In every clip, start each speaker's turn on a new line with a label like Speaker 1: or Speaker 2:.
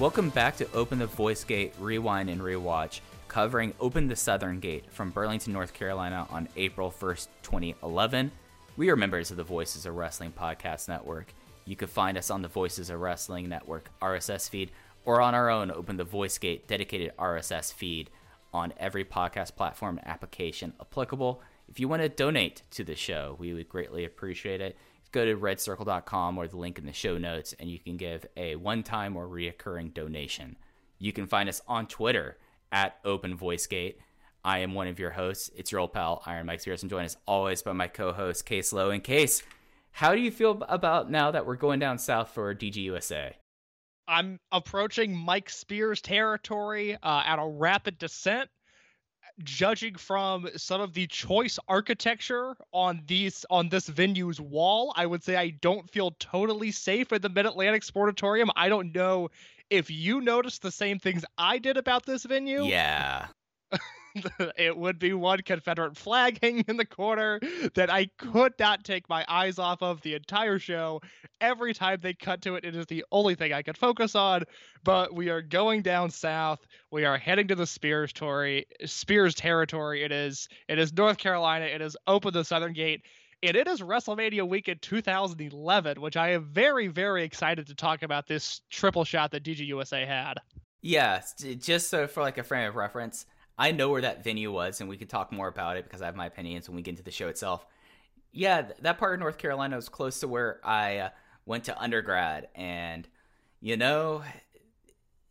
Speaker 1: Welcome back to Open the Voice Gate Rewind and Rewatch, covering Open the Southern Gate from Burlington, North Carolina on April 1st, 2011. We are members of the Voices of Wrestling Podcast Network. You can find us on the Voices of Wrestling Network RSS feed or on our own Open the Voice Gate dedicated RSS feed on every podcast platform application applicable. If you want to donate to the show, we would greatly appreciate it go to redcircle.com or the link in the show notes and you can give a one-time or reoccurring donation. You can find us on Twitter at Open Voice Gate. I am one of your hosts. It's your old pal Iron Mike Spears. I'm joined as always by my co-host Case Lowe. And Case, how do you feel about now that we're going down south for DGUSA?
Speaker 2: I'm approaching Mike Spears territory uh, at a rapid descent. Judging from some of the choice architecture on these on this venue's wall, I would say I don't feel totally safe at the Mid Atlantic Sportatorium. I don't know if you noticed the same things I did about this venue.
Speaker 1: Yeah.
Speaker 2: it would be one Confederate flag hanging in the corner that I could not take my eyes off of the entire show. Every time they cut to it, it is the only thing I could focus on. But we are going down south. We are heading to the Spears Tory, Spears territory. It is it is North Carolina. It is open the Southern Gate. And it is WrestleMania weekend 2011, which I am very, very excited to talk about this triple shot that DGUSA had.
Speaker 1: Yeah, just so for like a frame of reference, I know where that venue was, and we could talk more about it because I have my opinions when we get into the show itself. Yeah, that part of North Carolina was close to where I uh, went to undergrad, and you know,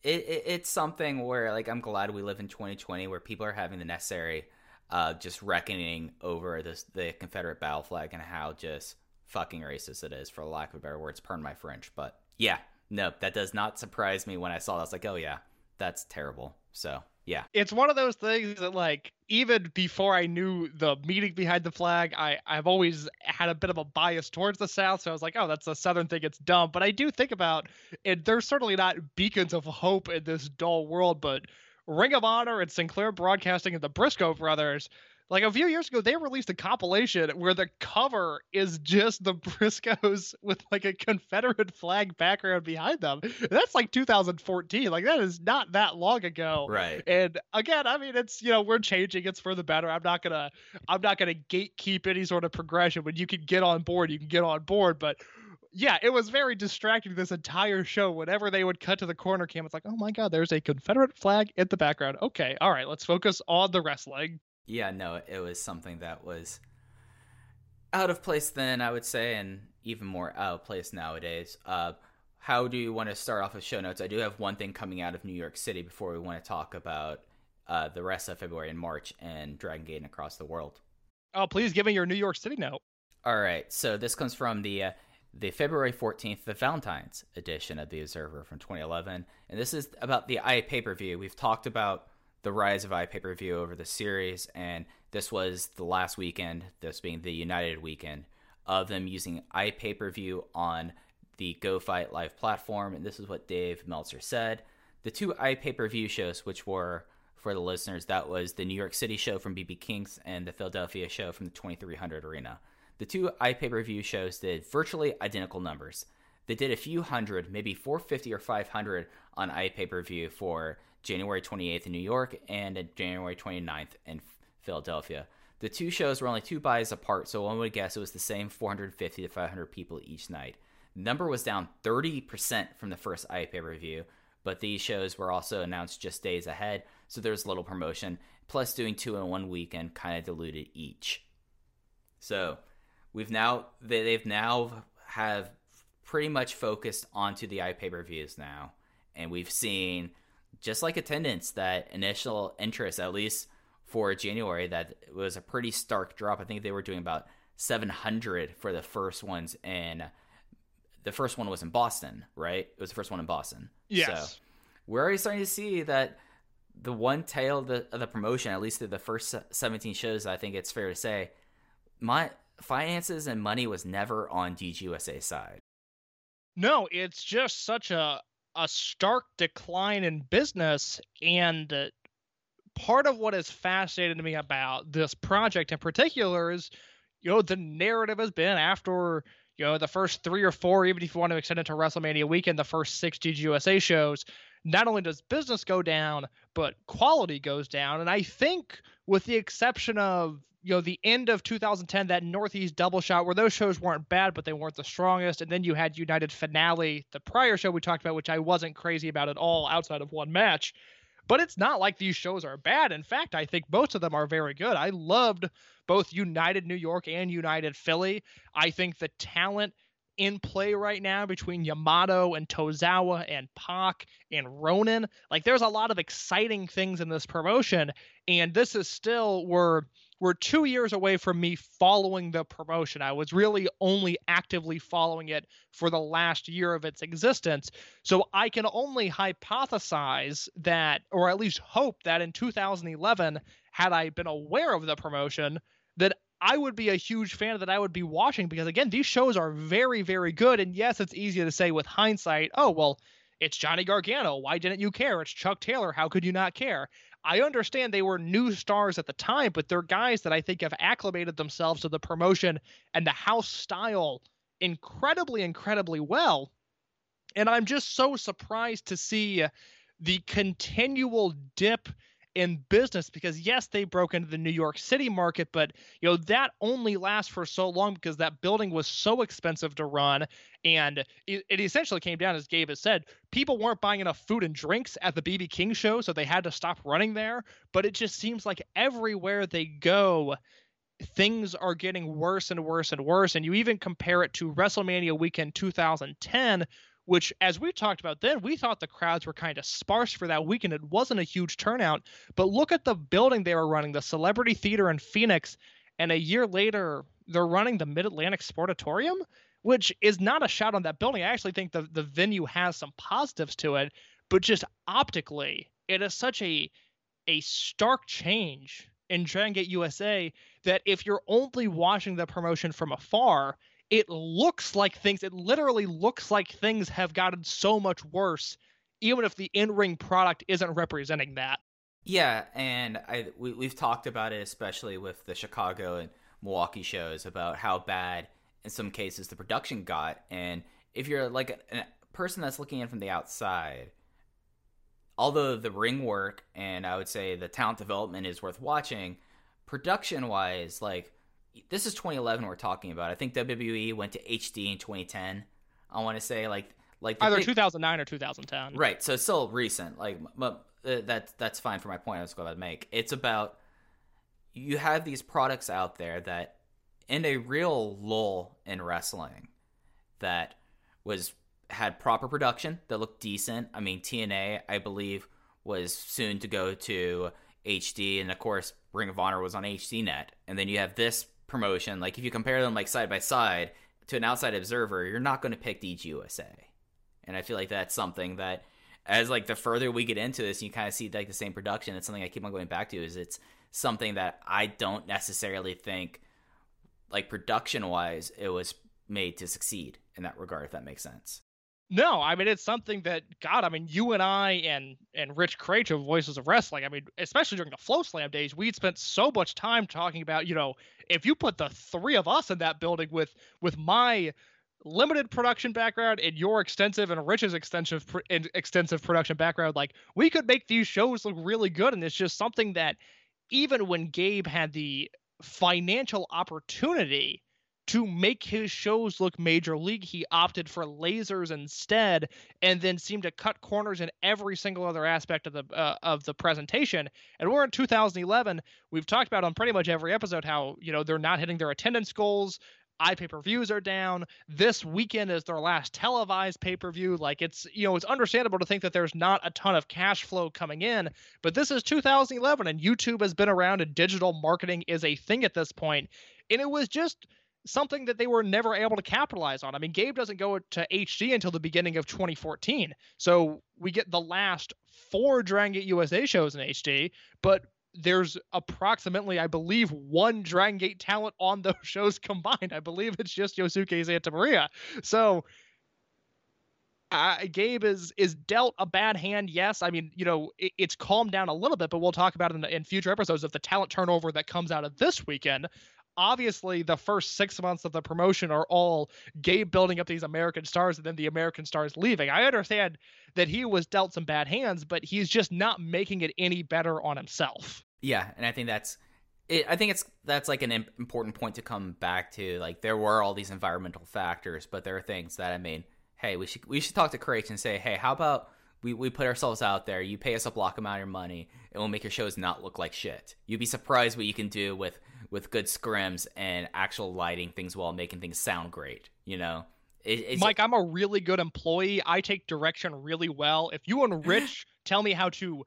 Speaker 1: it, it it's something where like I'm glad we live in 2020 where people are having the necessary uh, just reckoning over this the Confederate battle flag and how just fucking racist it is, for lack of better words. Pardon my French, but yeah, no, that does not surprise me when I saw that. I was like, oh yeah, that's terrible. So yeah,
Speaker 2: it's one of those things that like even before I knew the meaning behind the flag, I I've always had a bit of a bias towards the South. So I was like, oh, that's a Southern thing. It's dumb. But I do think about it. There's certainly not beacons of hope in this dull world, but Ring of Honor and Sinclair Broadcasting and the Briscoe brothers. Like a few years ago, they released a compilation where the cover is just the Briscoes with like a Confederate flag background behind them. That's like 2014. Like that is not that long ago.
Speaker 1: right.
Speaker 2: And again, I mean, it's you know we're changing. It's for the better. I'm not gonna I'm not gonna gatekeep any sort of progression. When you can get on board, you can get on board. But yeah, it was very distracting this entire show. Whenever they would cut to the corner cam, it's like, oh my god, there's a Confederate flag in the background. Okay, all right, let's focus on the wrestling.
Speaker 1: Yeah, no, it was something that was out of place then, I would say, and even more out of place nowadays. Uh, how do you want to start off with show notes? I do have one thing coming out of New York City before we want to talk about uh, the rest of February and March and Dragon Gate and across the world.
Speaker 2: Oh, please give me your New York City note.
Speaker 1: All right, so this comes from the uh, the February 14th, the Valentine's edition of the Observer from 2011, and this is about the i pay per view. We've talked about the rise of i pay per view over the series, and this was the last weekend, this being the United weekend, of them using i pay per view on the Go Fight Live platform, and this is what Dave Meltzer said. The two i pay per view shows, which were for the listeners, that was the New York City show from BB King's and the Philadelphia show from the 2300 Arena. The two iPay-per-view shows did virtually identical numbers. They did a few hundred, maybe 450 or 500 on iPay-per-view for January 28th in New York and January 29th in Philadelphia. The two shows were only two buys apart, so one would guess it was the same 450 to 500 people each night. The number was down 30% from the first iPay per view, but these shows were also announced just days ahead, so there was little promotion. Plus, doing two in one weekend kind of diluted each. So, we've now they, they've now have pretty much focused onto the iPay per views now, and we've seen just like attendance that initial interest, at least for January, that was a pretty stark drop. I think they were doing about 700 for the first ones in the first one was in Boston, right? It was the first one in Boston.
Speaker 2: Yes.
Speaker 1: So we're already starting to see that the one tail of the, of the promotion, at least through the first 17 shows, I think it's fair to say, my finances and money was never on DGUSA's side.
Speaker 2: No, it's just such a a stark decline in business and uh, part of what is fascinating to me about this project in particular is you know the narrative has been after you know the first 3 or 4 even if you want to extend it to WrestleMania weekend the first 6 DGUSA shows not only does business go down but quality goes down. And I think with the exception of you know the end of 2010 that northeast double shot where those shows weren't bad but they weren't the strongest. And then you had united finale the prior show we talked about which i wasn't crazy about at all outside of one match. But it's not like these shows are bad. In fact i think most of them are very good. I loved both united new york and united philly. I think the talent in play right now between Yamato and Tozawa and Pac and Ronin. Like there's a lot of exciting things in this promotion, and this is still we're we're two years away from me following the promotion. I was really only actively following it for the last year of its existence. So I can only hypothesize that, or at least hope that in 2011, had I been aware of the promotion, that I would be a huge fan that I would be watching because again, these shows are very, very good. And yes, it's easy to say with hindsight, oh well, it's Johnny Gargano. Why didn't you care? It's Chuck Taylor. How could you not care? I understand they were new stars at the time, but they're guys that I think have acclimated themselves to the promotion and the house style incredibly, incredibly well. And I'm just so surprised to see the continual dip in business because yes they broke into the New York City market but you know that only lasts for so long because that building was so expensive to run. And it, it essentially came down as Gabe has said people weren't buying enough food and drinks at the BB King show so they had to stop running there. But it just seems like everywhere they go things are getting worse and worse and worse. And you even compare it to WrestleMania weekend 2010 which as we talked about then we thought the crowds were kind of sparse for that weekend. It wasn't a huge turnout but look at the building they were running the celebrity theater in phoenix and a year later they're running the mid-atlantic sportatorium which is not a shot on that building. I actually think the, the venue has some positives to it but just optically it is such a a stark change in Dragon Gate USA that if you're only watching the promotion from afar, it looks like things it literally looks like things have gotten so much worse even if the in-ring product isn't representing that
Speaker 1: Yeah, and I we, we've talked about it, especially with the Chicago and Milwaukee shows, about how bad in some cases the production got. And if you're like a, a person that's looking in from the outside, although the ring work and I would say the talent development is worth watching, production wise, like this is 2011 we're talking about. I think WWE went to HD in 2010. I want to say like like the
Speaker 2: either
Speaker 1: big-
Speaker 2: 2009 or 2010
Speaker 1: Right. So it's still recent. Like, but uh, that that's fine for my point. I was going to make. It's about you have these products out there that, in a real lull in wrestling, that was had proper production that looked decent. I mean, TNA, I believe, was soon to go to HD, and of course, Ring of Honor was on HD Net. And then you have this promotion. Like, if you compare them like side by side to an outside observer, you're not going to pick DGUSA. And I feel like that's something that, as like the further we get into this, you kind of see like the same production. It's something I keep on going back to. Is it's something that I don't necessarily think, like production wise, it was made to succeed in that regard. If that makes sense.
Speaker 2: No, I mean it's something that God, I mean you and I and and Rich Kraetsch of Voices of Wrestling, I mean especially during the FloSlam days, we'd spent so much time talking about, you know, if you put the three of us in that building with with my limited production background and your extensive and Rich's extensive and extensive production background, like we could make these shows look really good. And it's just something that even when Gabe had the financial opportunity to make his shows look major league, he opted for lasers instead, and then seemed to cut corners in every single other aspect of the uh, of the presentation. And we're in 2011. We've talked about on pretty much every episode how you know they're not hitting their attendance goals. iPay per views are down. This weekend is their last televised pay per view. Like it's you know it's understandable to think that there's not a ton of cash flow coming in, but this is 2011 and YouTube has been around and digital marketing is a thing at this point, and it was just something that they were never able to capitalize on. I mean, Gabe doesn't go to HD until the beginning of 2014. So we get the last four Dragon Gate USA shows in HD, but there's approximately, I believe, one Dragon Gate talent on those shows combined. I believe it's just Yosuke Santa Maria. So uh, Gabe is is dealt a bad hand. Yes, I mean you know it, it's calmed down a little bit, but we'll talk about it in, in future episodes of the talent turnover that comes out of this weekend obviously the first six months of the promotion are all Gabe building up these American stars and then the American stars leaving. I understand that he was dealt some bad hands, but he's just not making it any better on himself.
Speaker 1: Yeah, and I think that's it, I think it's that's like an important point to come back to. Like there were all these environmental factors, but there are things that I mean, hey, we should we should talk to Craig and say, hey, how about we, we put ourselves out there. You pay us a block amount of money, and we'll make your shows not look like shit. You'd be surprised what you can do with with good scrims and actual lighting things while making things sound great. You know, it,
Speaker 2: Mike, I'm a really good employee. I take direction really well. If you and Rich tell me how to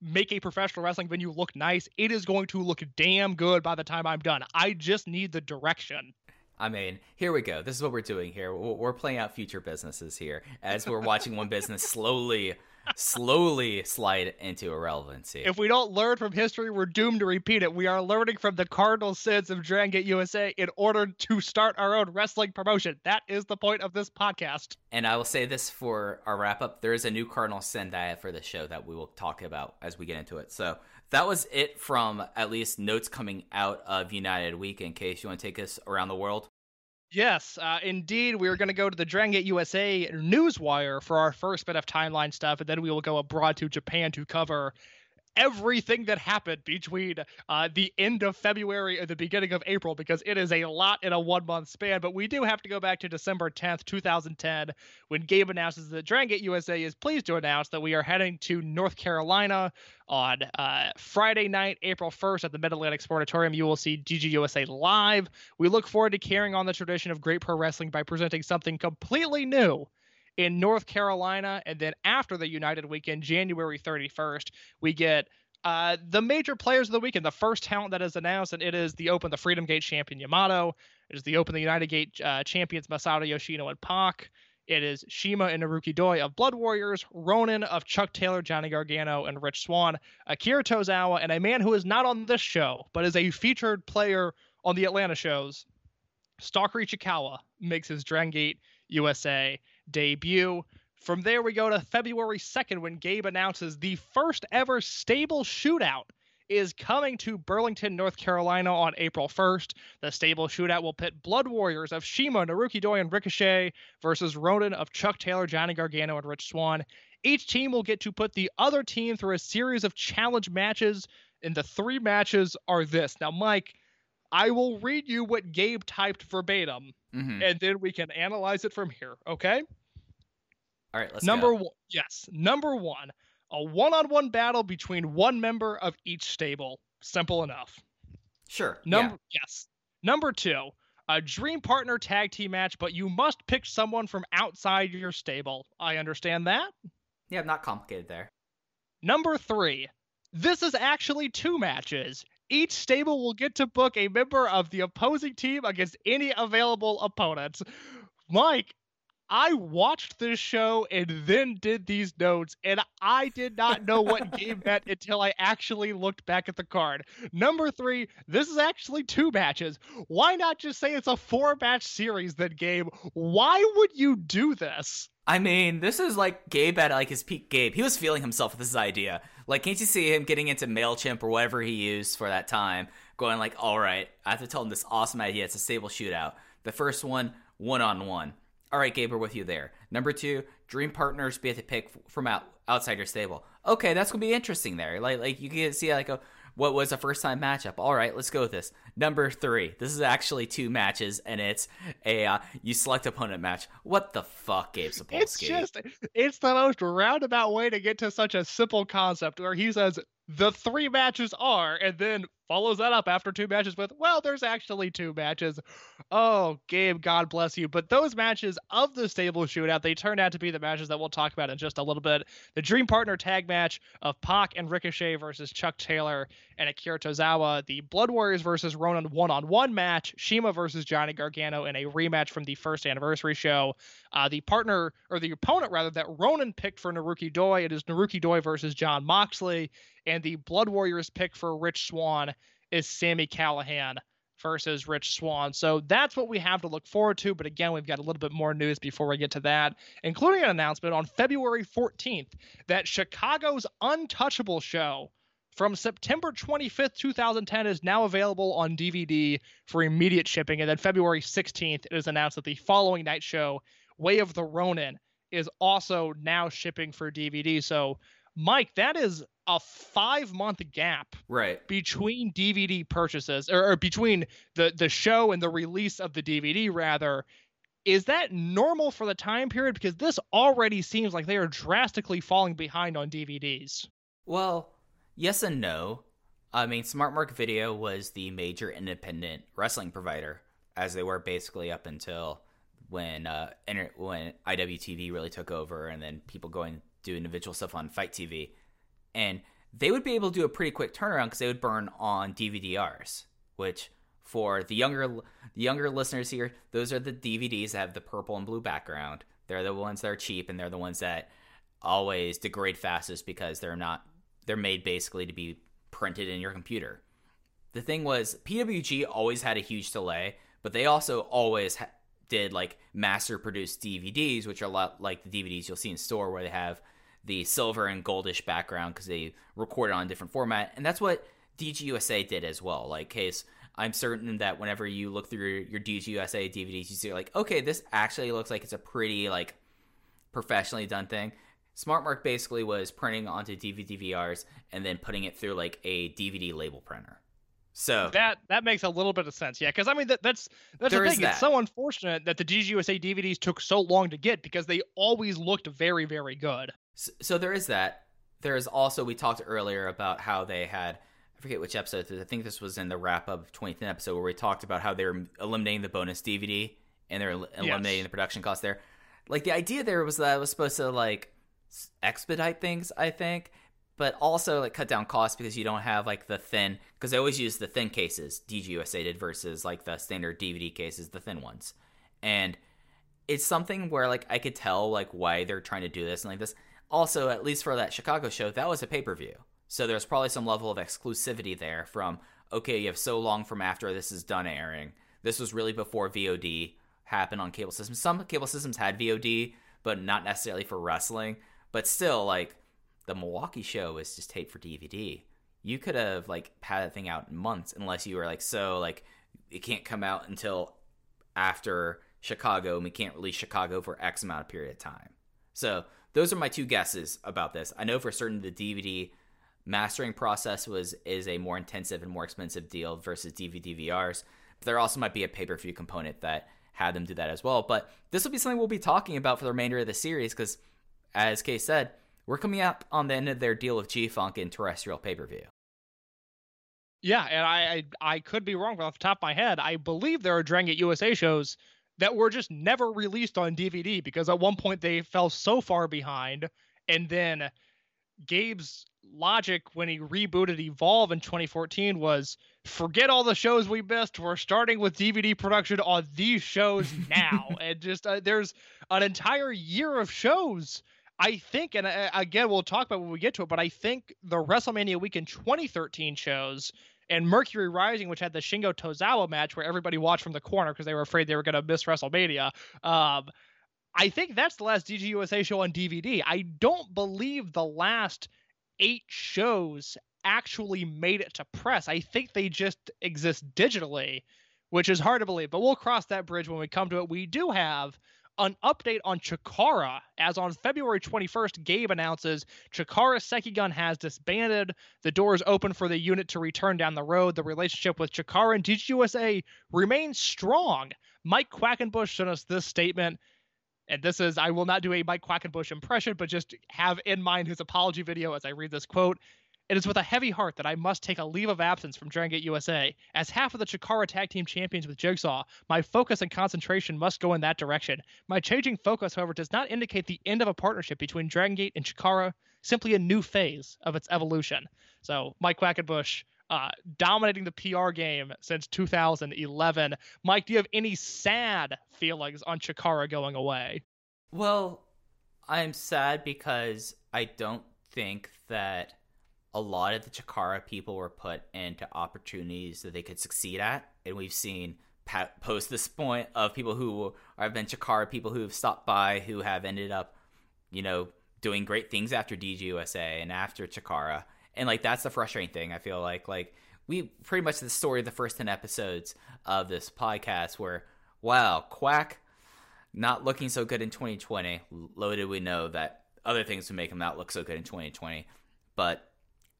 Speaker 2: make a professional wrestling venue look nice, it is going to look damn good by the time I'm done. I just need the direction.
Speaker 1: I mean, here we go. This is what we're doing here. We're we're playing out future businesses here as we're watching one business slowly, slowly slide into irrelevancy.
Speaker 2: If we don't learn from history, we're doomed to repeat it. We are learning from the cardinal sins of Dragon Gate USA in order to start our own wrestling promotion. That is the point of this podcast.
Speaker 1: And I will say this for our wrap up: there is a new cardinal sin that I have for the show that we will talk about as we get into it. So that was it from at least notes coming out of United Week. In case you want to take us around the world.
Speaker 2: Yes, uh, indeed. We're going to go to the Dragon Gate USA Newswire for our first bit of timeline stuff, and then we will go abroad to Japan to cover everything that happened between uh, the end of February and the beginning of April because it is a lot in a one month span. But we do have to go back to December 10th, 2010, when Gabe announces that Dragon USA is pleased to announce that we are heading to North Carolina on uh, Friday night, April 1st at the Mid Atlantic Sportatorium. You will see DGUSA live. We look forward to carrying on the tradition of great pro wrestling by presenting something completely new in North Carolina. And then after the United weekend, January 31st, we get uh, the major players of the weekend. The first talent that is announced, and it is the Open, the Freedom Gate champion Yamato. It is the Open, the United Gate uh, champions Masato Yoshino and Pac. It is CIMA and Naruki Doi of Blood Warriors, Ronin of Chuck Taylor, Johnny Gargano, and Rich Swann, Akira Tozawa, and a man who is not on this show, but is a featured player on the Atlanta shows. Stalker Ichikawa makes his Dragon Gate USA debut. From there, we go to February 2nd when Gabe announces the first ever stable shootout is coming to Burlington, North Carolina on April 1st. The stable shootout will pit Blood Warriors of CIMA, Naruki Doi, and Ricochet versus Ronin of Chuck Taylor, Johnny Gargano, and Rich Swann. Each team will get to put the other team through a series of challenge matches, and the three matches are this. Now, Mike, I will read you what Gabe typed verbatim,
Speaker 1: Mhm.
Speaker 2: and then we can analyze it from here, okay?
Speaker 1: All right, let's
Speaker 2: number
Speaker 1: go.
Speaker 2: one, yes, number one, a one-on-one battle between one member of each stable. Simple enough.
Speaker 1: Sure.
Speaker 2: Number yes. Number two, a dream partner tag team match, but you must pick someone from outside your stable. I understand that.
Speaker 1: yeah. Yeah, not complicated there.
Speaker 2: Number three, this is actually two matches. Each stable will get to book a member of the opposing team against any available opponents. Mike, I watched this show and then did these notes, and I did not know what Gabe meant until I actually looked back at the card. Number three, this is actually two matches. Why not just say it's a four match series then, Gabe? Why would you do this?
Speaker 1: I mean, this is like Gabe at like his peak Gabe. He was feeling himself with this idea. Like, can't you see him getting into MailChimp or whatever he used for that time? Going like, all right, I have to tell him this awesome idea. It's a stable shootout. The first one, one on one. All right, Gabe, we're with you there. Number two, dream partners be able to pick from out outside your stable. Okay, that's gonna be interesting there. Like, like you can see like a what was a first time matchup. All right, let's go with this. Number three. This is actually two matches, and it's a uh, you select opponent match. What the fuck, Gabe Sapolsky?
Speaker 2: It's just it's the most roundabout way to get to such a simple concept where he says the three matches are and then follows that up after two matches with well there's actually two matches. Oh gabe god bless you. But those matches of the stable shootout they turned out to be the matches that we'll talk about in just a little bit. The dream partner tag match of Pac and Ricochet versus Chuck Taylor and Akira Tozawa, the Blood Warriors versus Ronin one-on-one match, CIMA versus Johnny Gargano in a rematch from the first anniversary show. Uh, the partner or the opponent rather that Ronin picked for Naruki Doi, it is Naruki Doi versus Jon Moxley, and the Blood Warriors pick for Rich Swann is Sami Callihan versus Rich Swan. So that's what we have to look forward to. But again, we've got a little bit more news before we get to that, including an announcement on February 14th that Chicago's Untouchable show from September 25th, 2010 is now available on DVD for immediate shipping. And then February 16th, it is announced that the following night show, Way of the Ronin, is also now shipping for DVD. So, Mike, that is a five month gap
Speaker 1: right.
Speaker 2: between DVD purchases or, or between the the show and the release of the DVD rather is that normal for the time period because this already seems like they are drastically falling behind on DVDs.
Speaker 1: Well, yes and no. I mean, smartmark Video was the major independent wrestling provider, as they were basically up until when uh, inter- when IWTV really took over, and then people going do individual stuff on FITE TV, and they would be able to do a pretty quick turnaround because they would burn on DVDRs, which for the younger the younger listeners here, those are the DVDs that have the purple and blue background. They're the ones that are cheap, and they're the ones that always degrade fastest because they're not they're made basically to be printed in your computer. The thing was, PWG always had a huge delay, but they also always ha- did like master produced DVDs, which are a lot like the DVDs you'll see in store where they have the silver and goldish background because they recorded on a different format. And that's what DGUSA did as well. Like, case I'm certain that whenever you look through your, your DGUSA DVDs, you see like, okay, this actually looks like it's a pretty like professionally done thing. SmartMark basically was printing onto DVD VRs and then putting it through like a DVD label printer. So
Speaker 2: That that makes a little bit of sense, yeah. Because I mean, that, that's that's the thing.
Speaker 1: that.
Speaker 2: It's so unfortunate that the DGUSA DVDs took so long to get because they always looked very, very good.
Speaker 1: So, so there is that. There is also we talked earlier about how they had I forget which episode. I think this was in the wrap up 20th episode where we talked about how they were eliminating the bonus DVD and they're eliminating
Speaker 2: Yes.
Speaker 1: the production cost there. Like the idea there was that it was supposed to like expedite things, I think, but also like cut down costs because you don't have like the thin because they always use the thin cases DGUSA did versus like the standard DVD cases, the thin ones, and it's something where like I could tell like why they're trying to do this and like this. Also, at least for that Chicago show, that was a pay per view, so there's probably some level of exclusivity there. From okay, you have so long from after this is done airing. This was really before VOD happened on cable systems. Some cable systems had VOD, but not necessarily for wrestling. But still, like the Milwaukee show is just taped for DVD. You could have like had that thing out in months, unless you were like so like it can't come out until after Chicago, and we can't release Chicago for X amount of period of time. So those are my two guesses about this. I know for certain the DVD mastering process was is a more intensive and more expensive deal versus DVD VRs. But there also might be a pay per view component that had them do that as well. But this will be something we'll be talking about for the remainder of the series because, as Kay said, we're coming up on the end of their deal with G Funk and terrestrial pay per view.
Speaker 2: Yeah, and I, I I could be wrong, but off the top of my head, I believe there are Dragon Gate USA shows that were just never released on DVD because at one point they fell so far behind, and then Gabe's logic when he rebooted Evolve in 2014 was forget all the shows we missed. We're starting with DVD production on these shows now, and just uh, there's an entire year of shows. I think, and uh, again, we'll talk about when we get to it, but I think the WrestleMania weekend 2013 shows and Mercury Rising, which had the Shingo Tozawa match where everybody watched from the corner because they were afraid they were going to miss WrestleMania. Um, I think that's the last DGUSA show on DVD. I don't believe the last eight shows actually made it to press. I think they just exist digitally, which is hard to believe. But we'll cross that bridge when we come to it. We do have an update on Chikara, as on February 21st, Gabe announces Chikara Sekigun has disbanded. The doors open for the unit to return down the road. The relationship with Chikara and DGUSA remains strong. Mike Quackenbush sent us this statement. And this is, I will not do a Mike Quackenbush impression, but just have in mind his apology video as I read this quote. It is with a heavy heart that I must take a leave of absence from Dragon Gate USA. As half of the Chikara Tag Team Champions with Jigsaw, my focus and concentration must go in that direction. My changing focus, however, does not indicate the end of a partnership between Dragon Gate and Chikara, simply a new phase of its evolution. So, Mike Quackenbush uh, dominating the PR game since 2011. Mike, do you have any sad feelings on Chikara going away?
Speaker 1: Well, I'm sad because I don't think that a lot of the Chikara people were put into opportunities that they could succeed at, and we've seen post this point of people who have been Chikara people who have stopped by who have ended up, you know, doing great things after DGUSA and after Chikara, and like that's the frustrating thing. I feel like like we pretty much the story of the first ten episodes of this podcast where wow quack not looking so good in 2020. Little did we know that other things would make him not look so good in 2020. But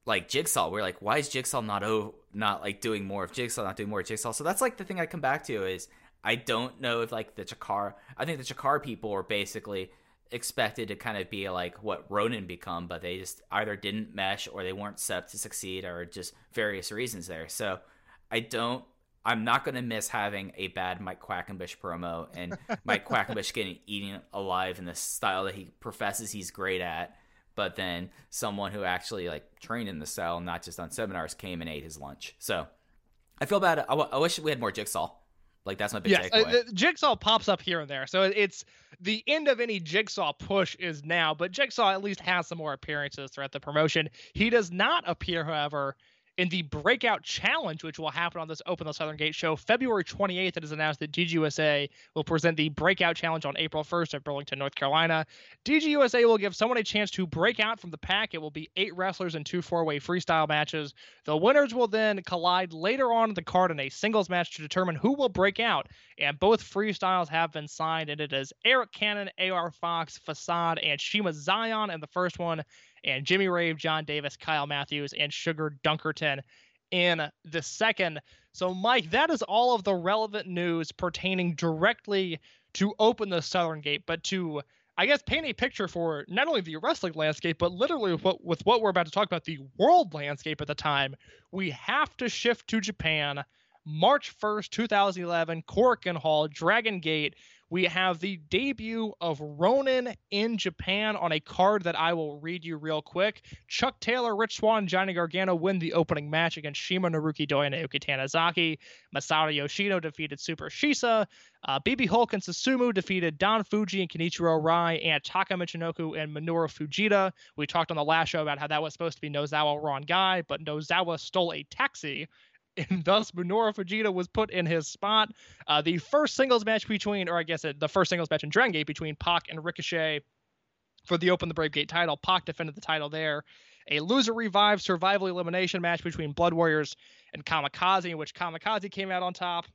Speaker 1: like Jigsaw, we're like, why is Jigsaw not oh not like doing more of Jigsaw, not doing more of Jigsaw? So that's like the thing I come back to is I don't know if like the Chikara, I think the Chikara people are basically expected to kind of be like what Ronin become, but they just either didn't mesh or they weren't set up to succeed or just various reasons there. So I don't I'm not going to miss having a bad Mike Quackenbush promo and Mike Quackenbush getting eaten alive in the style that he professes he's great at. But then someone who actually like trained in the cell, not just on seminars, came and ate his lunch. So I feel bad. I, w- I wish we had more Jigsaw. Like that's my big
Speaker 2: yes, uh,
Speaker 1: takeaway.
Speaker 2: the- Jigsaw pops up here and there, so it's the end of any Jigsaw push is now. But Jigsaw at least has some more appearances throughout the promotion. He does not appear, however, in the Breakout Challenge, which will happen on this Open the Southern Gate show February 28th. It is announced that DGUSA will present the Breakout Challenge on April 1st at Burlington, North Carolina. DGUSA will give someone a chance to break out from the pack. It will be eight wrestlers in two four-way freestyle matches. The winners will then collide later on the card in a singles match to determine who will break out. And both freestyles have been signed, and it is Arik Cannon, AR Fox, Facade, and Shiima Xion in the first one, and Jimmy Rave, John Davis, Kyle Matthews, and Sugar Dunkerton in the second. So, Mike, that is all of the relevant news pertaining directly to open the Southern Gate, but to I guess paint a picture for not only the wrestling landscape, but literally with what, with what we're about to talk about, the world landscape at the time. We have to shift to Japan. March 1st, 2011, Korakuen Hall, Dragon Gate. We have the debut of Ronin in Japan on a card that I will read you real quick. Chuck Taylor, Rich Swann, Johnny Gargano win the opening match against CIMA Naruki Doi and Naoki Tanizaki. Masato Yoshino defeated Super Shisa. Uh, BB Hulk and Susumu defeated Don Fujii and Kenichiro Arai and Taka Michinoku and Minoru Fujita. We talked on the last show about how that was supposed to be Nosawa Rongai, but Nosawa stole a taxi and thus Minoru Fujita was put in his spot. Uh, the first singles match between, or I guess it, the first singles match in Dragon Gate between Pac and Ricochet for the Open the Brave Gate title. Pac defended the title there. A loser revive survival elimination match between Blood Warriors and Kamikaze, in which Kamikaze came out on top.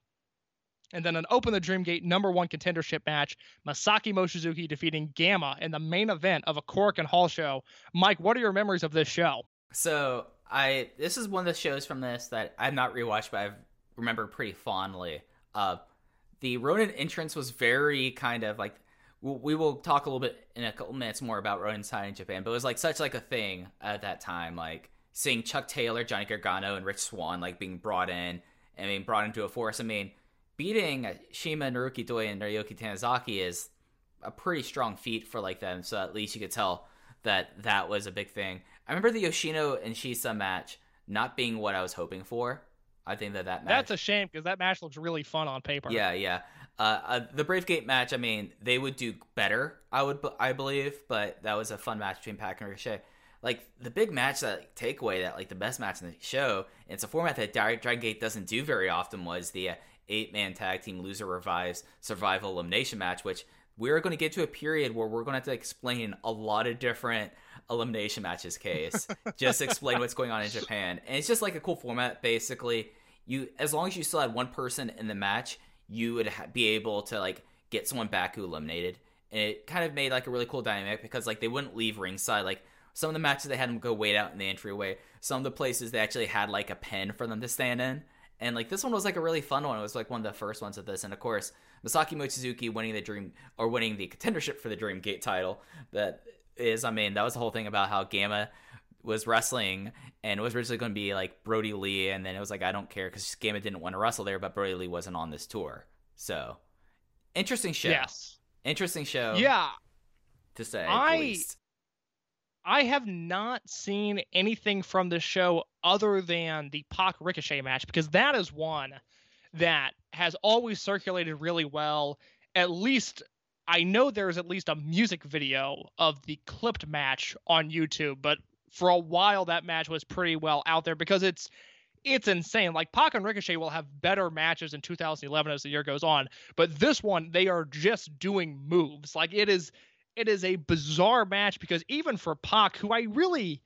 Speaker 2: And then an Open the Dream Gate number one contendership match, Masaki Mochizuki defeating Gamma in the main event of a Korakuen Hall show. Mike, what are your memories of this show?
Speaker 1: So I this is one of the shows from this that I've not rewatched, but I remember pretty fondly. Uh, the Ronin entrance was very kind of like we'll, talk a little bit in a couple minutes more about Ronin side in Japan, but it was like such like a thing at that time, like seeing Chuck Taylor, Johnny Gargano, and Rich Swann like being brought in and being brought into a force. I mean, beating CIMA Naruki Doi and Naoki Tanizaki is a pretty strong feat for like them. So at least you could tell that that was a big thing. I remember the Yoshino and Shisa match not being what I was hoping for. I think that that match.
Speaker 2: That's a shame because that match looks really fun on paper.
Speaker 1: Yeah, yeah. Uh, uh, the Brave Gate match. I mean, they would do better. I would, I believe, but that was a fun match between Pac and Ricochet. Like the big match that takeaway that like the best match in the show. And it's a format that Dragon Gate doesn't do very often. Was the uh, eight man tag team loser revives survival elimination match, which we're going to get to a period where we're going to have to explain a lot of different elimination matches case just explain what's going on in japan and it's just like a cool format basically you as long as you still had one person in the match you would ha- be able to like get someone back who eliminated. And it kind of made like a really cool dynamic because like they wouldn't leave ringside. Like some of the matches they had them go wait out in the entryway. Some of the places they actually had like a pen for them to stand in. And like this one was like a really fun one. It was like one of the first ones of this. And of course, Masaki Mochizuki winning the dream or winning the contendership for the Dream Gate title. That is, I mean, that was the whole thing about how Gamma was wrestling and it was originally going to be like Brody Lee, and then it was like I don't care because Gamma didn't want to wrestle there, but Brody Lee wasn't on this tour. So interesting show.
Speaker 2: Yes.
Speaker 1: Interesting show.
Speaker 2: Yeah.
Speaker 1: To say
Speaker 2: I-. I have not seen anything from the show other than the Pac Ricochet match because that is one that has always circulated really well. At least I know there's at least a music video of the clipped match on YouTube, but for a while that match was pretty well out there because it's it's insane. Like Pac and Ricochet will have better matches in 2011 as the year goes on, but this one they are just doing moves. Like it is it is a bizarre match because even for Pac, who I really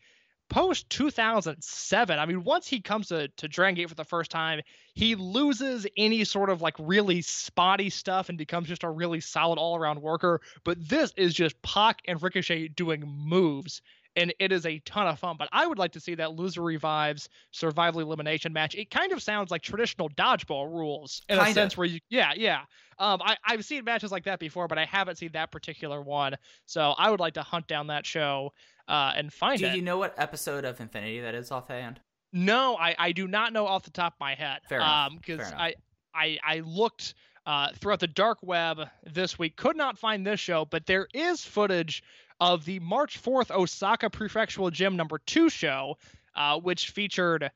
Speaker 2: post 2007, I mean, once he comes to, to Dragon Gate for the first time, he loses any sort of like really spotty stuff and becomes just a really solid all around worker. But this is just Pac and Ricochet doing moves. And it is a ton of fun. But I would like to see that loser revives survival elimination match. It kind of sounds like traditional dodgeball rules in a
Speaker 1: Kinda.
Speaker 2: sense where you, yeah, yeah. Um, I, I've seen matches like that before, but I haven't seen that particular one. So I would like to hunt down that show uh, and find
Speaker 1: Do
Speaker 2: it.
Speaker 1: Do you know what episode of Infinity that is offhand?
Speaker 2: No, I, I do not know off the top of my head.
Speaker 1: Fair enough.
Speaker 2: Um, because
Speaker 1: Fair.
Speaker 2: I, I I looked uh throughout the dark web this week, could not find this show, but there is footage of the March fourth Osaka Prefectural Gym number two show, uh, which featured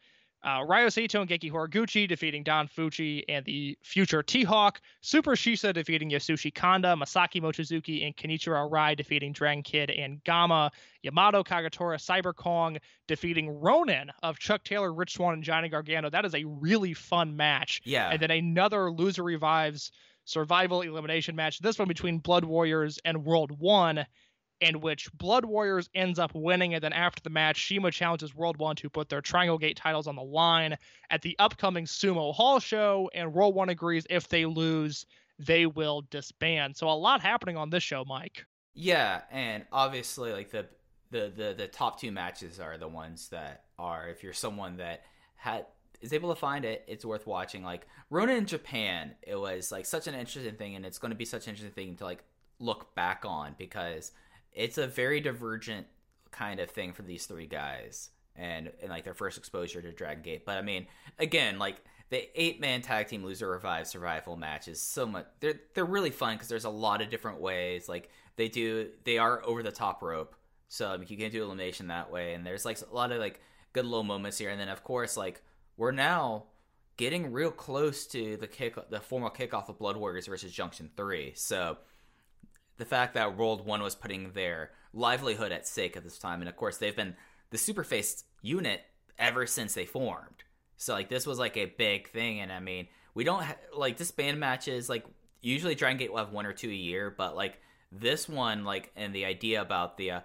Speaker 2: uh, Ryo Saito and Genki Horiguchi defeating Don Fujii and the future T-Hawk, Super Shisa defeating Yasushi Kanda, Masaki Mochizuki and Kenichiro Arai defeating Dragon Kid and Gamma, Yamato Kagatora Cyber Kong defeating Ronin of Chuck Taylor, Rich Swann, and Johnny Gargano. That is a really fun match.
Speaker 1: Yeah.
Speaker 2: And then another loser revives survival elimination match. This one between Blood Warriors and World One, in which Blood Warriors ends up winning, and then after the match, CIMA challenges World One to put their Triangle Gate titles on the line at the upcoming Sumo Hall show, and World One agrees if they lose, they will disband. So a lot happening on this show, Mike.
Speaker 1: Yeah, and obviously, like the the the the top two matches are the ones that are if you're someone that had is able to find it, it's worth watching. Like Ronin in Japan, it was like such an interesting thing, and it's going to be such an interesting thing to like look back on because it's a very divergent kind of thing for these three guys and and like their first exposure to Dragon Gate. But I mean, again, like the eight man tag team loser revive survival match is so much they're they're really fun because there's a lot of different ways. Like they do they are over the top rope. So I mean, you can do elimination that way. And there's like a lot of like good little moments here. And then of course like we're now getting real close to the kick the formal kickoff of Blood Warriors versus Junction 3 so the fact that World One was putting their livelihood at stake at this time, and of course they've been the Superface unit ever since they formed. So like this was like a big thing, and I mean we don't ha- like disband matches. Like usually Dragon Gate will have one or two a year, but like this one, like and the idea about the uh,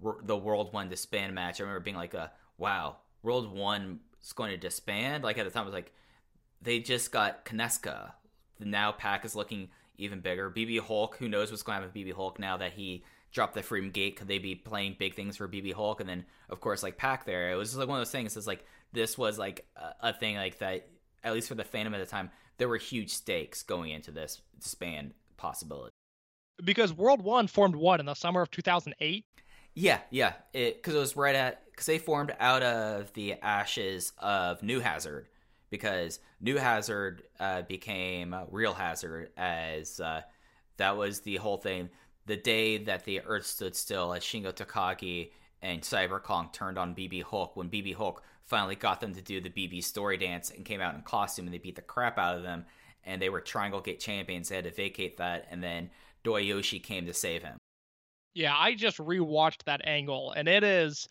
Speaker 1: wor- the World One disband match, I remember being like, a, "Wow, World One is going to disband." Like at the time, I was like, they just got Kineska. The now Pac is looking even bigger. BB Hulk, who knows what's going to happen with BB Hulk now that he dropped the Freedom Gate? Could they be playing big things for BB Hulk? And then, of course, like Pac there, it was just like one of those things. It's like this was like a, a thing like that. At least for the fandom at the time, there were huge stakes going into this span possibility.
Speaker 2: Because World One formed what in the summer of 2008?
Speaker 1: Yeah, yeah, because it, was right at because they formed out of the ashes of New Hazard because New Hazard uh, became Real Hazard as uh, that was the whole thing. The day that the Earth stood still, as Shingo Takagi and Cyber Kong turned on BB Hulk, when BB Hulk finally got them to do the BB story dance and came out in costume and they beat the crap out of them, and they were Triangle Gate champions. They had to vacate that, and then Doyoshi came to save him.
Speaker 2: Yeah, I just rewatched that angle, and it is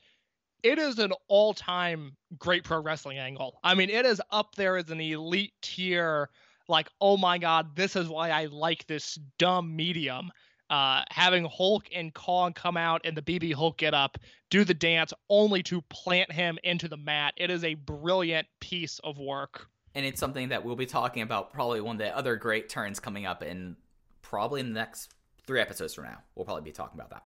Speaker 2: it is an all-time great pro wrestling angle. I mean, it is up there as an elite tier. Like, oh my god, this is why I like this dumb medium. Uh, having Hulk and Kong come out and the BB Hulk get up, do the dance, only to plant him into the mat. It is a brilliant piece of work.
Speaker 1: and it's something that we'll be talking about probably one of the other great turns coming up in probably in the next three episodes from now. We'll probably be talking about that.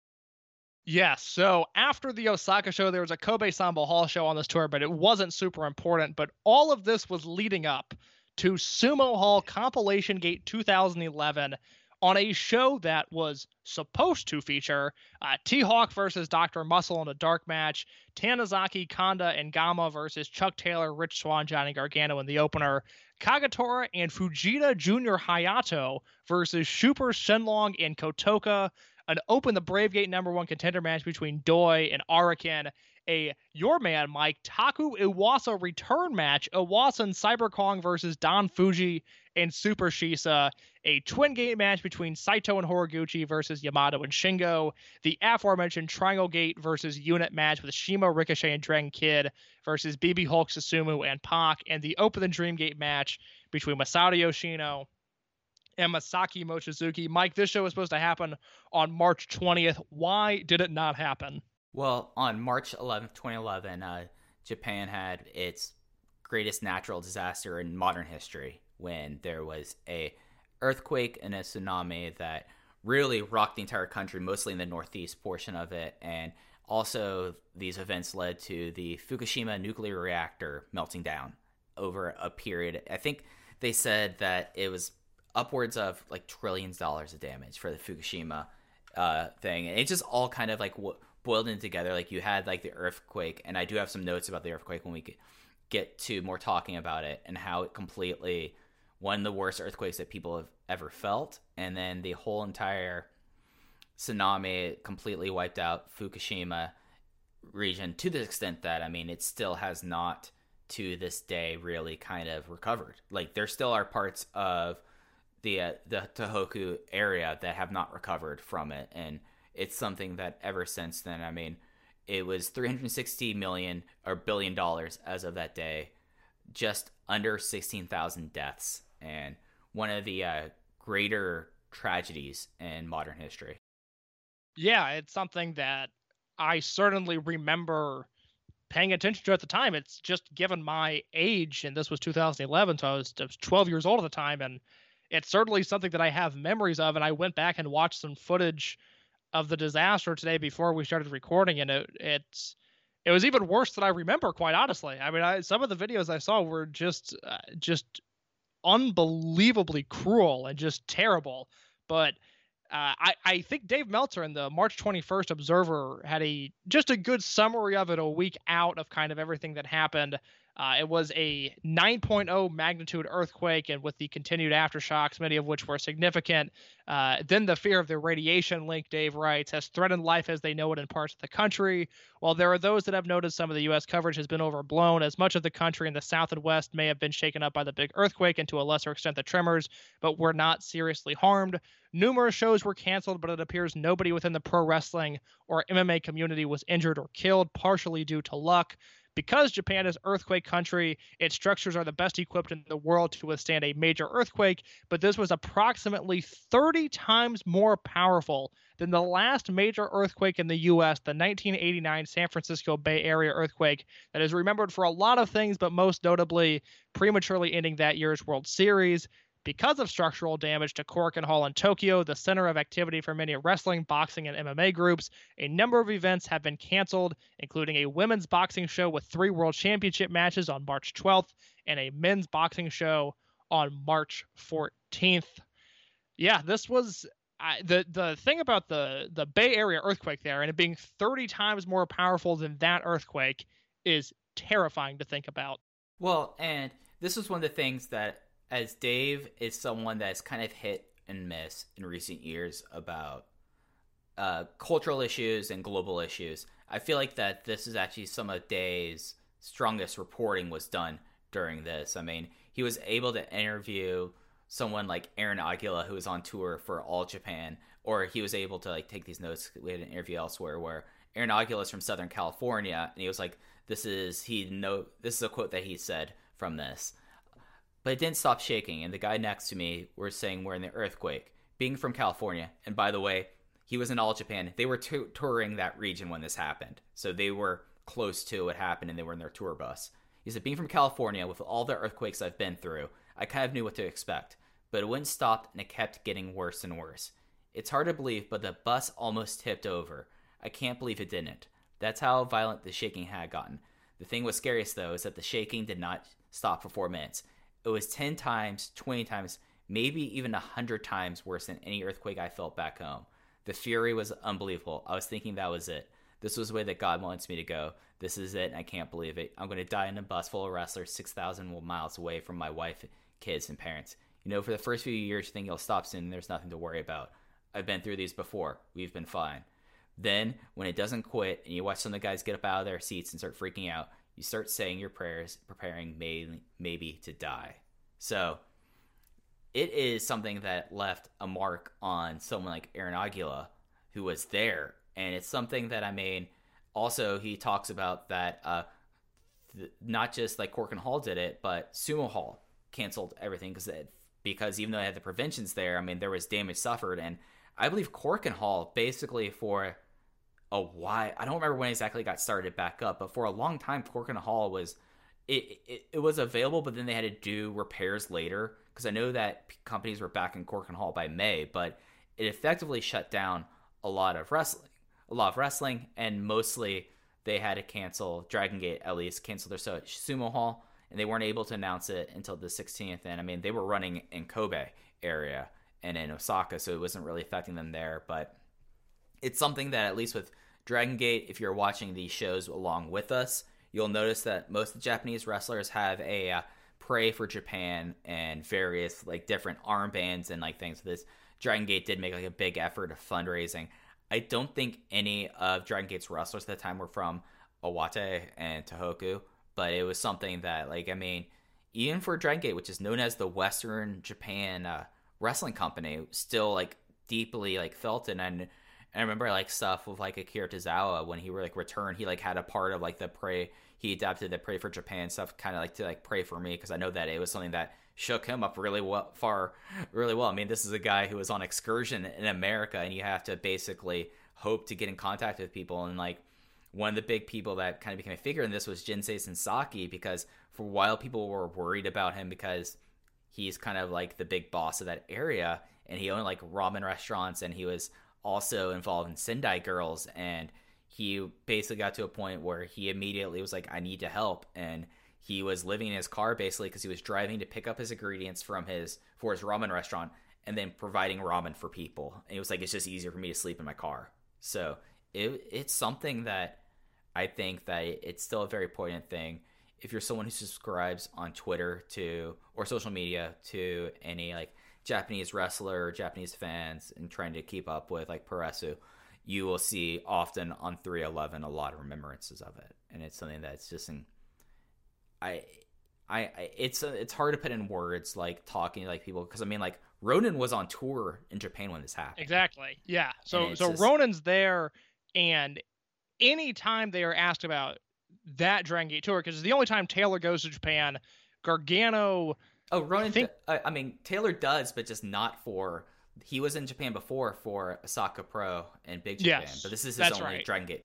Speaker 2: Yes. So after the Osaka show, there was a Kobe Sambo Hall show on this tour, but it wasn't super important. But all of this was leading up to Sumo Hall Compilation Gate 2011 on a show that was supposed to feature uh, T Hawk versus Dr. Muscle in a dark match, Tanizaki, Kanda, and Gamma versus Chuck Taylor, Rich Swann, Johnny Gargano in the opener, Kagatora and Fujita Jr. Hayato versus Super Shenlong and Kotoka, an Open the Brave Gate number one contender match between Doi and Arakan, a Your Man Mike Taku Iwasa return match, Iwasa and Cyber Kong versus Don Fujii and Super Shisa, a twin gate match between Saito and Horiguchi versus Yamato and Shingo, the aforementioned Triangle Gate versus Unit match with CIMA, Ricochet, and Dragon Kid versus BB Hulk, Susumu, and Pac, and the Open the Dream Gate match between Masato Yoshino and Masaki Mochizuki. Mike, this show was supposed to happen on March 20th. Why did it not happen?
Speaker 1: Well, on March 11th, 2011, uh, Japan had its greatest natural disaster in modern history when there was a earthquake and a tsunami that really rocked the entire country, mostly in the northeast portion of it, and also these events led to the Fukushima nuclear reactor melting down over a period. I think they said that it was upwards of like trillions of dollars of damage for the Fukushima uh, thing. And it just all kind of like w- boiled in together. Like you had like the earthquake, and I do have some notes about the earthquake when we get, get to more talking about it and how it completely one of the worst earthquakes that people have ever felt, and then the whole entire tsunami completely wiped out Fukushima region to the extent that I mean it still has not to this day really kind of recovered. Like there still are parts of the uh, the Tohoku area that have not recovered from it, and it's something that ever since then. I mean, it was 360 million or billion dollars as of that day, just under 16,000 deaths, and one of the uh, greater tragedies in modern history.
Speaker 2: Yeah, it's something that I certainly remember paying attention to at the time. It's just given my age, and this was 2011, so I was, I was 12 years old at the time, and it's certainly something that I have memories of. And I went back and watched some footage of the disaster today before we started recording, and it it's it was even worse than I remember. Quite honestly, I mean, I, some of the videos I saw were just uh, just unbelievably cruel and just terrible. But uh, I, I think Dave Meltzer in the March 21st Observer had a just a good summary of it a week out of kind of everything that happened. Uh, it was a 9.0 magnitude earthquake, and with the continued aftershocks, many of which were significant. Uh, then the fear of the radiation link, Dave writes, has threatened life as they know it in parts of the country. While there are those that have noted some of the U.S. coverage has been overblown, as much of the country in the south and west may have been shaken up by the big earthquake and to a lesser extent the tremors, but were not seriously harmed. Numerous shows were canceled, but it appears nobody within the pro wrestling or MMA community was injured or killed, partially due to luck. Because Japan is earthquake country, its structures are the best equipped in the world to withstand a major earthquake, but this was approximately 30 times more powerful than the last major earthquake in the US, the 1989 San Francisco Bay Area earthquake that is remembered for a lot of things, but most notably prematurely ending that year's World Series. Because of structural damage to Korakuen Hall in Tokyo, the center of activity for many wrestling, boxing, and MMA groups, a number of events have been canceled, including a women's boxing show with three world championship matches on March 12th and a men's boxing show on March 14th. Yeah, this was I the the thing about the the Bay Area earthquake there and it being 30 times more powerful than that earthquake is terrifying to think about.
Speaker 1: Well, and this is one of the things that, as Dave is someone that's kind of hit and miss in recent years about uh, cultural issues and global issues, I feel like that this is actually some of Dave's strongest reporting was done during this. I mean, he was able to interview someone like Aaron Aguilera, who was on tour for All Japan, or he was able to like take these notes. We had an interview elsewhere where Aaron Aguilera is from Southern California, and he was like, "This is he know this is a quote that he said from this." But it didn't stop shaking, and the guy next to me were saying we're in the earthquake. Being from California, and by the way, he was in All Japan. They were tou- touring that region when this happened, so they were close to what happened, and they were in their tour bus. He said, "Being from California, with all the earthquakes I've been through, I kind of knew what to expect." but it wouldn't stop and it kept getting worse and worse. It's hard to believe, but the bus almost tipped over. I can't believe it didn't. That's how violent the shaking had gotten. The thing was scariest though is that the shaking did not stop for four minutes. It was 10 times, 20 times, maybe even 100 times worse than any earthquake I felt back home. The fury was unbelievable. I was thinking that was it. This was the way that God wants me to go. This is it, and I can't believe it. I'm going to die in a bus full of wrestlers 6,000 miles away from my wife, kids, and parents. You know, for the first few years, you think you'll stop soon, and there's nothing to worry about. I've been through these before. We've been fine. Then, when it doesn't quit, and you watch some of the guys get up out of their seats and start freaking out, you start saying your prayers, preparing may, maybe to die. So, it is something that left a mark on someone like Aaron Aguilera, who was there, and it's something that I mean. Also, he talks about that uh, th- not just like Korakuen Hall did it, but Sumo Hall canceled everything because because even though they had the preventions there, I mean there was damage suffered, and I believe Korakuen Hall basically for a while. I don't remember when exactly got started back up, but for a long time, Korakuen Hall was it, it, it was available, but then they had to do repairs later because I know that companies were back in Korakuen Hall by May, but it effectively shut down a lot of wrestling, a lot of wrestling, and mostly they had to cancel Dragon Gate at least cancel their so- Sumo Hall, and they weren't able to announce it until the 16th. And I mean, they were running in Kobe area and in Osaka, so it wasn't really affecting them there, but it's something that at least with Dragon Gate, if you're watching these shows along with us, you'll notice that most of the Japanese wrestlers have a uh, pray for Japan and various like different armbands and like things. This Dragon Gate did make like a big effort of fundraising. I don't think any of Dragon Gate's wrestlers at the time were from Iwate and Tohoku, but it was something that like I mean, even for Dragon Gate, which is known as the Western Japan uh, wrestling company, still like deeply like felt it and. And I remember like stuff with like Akira Tozawa when he were like returned, he like had a part of like the pray he adapted the pray for Japan stuff kind of like to like pray for me because I know that it was something that shook him up really well far really well. I mean, this is a guy who was on excursion in America and you have to basically hope to get in contact with people. And like one of the big people that kind of became a figure in this was Jinsei Shinzaki because for a while people were worried about him because he's kind of like the big boss of that area and he owned like ramen restaurants and he was also involved in Sendai Girls, and he basically got to a point where he immediately was like, "I need to help," and he was living in his car basically because he was driving to pick up his ingredients from his for his ramen restaurant and then providing ramen for people. And he was like, "It's just easier for me to sleep in my car." So it it's something that I think that it's still a very poignant thing. If you're someone who subscribes on Twitter to or social media to any like Japanese wrestler Japanese fans and trying to keep up with like Peresu, you will see often on 311 a lot of remembrances of it. And it's something that's just in, I, I, I it's uh, it's hard to put in words like talking to like people because I mean like Ronin was on tour in Japan when this happened.
Speaker 2: Exactly. Yeah. So so
Speaker 1: just-
Speaker 2: Ronin's there, and anytime they are asked about that Dragon Gate tour, because it's the only time Taylor goes to Japan, Gargano.
Speaker 1: Oh, Ronin.
Speaker 2: think-
Speaker 1: I, I mean Taylor does, but just not for. He was in Japan before for Osaka Pro and Big Japan,
Speaker 2: Yes,
Speaker 1: but this is his only
Speaker 2: right.
Speaker 1: Dragon Gate.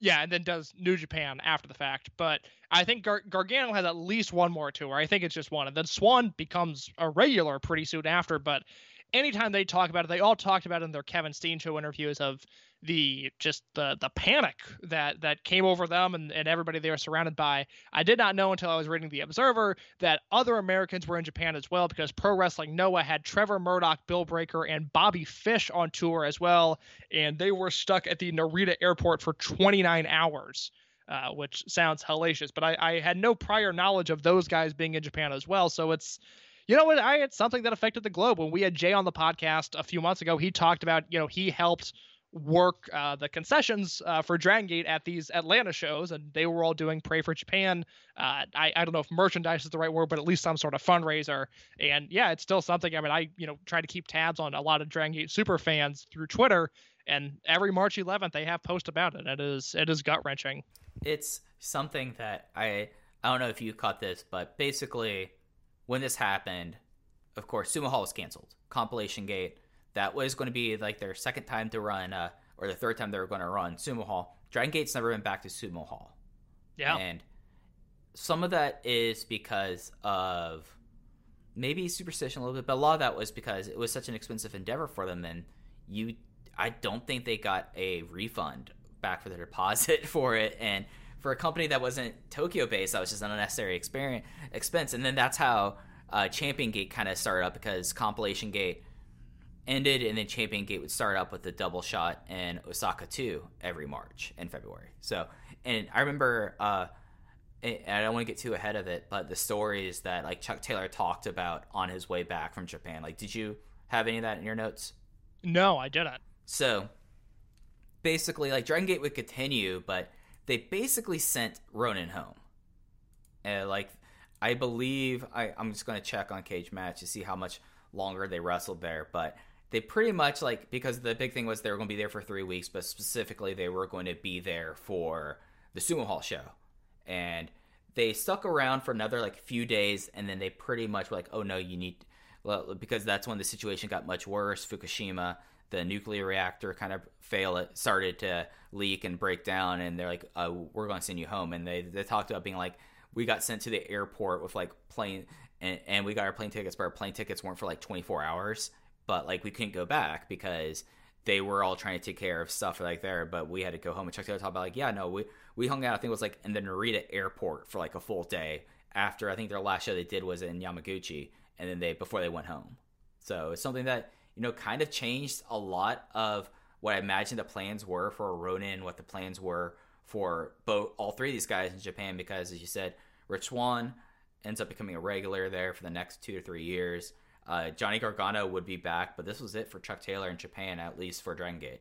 Speaker 2: Yeah, and then does New Japan after the fact. But I think Gar- Gargano has at least one more tour. I think it's just one. And then Swann becomes a regular pretty soon after. But anytime they talk about it, they all talked about it in their Kevin Steen show interviews of the just the the panic that that came over them and, and everybody they were surrounded by. I did not know until I was reading the Observer that other Americans were in Japan as well because Pro Wrestling Noah had Trevor Murdoch, Bill Breaker, and Bobby Fish on tour as well, and they were stuck at the Narita airport for 29 hours. Uh, which sounds hellacious, but I, I had no prior knowledge of those guys being in Japan as well. So it's, you know what, I it's something that affected the globe. When we had Jay on the podcast a few months ago, he talked about, you know, he helped work uh, the concessions uh, for Dragon Gate at these Atlanta shows, and they were all doing Pray for Japan. Uh, I, I don't know if merchandise is the right word, but at least some sort of fundraiser. And yeah, it's still something. I mean, I you know try to keep tabs on a lot of Dragon Gate super fans through Twitter, and every March 11th they have posts about it. It is it is gut wrenching.
Speaker 1: it's something that I I don't know if you caught this, but basically when this happened, of course, Sumo Hall was canceled. Compilation Gate that was going to be like their second time to run, uh, or the third time they were going to run Sumo Hall. Dragon Gate's never been back to Sumo Hall,
Speaker 2: Yeah.
Speaker 1: and some of that is because of maybe superstition a little bit, but a lot of that was because it was such an expensive endeavor for them, and you, I don't think they got a refund back for their deposit for it, and for a company that wasn't Tokyo based, that was just an unnecessary experience expense, and then that's how uh, Champion Gate kind of started up because Compilation Gate ended, and then Champion Gate would start up with the double shot in Osaka 2 every March and February. So, and I remember, uh, and I don't want to get too ahead of it, but the stories that like Chuck Taylor talked about on his way back from Japan, like, did you have any of that in your notes?
Speaker 2: No, I didn't.
Speaker 1: So, basically, like Dragon Gate would continue, but they basically sent Ronin home. And like, I believe I, I'm just going to check on Cage Match to see how much longer they wrestled there, but they pretty much like because the big thing was they were going to be there for three weeks, but specifically they were going to be there for the Sumo Hall show, and they stuck around for another like few days, and then they pretty much were like, oh no, you need well, because that's when the situation got much worse. Fukushima, the nuclear reactor kind of fail it started to leak and break down, and they're like, uh, we're going to send you home, and they they talked about being like, we got sent to the airport with like plane. And, and we got our plane tickets, but our plane tickets weren't for like 24 hours but like we couldn't go back because they were all trying to take care of stuff like there, but we had to go home. And Chuck Taylor talked about like, yeah, no, we we hung out. I think it was like in the Narita airport for like a full day after I think their last show they did was in Yamaguchi, and then they before they went home. So it's something that you know kind of changed a lot of what I imagined the plans were for Ronin, what the plans were for both all three of these guys in Japan, because as you said, Rich Swann ends up becoming a regular there for the next two to three years. Uh, Johnny Gargano would be back, but this was it for Chuck Taylor in Japan, at least for Dragon Gate.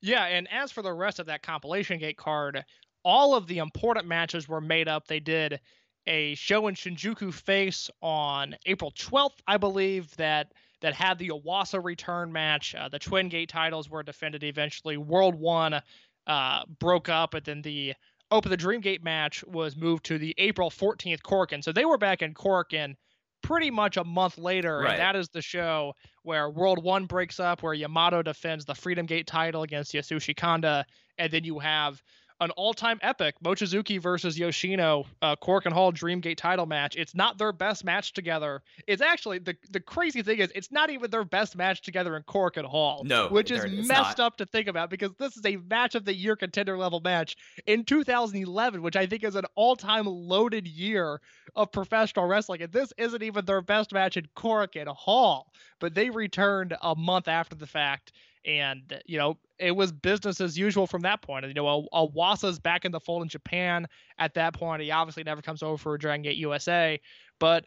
Speaker 2: Yeah, and as for the rest of that compilation gate card, all of the important matches were made up. They did a show in Shinjuku Face on April 12th, I believe, that that had the Iwasa return match. Uh, the Twin Gate titles were defended eventually. World One uh, broke up, and then the Open the Dream Gate match was moved to the April 14th Korakuen. So they were back in Korakuen pretty much a month later,
Speaker 1: Right.
Speaker 2: and that is the show where World One breaks up, where Yamato defends the Freedom Gate title against Yasushi Kanda, and then you have an all-time epic Mochizuki versus Yoshino uh, Korakuen Hall dreamgate title match. It's not their best match together. It's actually the the crazy thing is it's not even their best match together in Korakuen Hall.
Speaker 1: No,
Speaker 2: which is messed
Speaker 1: not.
Speaker 2: up to think about because this is a match of the year contender level match in 2011, which I think is an all-time loaded year of professional wrestling. And this isn't even their best match in Korakuen Hall, but they returned a month after the fact. And, you know, it was business as usual from that point. You know, Iwasa's back in the fold in Japan at that point. He obviously never comes over for Dragon Gate USA. But,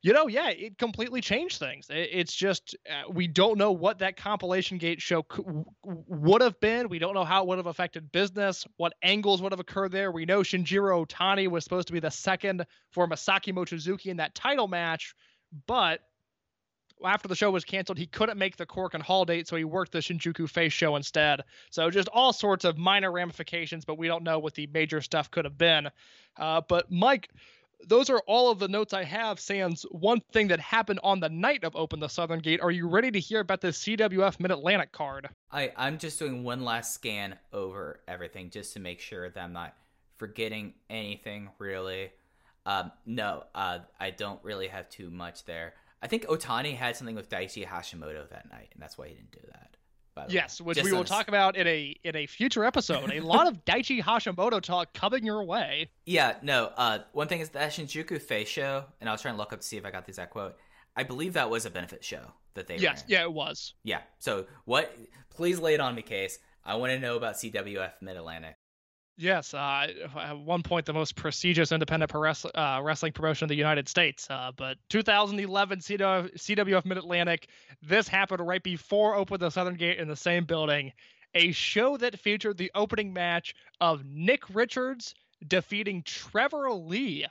Speaker 2: you know, yeah, it completely changed things. It, it's just, uh, we don't know what that compilation gate show c- would have been. We don't know how it would have affected business, what angles would have occurred there. We know Shinjiro Otani was supposed to be the second for Masaki Mochizuki in that title match, but after the show was canceled, he couldn't make the Korakuen Hall date, so he worked the Shinjuku Face show instead. So just all sorts of minor ramifications, but we don't know what the major stuff could have been. Uh, but Mike, those are all of the notes I have. Sans one thing that happened on the night of Open the Southern Gate. Are you ready to hear about the CWF Mid Atlantic card?
Speaker 1: I, I'm just doing one last scan over everything just to make sure that I'm not forgetting anything really. Um, no, uh, I don't really have too much there. I think Otani had something with Daichi Hashimoto that night, and that's why he didn't do that. by the way.
Speaker 2: Yes, which
Speaker 1: Just
Speaker 2: we will
Speaker 1: a
Speaker 2: talk about in a in a future episode. A lot of Daichi Hashimoto talk coming your way.
Speaker 1: Yeah, no. Uh, one thing is the Shinjuku Face show, and I was trying to look up to see if I got the exact quote. I believe that was a benefit show that they
Speaker 2: Yes,
Speaker 1: ran.
Speaker 2: yeah, it was.
Speaker 1: Yeah. So what? Please lay it on me, case. I want to know about CWF Mid Atlantic.
Speaker 2: Yes, uh, at one point the most prestigious independent wrestling, uh, wrestling promotion in the United States. Uh, but 2011 CW, CWF Mid Atlantic, this happened right before Open the Southern Gate in the same building. A show that featured the opening match of Nick Richards defeating Trevor Lee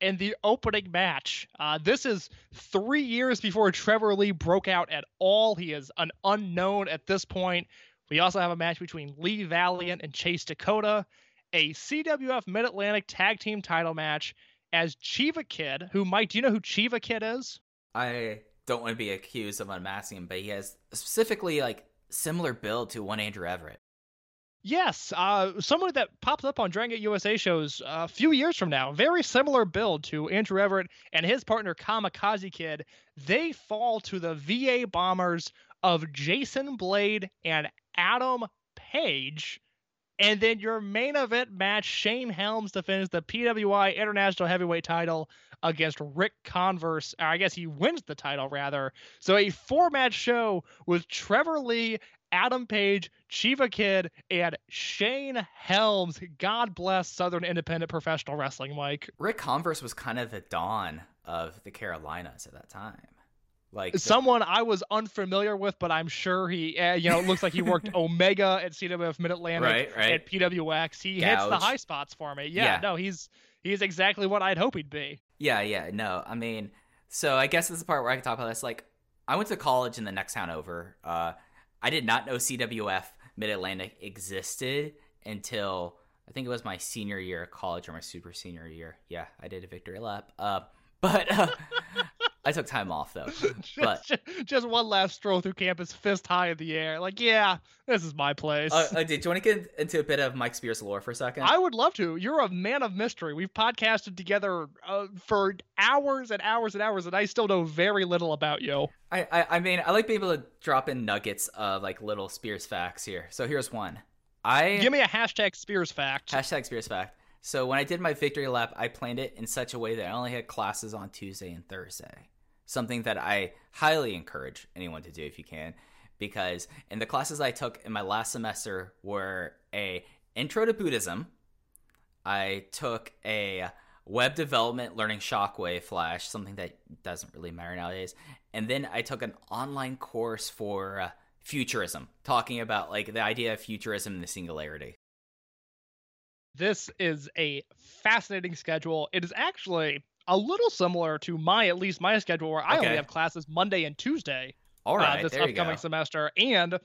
Speaker 2: in the opening match. Uh, this is three years before Trevor Lee broke out at all. He is an unknown at this point. We also have a match between Lee Valiant and Chase Dakota, a CWF Mid Atlantic Tag Team title match as Chiva Kid, who, Mike, do you know who Chiva Kid is?
Speaker 1: I don't want to be accused of unmasking him, but he has specifically like similar build to one Andrew Everett.
Speaker 2: Yes, uh, someone that pops up on Dragon Gate USA shows a few years from now. Very similar build to Andrew Everett and his partner Kamikaze Kid. They fall to the VA bombers of Jason Blade and Adam Page. And then your main event match, Shane Helms defends the PWI International Heavyweight title against Rick Converse. Or I guess he wins the title, rather. So a four match show with Trevor Lee, Adam Page, Chiva Kid, and Shane Helms. God bless Southern Independent Professional Wrestling, Mike.
Speaker 1: Rick Converse was kind of the dawn of the Carolinas at that time. Like the-
Speaker 2: Someone I was unfamiliar with, but I'm sure he, uh, you know, it looks like he worked Omega at CWF Mid Atlantic
Speaker 1: Right, right.
Speaker 2: at PWX. He hits the high spots for me. Yeah,
Speaker 1: Yeah.
Speaker 2: no, he's he's exactly what I'd hope he'd be.
Speaker 1: Yeah, yeah, no. I mean, so I guess this is the part where I can talk about this. Like, I went to college in the next town over. Uh, I did not know CWF Mid Atlantic existed until I think it was my senior year of college or my super senior year. Yeah, I did a victory lap. Uh, but uh, I took time off though. But
Speaker 2: just, just one last stroll through campus, fist high in the air. Like, yeah, this is my place.
Speaker 1: uh, uh, did you want to get into a bit of Mike Spears lore for a second?
Speaker 2: I would love to. You're a man of mystery. We've podcasted together uh, for hours and hours and hours, and I still know very little about you.
Speaker 1: I, I I mean I like being able to drop in nuggets of like little Spears facts here. So here's one. I
Speaker 2: Give me a hashtag Spears fact.
Speaker 1: hashtag Spears fact. So when I did my victory lap, I planned it in such a way that I only had classes on Tuesday and Thursday. Something that I highly encourage anyone to do if you can, because in the classes I took in my last semester were a intro to Buddhism. I took a web development learning shockwave flash, something that doesn't really matter nowadays. And then I took an online course for uh, futurism, talking about like the idea of futurism and the singularity.
Speaker 2: This is a fascinating schedule. It is actually a little similar to my, at least my schedule, where I
Speaker 1: Okay.
Speaker 2: only have classes Monday and Tuesday.
Speaker 1: All
Speaker 2: uh, this upcoming semester, and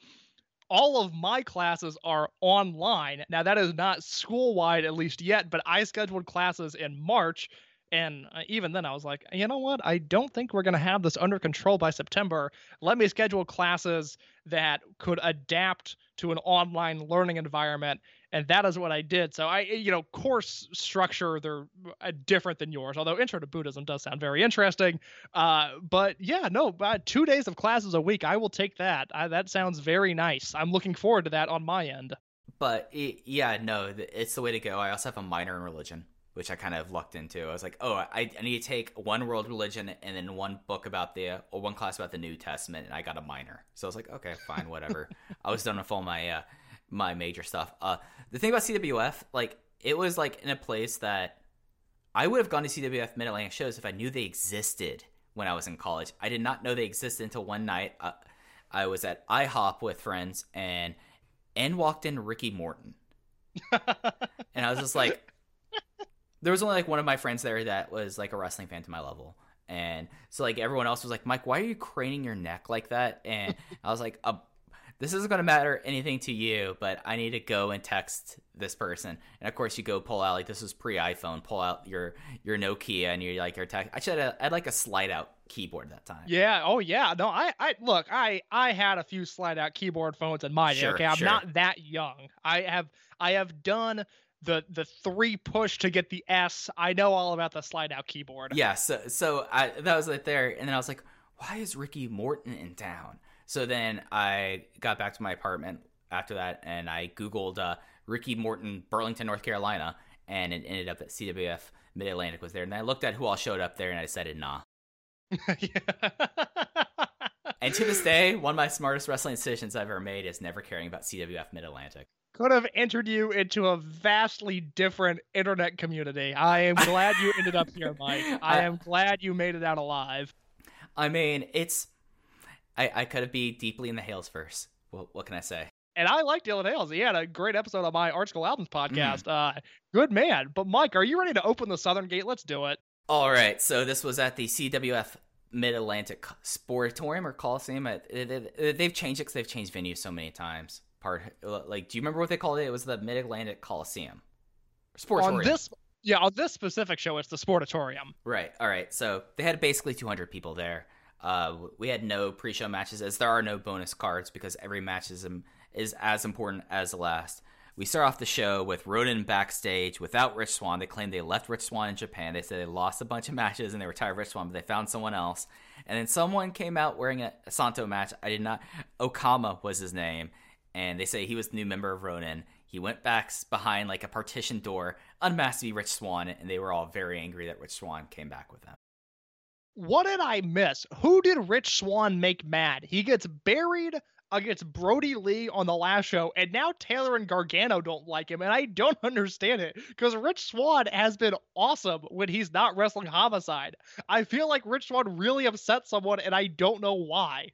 Speaker 2: all of my classes are online. Now that is not school wide at least yet, but I scheduled classes in March. And uh, even then, I was like, you know what? I don't think we're going to have this under control by September. Let me schedule classes that could adapt to an online learning environment. And that is what I did. So I, you know, course structure, they're uh, different than yours. Although Intro to Buddhism does sound very interesting. Uh, but yeah, no, uh, two days of classes a week, I will take that. I, that sounds very nice. I'm looking forward to that on my end.
Speaker 1: But it, yeah, no, it's the way to go. I also have a minor in religion, which I kind of lucked into. I was like, oh, I, I need to take one world religion and then one book about the or one class about the New Testament, and I got a minor. So I was like, okay, fine, whatever. I was done with all my uh, my major stuff. Uh, the thing about CWF, like, it was like in a place that I would have gone to CWF Mid Atlantic shows if I knew they existed when I was in college. I did not know they existed until one night. Uh, I was at IHOP with friends, and and walked in Ricky Morton, and I was just like, there was only like one of my friends there that was like a wrestling fan to my level. And so like everyone else was like, Mike, why are you craning your neck like that? And I was like, uh, this isn't going to matter anything to you, but I need to go and text this person. And of course, you go pull out like this was pre iPhone, pull out your your Nokia and you're like your text. I should have I had like a slide out keyboard that time.
Speaker 2: Yeah. Oh, yeah. No, I, I look, I, I had a few slide out keyboard phones in my day.
Speaker 1: Sure,
Speaker 2: Okay, I'm
Speaker 1: sure.
Speaker 2: not that young. I have, I have done the the three push to get the S. I know all about the slide out keyboard.
Speaker 1: Yeah, so so I that was like there, and then I was like, why is Ricky Morton in town? So then I got back to my apartment after that, and I googled uh, Ricky Morton, Burlington, North Carolina, and it ended up that CWF Mid Atlantic was there. And I looked at who all showed up there, and I decided nah. And to this day, one of my smartest wrestling decisions I've ever made is never caring about CWF Mid Atlantic.
Speaker 2: Could have entered you into a vastly different internet community. I am glad you ended up here, Mike. I am glad you made it out alive.
Speaker 1: I mean, it's I I could be deeply in the Hales verse. What, what can I say?
Speaker 2: And I like Dylan Hales. He had a great episode on my Art School Albums
Speaker 1: Mm.
Speaker 2: podcast. Uh, good man. But Mike, are you ready to open the Southern Gate? Let's do it.
Speaker 1: All right, so this was at the CWF Mid Atlantic Sportatorium or Coliseum. Uh, they- they- They've changed it because they've changed venues so many times. Part like, do you remember what they called it? It was the Mid Atlantic Coliseum. Sportatorium.
Speaker 2: On this, yeah, on this specific show, it's the Sportatorium.
Speaker 1: Right. All right. So they had basically 200 people there. Uh, we had no pre-show matches as there are no bonus cards because every match is um, is as important as the last. We start off the show with Ronin backstage without Rich Swann. They claim they left Rich Swann in Japan. They said they lost a bunch of matches and they retired Rich Swann, but they found someone else. And then someone came out wearing a, Santo match. I did not. Okama was his name. And they say he was the new member of Ronin. He went back behind like a partition door, unmasked to be Rich Swann, and they were all very angry that Rich Swann came back with them.
Speaker 2: What did I miss? Who did Rich Swann make mad? He gets buried against Brody Lee on the last show, and now Taylor and Gargano don't like him, and I don't understand it because Rich Swann has been awesome when he's not wrestling Homicide. I feel like Rich Swann really upset someone, and I don't know why.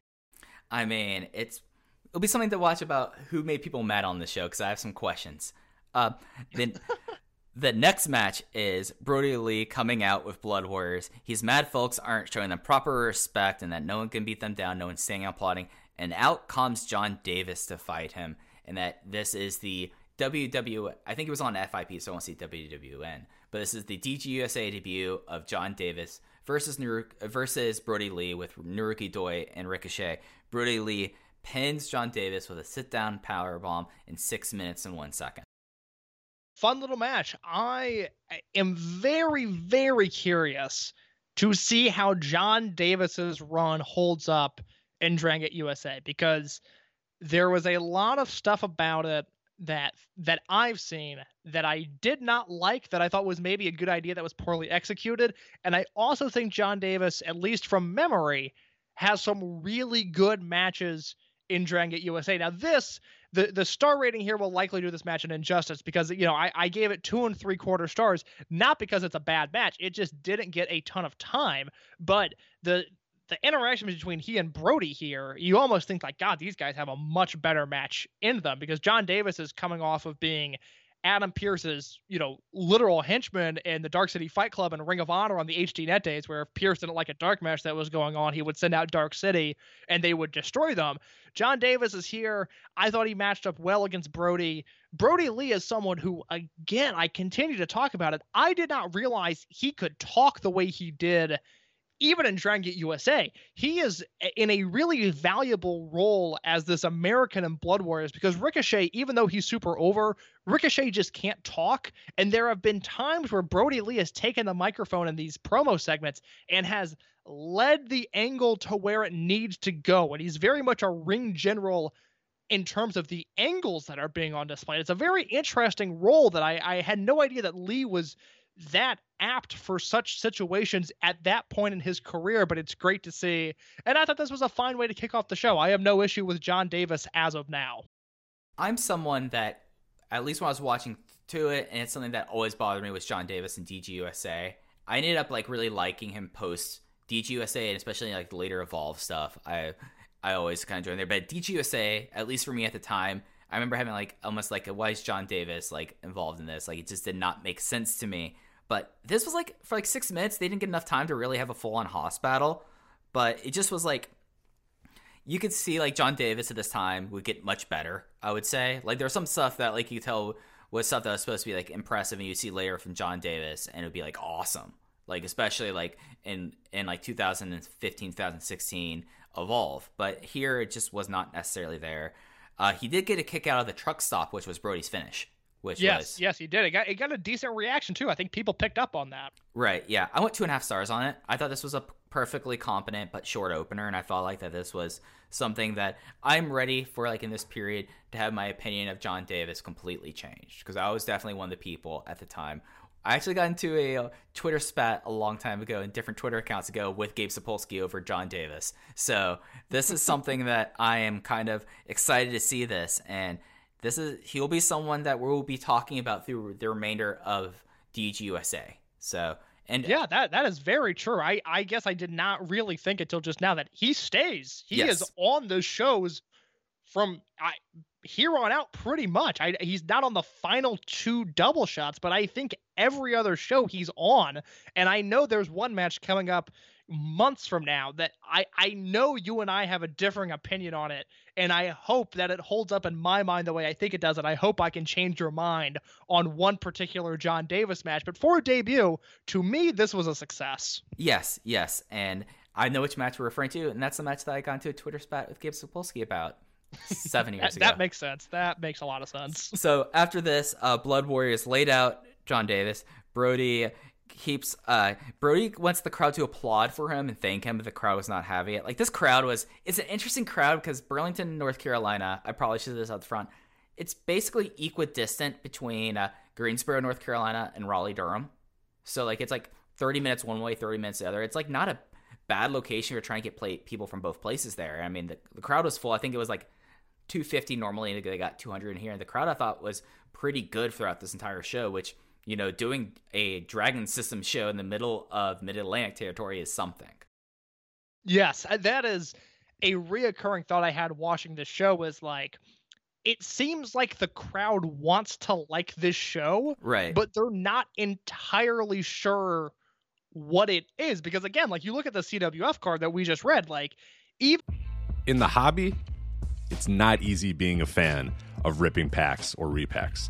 Speaker 1: I mean, it's it'll be something to watch about who made people mad on the show because I have some questions. Uh, then the next match is Brody Lee coming out with Blood Warriors. He's mad folks aren't showing them proper respect and that no one can beat them down, no one's staying out plotting. And out comes John Davis to fight him, and that this is the WW. I think it was on FIP, so I won't see WWN. But this is the DGUSA debut of John Davis versus versus Brody Lee with Naruki Doi and Ricochet. Brody Lee pins John Davis with a sit down power bomb in six minutes and one second.
Speaker 2: Fun little match. I am very, very curious to see how John Davis's run holds up in Dragon USA because there was a lot of stuff about it that that I've seen that I did not like that I thought was maybe a good idea that was poorly executed and I also think John Davis at least from memory has some really good matches in Dragon Gate USA. Now this the the star rating here will likely do this match an injustice because you know I, I gave it two and three quarter stars not because it's a bad match it just didn't get a ton of time but the the interaction between he and Brody here you almost think like God these guys have a much better match in them because John Davis is coming off of being Adam Pearce's, you know, literal henchman in the Dark City Fight Club and Ring of Honor on the HD Net days, where if Pierce didn't like a dark match that was going on, he would send out Dark City and they would destroy them. John Davis is here. I thought he matched up well against Brody. Brody Lee is someone who, again, I continue to talk about it. I did not realize he could talk the way he did even in Dragon Gate USA, he is in a really valuable role as this American in Blood Warriors because Ricochet, even though he's super over, Ricochet just can't talk. And there have been times where Brody Lee has taken the microphone in these promo segments and has led the angle to where it needs to go. And he's very much a ring general in terms of the angles that are being on display. It's a very interesting role that I, I had no idea that Lee was that apt for such situations at that point in his career, but it's great to see. And I thought this was a fine way to kick off the show. I have no issue with John Davis as of now.
Speaker 1: I'm someone that, at least when I was watching to it, and it's something that always bothered me was John Davis and DGUSA. I ended up like really liking him post DGUSA, and especially like the later Evolve stuff. I I always kind of joined there, but DGUSA, at least for me at the time, I remember having like almost like a why is John Davis like involved in this? Like it just did not make sense to me. But this was like for like six minutes, they didn't get enough time to really have a full on Hoss battle. But it just was like you could see like John Davis at this time would get much better. I would say like there's some stuff that like you could tell was stuff that was supposed to be like impressive, and you see later from John Davis, and it would be like awesome. Like especially like in in like 2015, 2016 Evolve, but here it just was not necessarily there. Uh, he did get a kick out of the truck stop, which was Brody's finish. Which
Speaker 2: yes,
Speaker 1: was
Speaker 2: yes, he did. It got it got a decent reaction too. I think people picked up on that.
Speaker 1: Right. Yeah. I went two and a half stars on it. I thought this was a perfectly competent but short opener, and I felt like that this was something that I'm ready for, like in this period, to have my opinion of John Davis completely changed because I was definitely one of the people at the time. I actually got into a uh, Twitter spat a long time ago and different Twitter accounts ago with Gabe Sapolsky over John Davis. So this is something that I am kind of excited to see this, and this is he'll be someone that we'll be talking about through the remainder of DGUSA. So and
Speaker 2: Yeah, that that is very true. I I guess I did not really think until just now that he stays. He
Speaker 1: Yes.
Speaker 2: is on the shows from I here on out pretty much. I he's not on the final two double shots, but I think every other show he's on. And I know there's one match coming up months from now that I I know you and I have a differing opinion on it and I hope that it holds up in my mind the way I think it does and I hope I can change your mind on one particular John Davis match but for a debut to me this was a success
Speaker 1: Yes, yes, and I know which match we're referring to, and that's the match that I got into a Twitter spat with Gabe Sapolsky about. seven years
Speaker 2: That,
Speaker 1: ago.
Speaker 2: that makes sense. That makes a lot of sense.
Speaker 1: So after this, uh, Blood Warriors laid out John Davis. Brody keeps uh Brody wants the crowd to applaud for him and thank him, but the crowd was not having it. Like this crowd was it's an interesting crowd because Burlington, North Carolina, I probably should have this up front. It's basically equidistant between uh, Greensboro, North Carolina, and Raleigh, Durham. So like it's like 30 minutes one way, 30 minutes the other. It's like not a bad location. You're trying to get play- people from both places there. I mean, the, the crowd was full. I think it was like 250 normally, and they got 200 in here. And the crowd I thought was pretty good throughout this entire show, which you know, doing a Dragon System show in the middle of Mid Atlantic territory is something.
Speaker 2: Yes, uh, that is a reoccurring thought I had watching this show was like it seems like the crowd wants to like this show,
Speaker 1: Right.
Speaker 2: but they're not entirely sure what it is because again, like you look at the CWF card that we just read, like even
Speaker 3: in the hobby, it's not easy being a fan of ripping packs or repacks.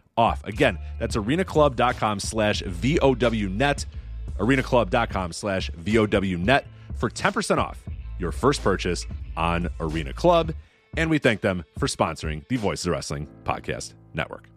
Speaker 3: off. Again, that's arenaclub.com slash VOWnet. arenaclub.com slash VOWnet for 10% off your first purchase on Arena Club. And we thank them for sponsoring the Voices of Wrestling Podcast Network.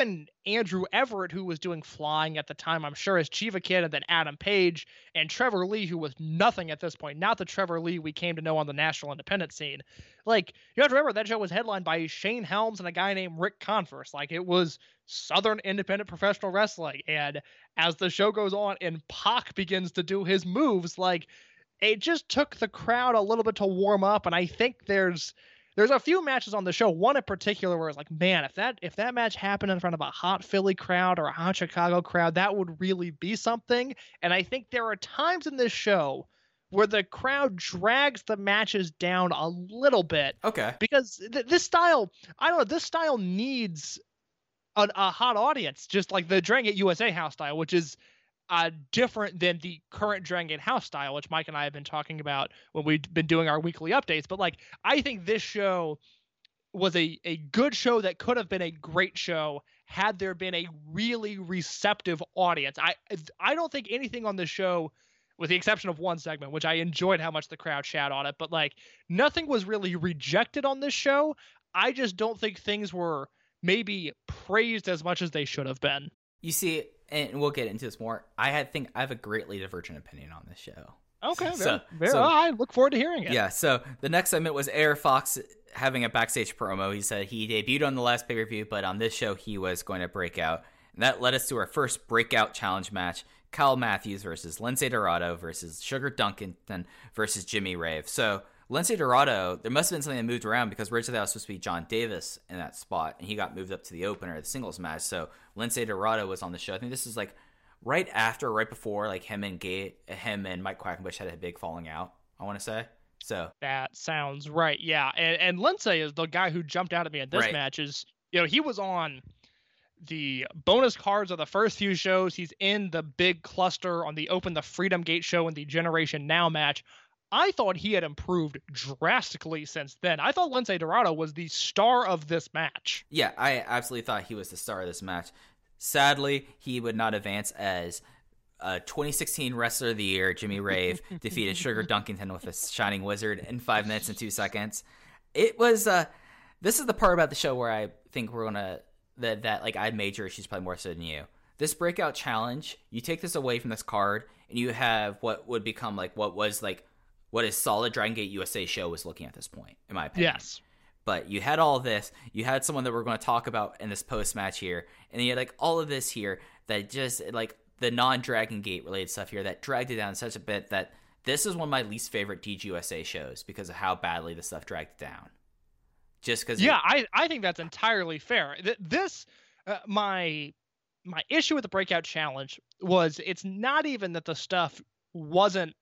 Speaker 2: And Andrew Everett, who was doing flying at the time, I'm sure, as Chiva Kid, and then Adam Page and Trevor Lee, who was nothing at this point, not the Trevor Lee we came to know on the national independent scene. Like, you have to remember that show was headlined by Shane Helms and a guy named Rick Converse. Like, it was Southern independent professional wrestling. And as the show goes on and Pac begins to do his moves, like, it just took the crowd a little bit to warm up. And I think there's there's a few matches on the show one in particular where it's like man if that if that match happened in front of a hot philly crowd or a hot chicago crowd that would really be something and i think there are times in this show where the crowd drags the matches down a little bit
Speaker 1: Okay.
Speaker 2: because th- this style i don't know this style needs a, a hot audience just like the Dragon Gate usa house style which is uh, different than the current Dragon Gate house style, which Mike and I have been talking about when we've been doing our weekly updates. But like, I think this show was a, a good show that could have been a great show had there been a really receptive audience. I I don't think anything on the show, with the exception of one segment, which I enjoyed how much the crowd shat on it, but like nothing was really rejected on this show. I just don't think things were maybe praised as much as they should have been.
Speaker 1: You see, and we'll get into this more. I had think I have a greatly divergent opinion on this show.
Speaker 2: Okay, very,
Speaker 1: So-
Speaker 2: very,
Speaker 1: so-
Speaker 2: I look forward to hearing it.
Speaker 1: Yeah, so the next segment was AR Fox having a backstage promo. He said he debuted on the last pay per view, but on this show he was going to break out. And that led us to our first breakout challenge match Kyle Matthews versus Lince Dorado versus Sugar Dunkerton versus Jimmy Rave. So, Lince Dorado, there must have been something that moved around because originally that was supposed to be John Davis in that spot, and he got moved up to the opener, the singles match. So, Lince Dorado was on the show. I think this is like right after, right before, like him and Gate, him and Mike Quackenbush had a big falling out. I want to say so.
Speaker 2: That sounds right. Yeah, and and Lindsay is the guy who jumped out at me in this
Speaker 1: Right.
Speaker 2: match. Is you know he was on the bonus cards of the first few shows. He's in the big cluster on the Open the Freedom Gate show and the Generation Now match. I thought he had improved drastically since then. I thought Lince Dorado was the star of this match.
Speaker 1: Yeah, I absolutely thought he was the star of this match. Sadly, he would not advance as uh, 2016 Wrestler of the Year. Jimmy Rave defeated Sugar Dunkerton with a Shining Wizard in five minutes and two seconds. It was. Uh, this is the part about the show where I think we're gonna that that like I had major issues probably more so than you. This breakout challenge, you take this away from this card, and you have what would become like what was like what a solid Dragon Gate USA show was looking at this point, in my opinion
Speaker 2: Yes.
Speaker 1: but you had all this you had someone that we're going to talk about in this post match here and then you had like all of this here that just like the non-dragon gate related stuff here that dragged it down such a bit that this is one of my least favorite DGUSA shows because of how badly the stuff dragged it down just because
Speaker 2: Yeah, I, I think that's entirely fair. Th- This uh, my my issue with the breakout challenge was it's not even that the stuff wasn't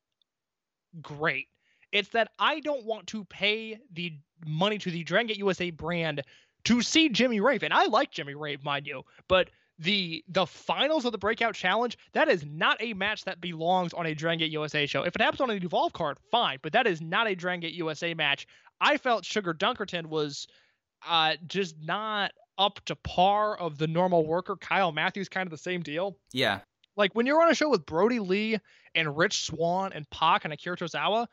Speaker 2: great. It's that I don't want to pay the money to the Dragon Gate USA brand to see Jimmy Rave, and I like Jimmy Rave, mind you, but the the finals of the breakout challenge that is not a match that belongs on a Dragon Gate USA show. If it happens on a Evolve card, fine, but that is not a Dragon Gate USA match. I felt Sugar Dunkerton was uh, just not up to par of the normal worker. Kyle Matthews, kind of the same deal.
Speaker 1: yeah
Speaker 2: Like when you're on a show with Brody Lee and Rich Swann and Pac and Akira Tozawa,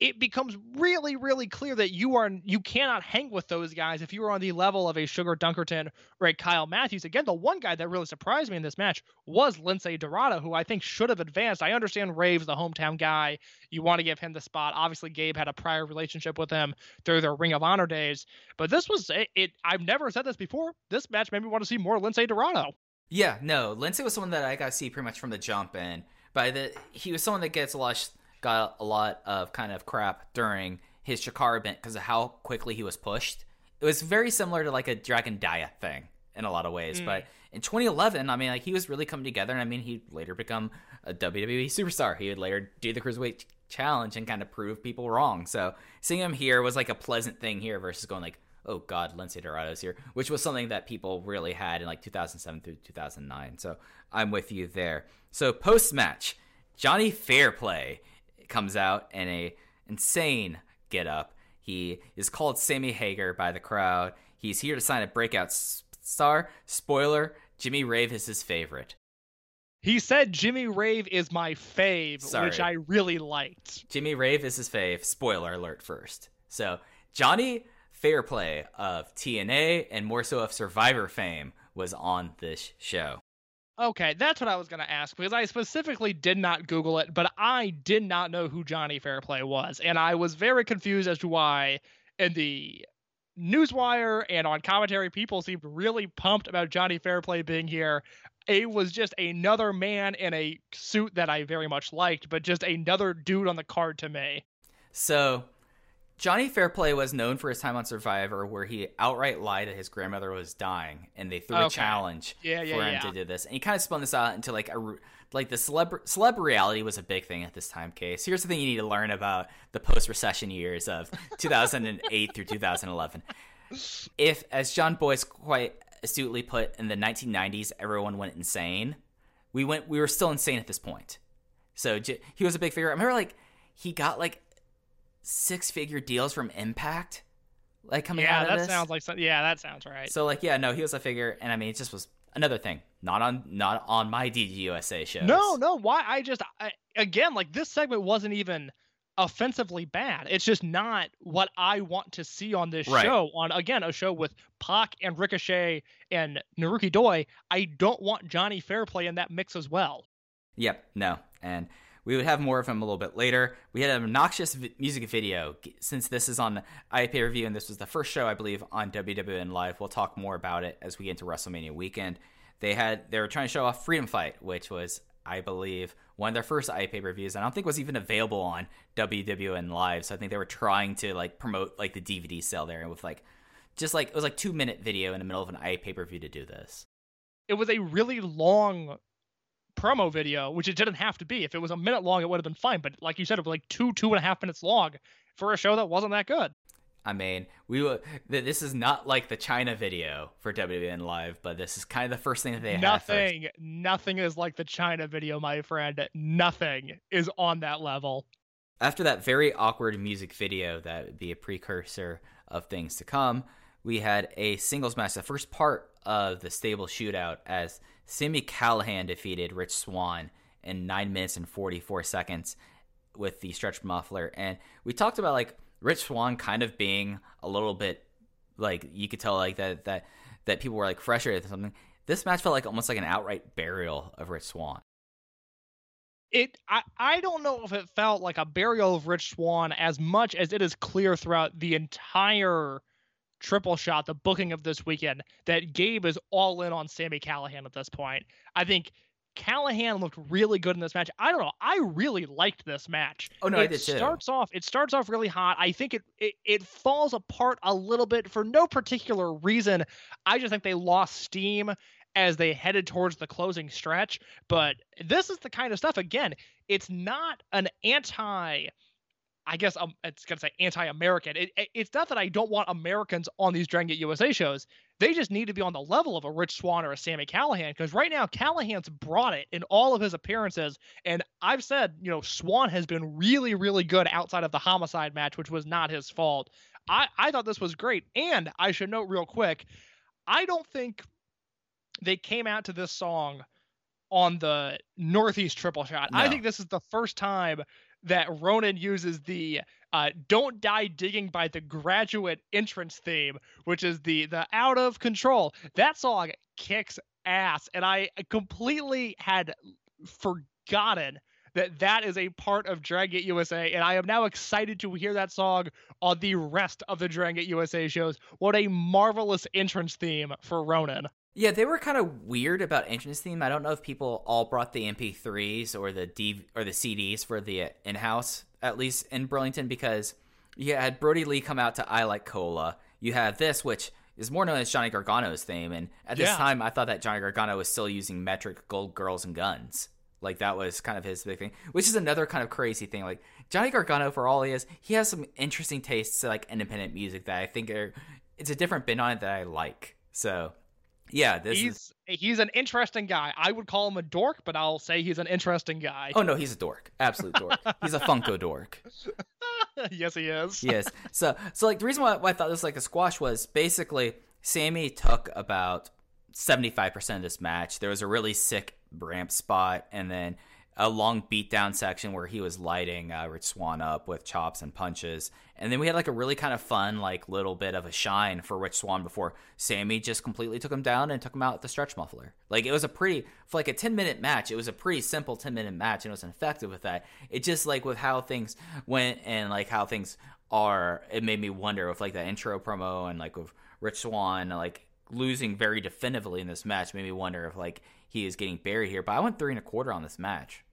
Speaker 2: it becomes really, really clear that you are you cannot hang with those guys if you are on the level of a Sugar Dunkerton or a Kyle Matthews. Again, the one guy that really surprised me in this match was Lince Dorado, who I think should have advanced. I understand Rave's the hometown guy. You want to give him the spot. Obviously, Gabe had a prior relationship with him through their Ring of Honor days. But this was it. it I've never said this before. This match made me want to see more Lince Dorado.
Speaker 1: Yeah, no, Lince was someone that I got to see pretty much from the jump, and by the he was someone that gets a lot got a lot of kind of crap during his Chikara event because of how quickly he was pushed. It was very similar to like a Dragon Dia thing in a lot of ways, mm. but in 2011, I mean, like he was really coming together, and I mean, he later become a WWE superstar. He would later do the Cruiserweight Challenge and kind of prove people wrong. So seeing him here was like a pleasant thing here versus going like, oh god, Lince Dorado's here, which was something that people really had in like 2007 through 2009. So I'm with you there. So post match, Johnny Fairplay comes out in a insane get up. He is called Sammy Hagar by the crowd. He's here to sign a breakout star. Spoiler: Jimmy Rave is his favorite.
Speaker 2: He said Jimmy Rave is my fave,
Speaker 1: Sorry.
Speaker 2: which I really liked.
Speaker 1: Jimmy Rave is his fave. Spoiler alert first. So, Johnny Fairplay of TNA and more so of Survivor fame was on this show.
Speaker 2: Okay, that's what I was going to ask because I specifically did not Google it, but I did not know who Johnny Fairplay was. And I was very confused as to why in the Newswire and on commentary, people seemed really pumped about Johnny Fairplay being here. It was just another man in a suit that I very much liked, but just another dude on the card to me.
Speaker 1: So, Johnny Fairplay was known for his time on Survivor, where he outright lied that his grandmother was dying, and they threw a challenge
Speaker 2: Yeah, yeah,
Speaker 1: for him
Speaker 2: yeah.
Speaker 1: to do this. And he kind of spun this out into like a like the celeb celeb reality was a big thing at this time. Case here's the thing you need to learn about the post recession years of 2008 through 2011. If, as Jon Bois quite astutely put, in the 1990s, everyone went insane. We went. We were still insane at this point. So j- he was a big figure. I remember like he got like six figure deals from Impact, like coming
Speaker 2: Yeah,
Speaker 1: out of this.
Speaker 2: Yeah, that sounds like some, yeah, that sounds right.
Speaker 1: so like yeah, no, he was a figure, and I mean it just was another thing, not on not on my DGUSA shows.
Speaker 2: No, no. Why? I just I, again like this segment wasn't even offensively bad. It's just not what I want to see on this
Speaker 1: Right.
Speaker 2: show. On again, a show with Pac and Ricochet and Naruki Doi. I don't want Johnny Fairplay in that mix as well.
Speaker 1: Yep, no. And we would have more of him a little bit later. We had an obnoxious vi- music video. Since this is on iPPV and this was the first show, I believe, on WWN Live, we'll talk more about it as we get into WrestleMania weekend. They had they were trying to show off Freedom Fight, which was, I believe, one of their first iPPVs. I don't think was even available on WWN Live. So I think they were trying to like promote like the DVD sale there with like just like it was like two minute video in the middle of an iPPV to do this.
Speaker 2: It was a really long promo video, which it didn't have to be. If it was a minute long, it would have been fine. But like you said, it was like two, two and a half minutes long for a show that wasn't that good.
Speaker 1: I mean, we th- This is not like the China video for WWN Live, but this is kind of the first thing that they had. first.
Speaker 2: nothing, nothing is like the China video, my friend. Nothing is on that level.
Speaker 1: After that very awkward music video that would be a precursor of things to come, we had a singles match, the first part of the stable shootout, as Sami Callihan defeated Rich Swann in nine minutes and forty four seconds with the stretch muffler. And we talked about like Rich Swann kind of being a little bit like you could tell like that that that people were like frustrated or something. This match felt like almost like an outright burial of Rich Swann.
Speaker 2: it I, I don't know if it felt like a burial of Rich Swann as much as it is clear throughout the entire triple shot, the booking of this weekend, that Gabe is all in on Sami Callihan at this point. I think Callihan looked really good in this match. I don't know. I really liked this match.
Speaker 1: Oh, no,
Speaker 2: it
Speaker 1: I did too.
Speaker 2: starts off it starts off really hot. I think it, it it falls apart a little bit for no particular reason. I just think they lost steam as they headed towards the closing stretch. But this is the kind of stuff again, it's not an anti I guess um, it's gonna say anti-American. It, it- it's not that I don't want Americans on these Dragon Gate USA shows. They just need to be on the level of a Rich Swann or a Sami Callihan because right now Callihan's brought it in all of his appearances, and I've said you know Swann has been really really good outside of the homicide match, which was not his fault. I I thought this was great, and I should note real quick, I don't think they came out to this song on the Northeast triple shot. I think this is the first time that Ronin uses the uh, "Don't Die Digging" by the Graduate entrance theme, which is the the out of control. That song kicks ass, and I completely had forgotten that that is a part of Dragon Gate USA, and I am now excited to hear that song on the rest of the Dragon Gate USA shows. What a marvelous entrance theme for Ronin.
Speaker 1: Yeah, they were kind of weird about entrance theme. I don't know if people all brought the MP3s or the D or the CDs for the uh, in-house, at least in Burlington, because you had Brody Lee come out to "I Like Cola." You have this, which is more known as Johnny Gargano's theme, and at this
Speaker 2: Yeah.
Speaker 1: time, I thought that Johnny Gargano was still using metric gold girls and guns. Like that was kind of his big thing, which is another kind of crazy thing. Like Johnny Gargano, for all he is, he has some interesting tastes to like independent music that I think are. It's a different bit on it that I like. So, yeah, this is.
Speaker 2: he's he's an interesting guy. I would call him a dork, but I'll say he's an interesting guy.
Speaker 1: Oh no, he's a dork. Absolute dork. he's a Funko dork.
Speaker 2: yes, he is.
Speaker 1: Yes. So so like the reason why, why I thought this was like a squash was basically Sami took about seventy five percent of this match. There was a really sick ramp spot and then a long beatdown section where he was lighting uh, Rich Swann up with chops and punches. And then we had like a really kind of fun, like little bit of a shine for Rich Swann before Sami just completely took him down and took him out with the stretch muffler. Like it was a pretty, for like a 10 minute match, it was a pretty simple 10 minute match and it was effective with that. It just like with how things went and like how things are, it made me wonder with like that intro promo and like with Rich Swann, like losing very definitively in this match made me wonder if like he is getting buried here. But I went three and a quarter on this match.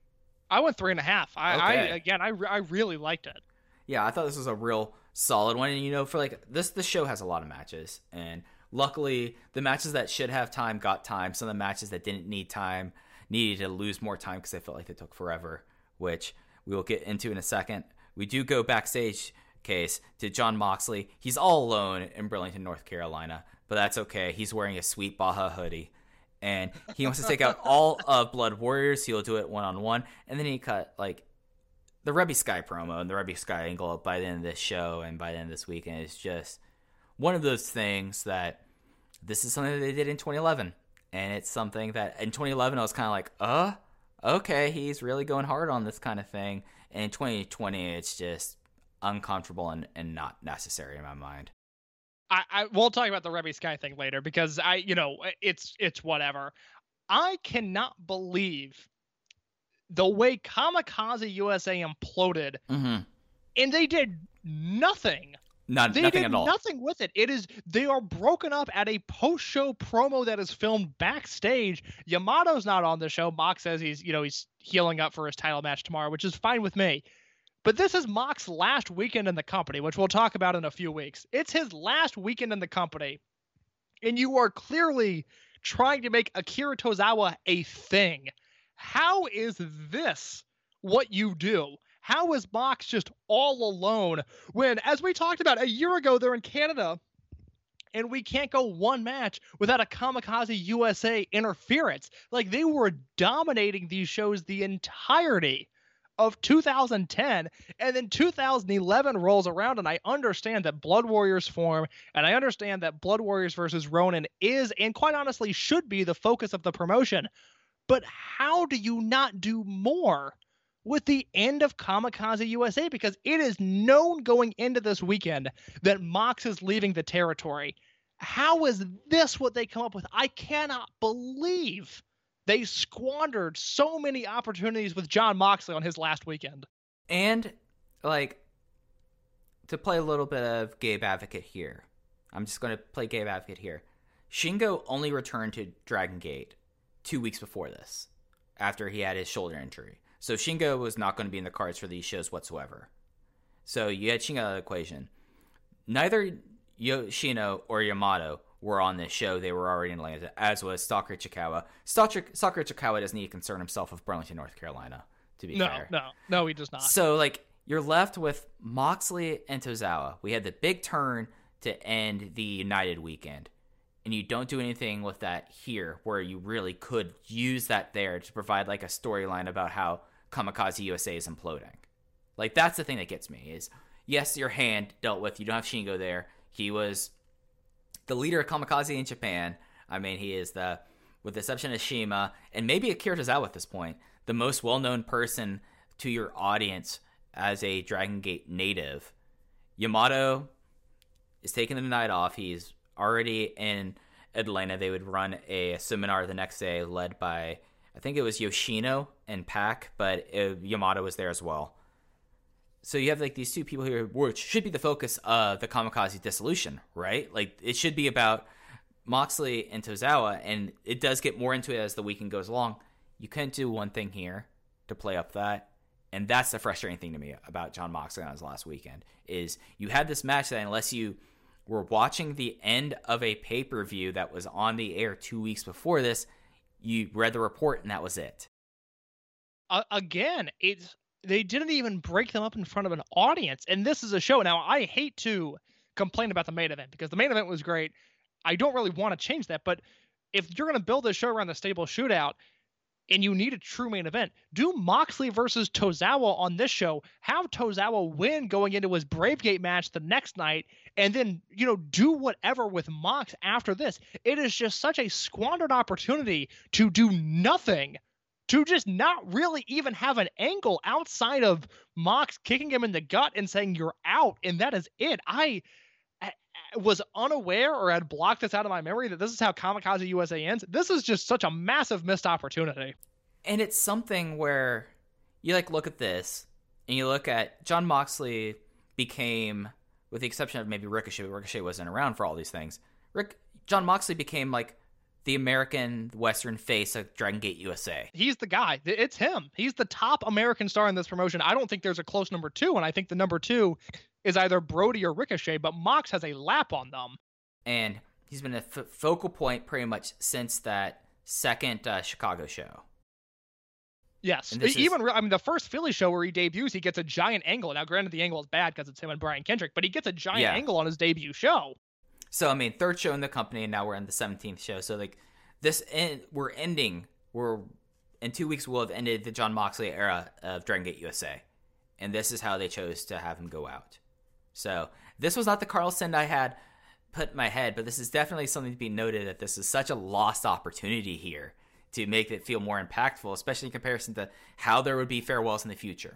Speaker 2: I went three and a half. I, I again, I, re- I really liked it.
Speaker 1: yeah, I thought this was a real solid one. And you know, for like this, this show has a lot of matches, and luckily, the matches that should have time got time. Some of the matches that didn't need time needed to lose more time because they felt like they took forever, which we will get into in a second. We do go backstage case to Jon Moxley. He's all alone in Burlington, North Carolina, but that's okay. He's wearing a sweet Baja hoodie. And he wants to take out all of Blood Warriors. He'll do it one on one. And then he cut like the Reby Sky promo and the Reby Sky angle by the end of this show and by the end of this weekend is just one of those things that this is something that they did in 2011. And it's something that in 2011 I was kind of like, uh, okay, he's really going hard on this kind of thing. And in 2020, it's just uncomfortable and, and not necessary in my mind.
Speaker 2: I, I we'll talk about the Remy Sky thing later because I, you know, it's it's whatever. I cannot believe the way Kamikaze USA imploded,
Speaker 1: Mm-hmm.
Speaker 2: and they did nothing.
Speaker 1: Not,
Speaker 2: They
Speaker 1: nothing
Speaker 2: did
Speaker 1: at all.
Speaker 2: nothing with it. It is they are broken up at a post-show promo that is filmed backstage. Yamato's not on the show. Mox says he's you know he's healing up for his title match tomorrow, which is fine with me. But this is Mox's last weekend in the company, which we'll talk about in a few weeks. It's his last weekend in the company, and you are clearly trying to make Akira Tozawa a thing. How is this what you do? How is Mox just all alone when, as we talked about a year ago, they're in Canada and we can't go one match without a Kamikaze USA interference? Like they were dominating these shows the entirety of 2010 and then 2011 rolls around and I understand that Blood Warriors form and I understand that Blood Warriors versus Ronin is and quite honestly should be the focus of the promotion. But how do you not do more with the end of Kamikaze USA? Because it is known going into this weekend that Mox is leaving the territory. How is this what they come up with? I cannot believe they squandered so many opportunities with Jon Moxley on his last weekend.
Speaker 1: And like to play a little bit of Gabe Advocate here. I'm just going to play Gabe Advocate here. Shingo only returned to Dragon Gate two weeks before this, after he had his shoulder injury. So Shingo was not going to be in the cards for these shows whatsoever. So you had Shingo out of the equation. Neither Yoshino or Yamato were on this show. They were already in Atlanta, as was Stalker Ichikawa. Stalker, Stalker Ichikawa doesn't need to concern himself with Burlington, North Carolina, to be
Speaker 2: No,
Speaker 1: fair.
Speaker 2: no, no, he does not.
Speaker 1: So like you're left with Moxley and Tozawa. We had the big turn to end the United weekend. And you don't do anything with that here where you really could use that there to provide like a storyline about how Kamikaze USA is imploding. Like that's the thing that gets me is yes, your hand dealt with. You don't have Shingo there. He was the leader of Kamikaze in Japan. I mean, he is the, with the exception of CIMA and maybe Akira Tozawa at this point, the most well-known person to your audience as a Dragon Gate native. Yamato is taking the night off. He's already in Atlanta. They would run a seminar the next day led by, I think it was Yoshino and Pac, but uh, Yamato was there as well. So you have like these two people here, which should be the focus of the Kamikaze dissolution, right? Like it should be about Moxley and Tozawa, and it does get more into it as the weekend goes along. You couldn't do one thing here to play up that, and that's the frustrating thing to me about Jon Moxley on his last weekend is you had this match that unless you were watching the end of a pay per view that was on the air two weeks before this, you read the report and that was it.
Speaker 2: uh, again, it's they didn't even break them up in front of an audience, and this is a show. Now, I hate to complain about the main event because the main event was great. I don't really want to change that, but if you're going to build a show around the stable shootout and you need a true main event, do Moxley versus Tozawa on this show. Have Tozawa win going into his Bravegate match the next night, and then you know do whatever with Mox after this. It is just such a squandered opportunity to do nothing to just not really even have an angle outside of Mox kicking him in the gut and saying you're out, and that is it. I, was unaware or had blocked this out of my memory that this is how Kamikaze USA ends. This is just such a massive missed opportunity.
Speaker 1: And it's something where you like look at this and you look at Jon Moxley became, with the exception of maybe Ricochet, Ricochet wasn't around for all these things. Rick Jon Moxley became like the American Western face of Dragon Gate USA.
Speaker 2: He's the guy. It's him. He's the top American star in this promotion. I don't think there's a close number two, and I think the number two is either Brody or Ricochet, but Mox has a lap on them.
Speaker 1: And he's been a f- focal point pretty much since that second uh, Chicago show.
Speaker 2: Yes, even re- I mean the first Philly show where he debuts, he gets a giant angle. Now, granted, the angle is bad because it's him and Brian Kendrick, but he gets a giant
Speaker 1: Yeah.
Speaker 2: angle on his debut show.
Speaker 1: So I mean, third show in the company, and now we're in the seventeenth show. So like this, en- we're ending. We're in two weeks. We'll have ended the Jon Moxley era of Dragon Gate USA, and this is how they chose to have him go out. So this was not the Carlson I had put in my head, but this is definitely something to be noted that this is such a lost opportunity here to make it feel more impactful, especially in comparison to how there would be farewells in the future.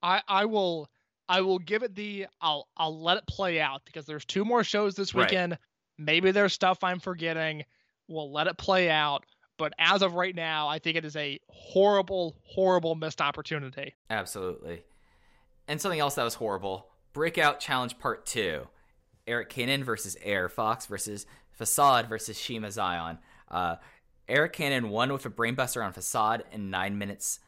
Speaker 2: I I will I will give it the I'll I'll let it play out because there's two more shows this
Speaker 1: Right.
Speaker 2: weekend. Maybe there's stuff I'm forgetting. We'll let it play out. But as of right now, I think it is a horrible, horrible missed opportunity.
Speaker 1: Absolutely. And something else that was horrible Breakout Challenge Part 2. Arik Cannon versus AR Fox versus Facade versus Shiima Xion. Uh, Arik Cannon won with a brainbuster on Facade in 9 minutes,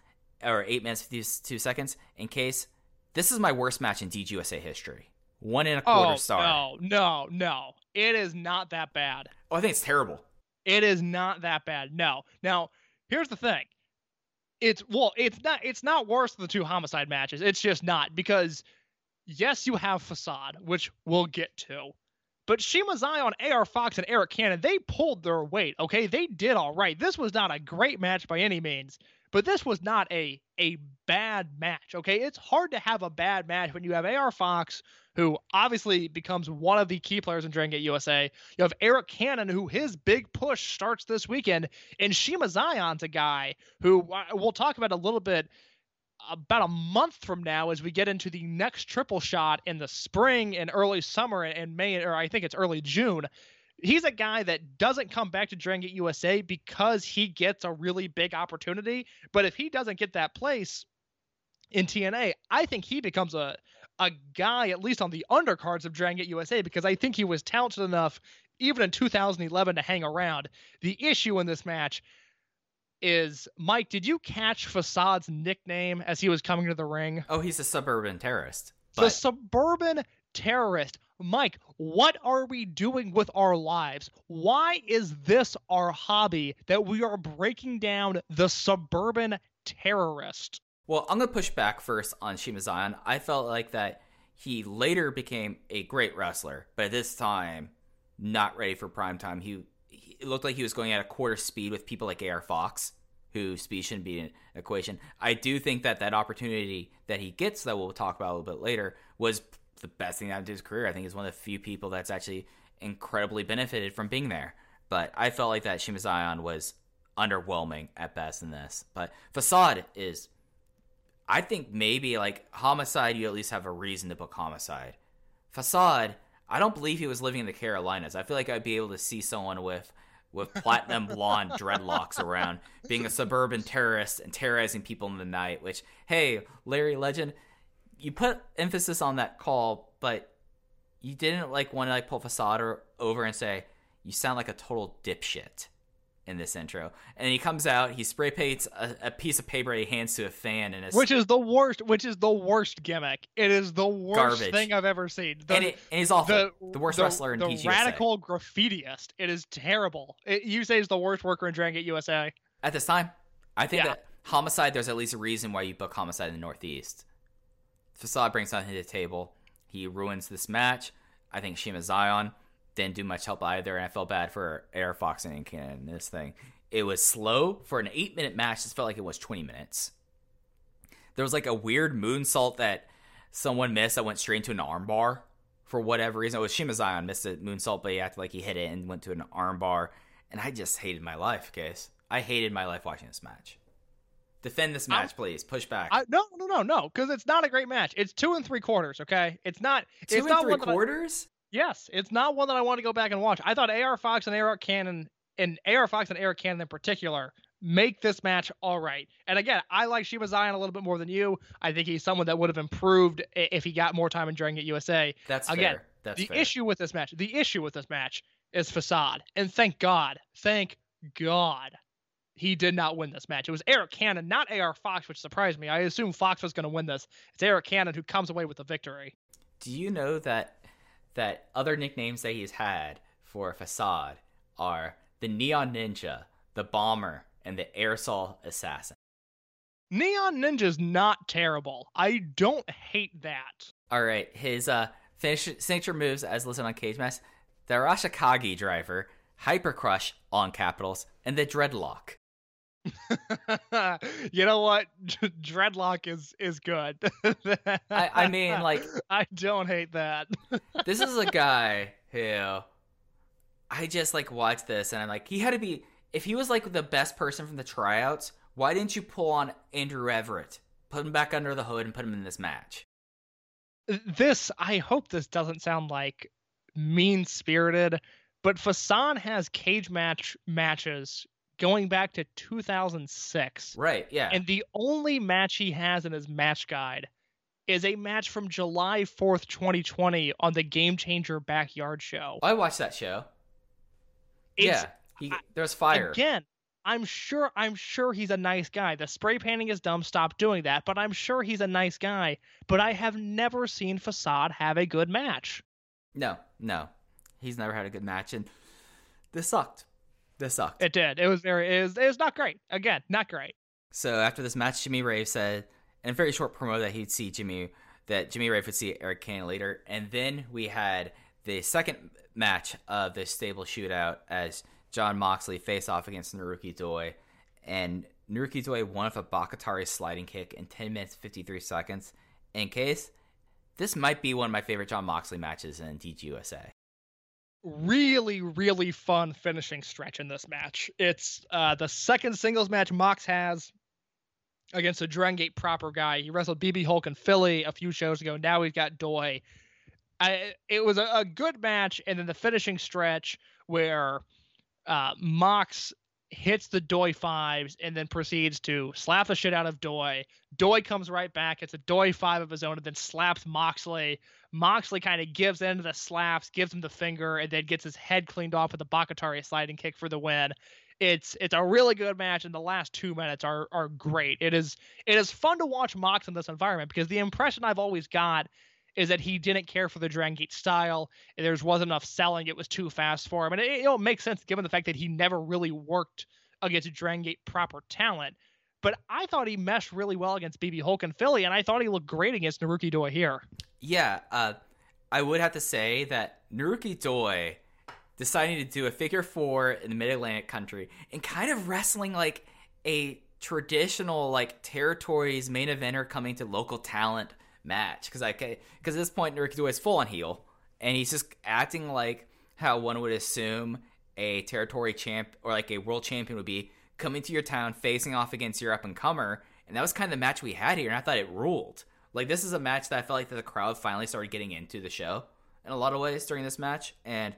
Speaker 1: or 8 minutes 52 seconds. In case, this is my worst match in DGUSA history. One and a oh, quarter
Speaker 2: oh
Speaker 1: star.
Speaker 2: no, no, no! It is not that bad.
Speaker 1: Oh, I think it's terrible.
Speaker 2: It is not that bad. No. Now, here's the thing. It's well, it's not it's not worse than the two homicide matches. It's just not because yes, you have facade, which we'll get to. But Shiima Xion, AR Fox, and Arik Cannon, they pulled their weight. Okay, they did all right. This was not a great match by any means, but this was not a a bad match. Okay, it's hard to have a bad match when you have AR Fox, who obviously becomes one of the key players in Dragon Gate USA. You have Arik Cannon, who his big push starts this weekend, and Shiima Xion's a guy who we'll talk about a little bit about a month from now as we get into the next triple shot in the spring and early summer and May, or I think it's early June. He's a guy that doesn't come back to Dragon Gate USA because he gets a really big opportunity. But if he doesn't get that place in TNA, I think he becomes a a guy at least on the undercards of Dragon Gate USA because I think he was talented enough even in 2011 to hang around. The issue in this match is Mike, did you catch Facade's nickname as he was coming to the ring?
Speaker 1: Oh, he's a suburban terrorist.
Speaker 2: The suburban terrorist. Mike, what are we doing with our lives? Why is this our hobby that we are breaking down the suburban terrorist?
Speaker 1: Well, I'm gonna push back first on Shiima Xion. I felt like that he later became a great wrestler, but at this time, not ready for prime time. He, he looked like he was going at a quarter speed with people like AR Fox, who speed shouldn't be an equation. I do think that that opportunity that he gets, that we'll talk about a little bit later, was the best thing that happened to his career. I think he's one of the few people that's actually incredibly benefited from being there. But I felt like that Shiima Xion was underwhelming at best in this. But Facade is I think maybe like homicide, you at least have a reason to book homicide. Facade, I don't believe he was living in the Carolinas. I feel like I'd be able to see someone with with platinum blonde dreadlocks around, being a suburban terrorist and terrorizing people in the night. Which, hey, Larry Legend, you put emphasis on that call, but you didn't like want to like pull Facade over and say you sound like a total dipshit in this intro. And he comes out, he spray paints a, a piece of paper he hands to a fan, and
Speaker 2: Which is the worst. Which is the worst gimmick. It is the worst
Speaker 1: Garbage.
Speaker 2: thing I've ever seen. The,
Speaker 1: and, it, and he's awful. The, worst
Speaker 2: the-
Speaker 1: wrestler in
Speaker 2: the
Speaker 1: DGUSA.
Speaker 2: radical graffitiist. It is terrible. It, you say he's the worst worker in Dragon Gate USA.
Speaker 1: At this time, I think
Speaker 2: Yeah.
Speaker 1: that Homicide, there's at least a reason why you book Homicide in the Northeast. Facade brings something to the table. He ruins this match. I think Shiima Xion didn't do much help either, and I felt bad for AR Fox and Cannon in this thing. It was slow. For an eight minute match, this felt like it was 20 minutes. There was like a weird moonsault that someone missed that went straight into an armbar for whatever reason. It was Shiima Xion missed a moonsault, but he acted like he hit it and went to an armbar. And I just hated my life, case. I hated my life watching this match. Defend this match, please. Push back.
Speaker 2: I, no, no, no, no, because it's not a great match. It's two and three quarters. Okay, it's not.
Speaker 1: Two
Speaker 2: it's
Speaker 1: and
Speaker 2: not
Speaker 1: three
Speaker 2: one that I-
Speaker 1: quarters.
Speaker 2: yes, it's not one that I want to go back and watch. I thought AR Fox and AR Cannon and AR Fox and AR Cannon in particular make this match all right. And again, I like Shiima Xion a little bit more than you. I think he's someone that would have improved if he got more time in Dragon Gate USA.
Speaker 1: That's
Speaker 2: Again,
Speaker 1: fair. That's
Speaker 2: the
Speaker 1: fair.
Speaker 2: issue with this match, the issue with this match is facade. And thank God, thank God, he did not win this match. It was Arik Cannon, not AR Fox, which surprised me. I assumed Fox was going to win this. It's Arik Cannon who comes away with the victory.
Speaker 1: Do you know that that other nicknames that he's had for Facade are the Neon Ninja, the Bomber, and the Aerosol Assassin?
Speaker 2: Neon Ninja's not terrible. I don't hate that.
Speaker 1: All right, his uh finish, signature moves as listed on Cage Match, the Arashikage driver, Hyper Crush on capitals, and the Dreadlock.
Speaker 2: you know what? Dreadlock is is good.
Speaker 1: I, I mean, like,
Speaker 2: I don't hate that.
Speaker 1: this is a guy who I just like watched this and I'm like, he had to be if he was like the best person from the tryouts, why didn't you pull on Andrew Everett, put him back under the hood, and put him in this match?
Speaker 2: this I hope this doesn't sound like mean spirited, but Facade has cage match matches going back to 2006.
Speaker 1: Right? Yeah.
Speaker 2: And the only match he has in his match guide is a match from July 4th, 2020 on the Game Changer Backyard Show.
Speaker 1: Oh, I watched that show.
Speaker 2: It's-
Speaker 1: yeah. He, there was fire.
Speaker 2: Again, I'm sure I'm sure he's a nice guy. The spray painting is dumb, stop doing that, but I'm sure he's a nice guy. But I have never seen Facade have a good match.
Speaker 1: No, no, he's never had a good match, and this sucked. This sucked.
Speaker 2: It did. It was very it was, it was not great. Again, not great.
Speaker 1: So after this match, Jimmy Rave said in a very short promo that he'd see Jimmy, that Jimmy Rave would see Eric Kane later, and then we had the second match of the stable shootout as Jon Moxley face off against Naruki Doi, and Naruki Doi won with a Bakatare sliding kick in 10 minutes 53 seconds. In case, this might be one of my favorite Jon Moxley matches in DGUSA.
Speaker 2: Really, really fun finishing stretch in this match. It's uh, the second singles match Mox has against a Dragon Gate proper guy. He wrestled BB Hulk in Philly a few shows ago. Now he's got Doi. I, it was a, a good match, and then the finishing stretch where uh, Mox hits the Doi fives and then proceeds to slap the shit out of Doi. Doi comes right back. It's a Doi five of his own and then slaps Moxley. Moxley kind of gives in to the slaps, gives him the finger, and then gets his head cleaned off with a Bakatare sliding kick for the win. It's it's a really good match, and the last two minutes are are great. It is it is fun to watch Mox in this environment because the impression I've always got is that he didn't care for the Dragon Gate style. There wasn't enough selling. It was too fast for him. And it makes sense given the fact that he never really worked against Dragon Gate proper talent. But I thought he meshed really well against BB Hulk and Philly, and I thought he looked great against Naruki Doi here.
Speaker 1: Yeah, uh, I would have to say that Naruki Doi deciding to do a figure four in the Mid Atlantic country and kind of wrestling like a traditional like territories main eventer coming to local talent match because like because at this point Naruki Doi is full on heel and he's just acting like how one would assume a territory champ or like a world champion would be coming to your town facing off against your up and comer and that was kind of the match we had here and I thought it ruled like this is a match that I felt like that the crowd finally started getting into the show in a lot of ways during this match and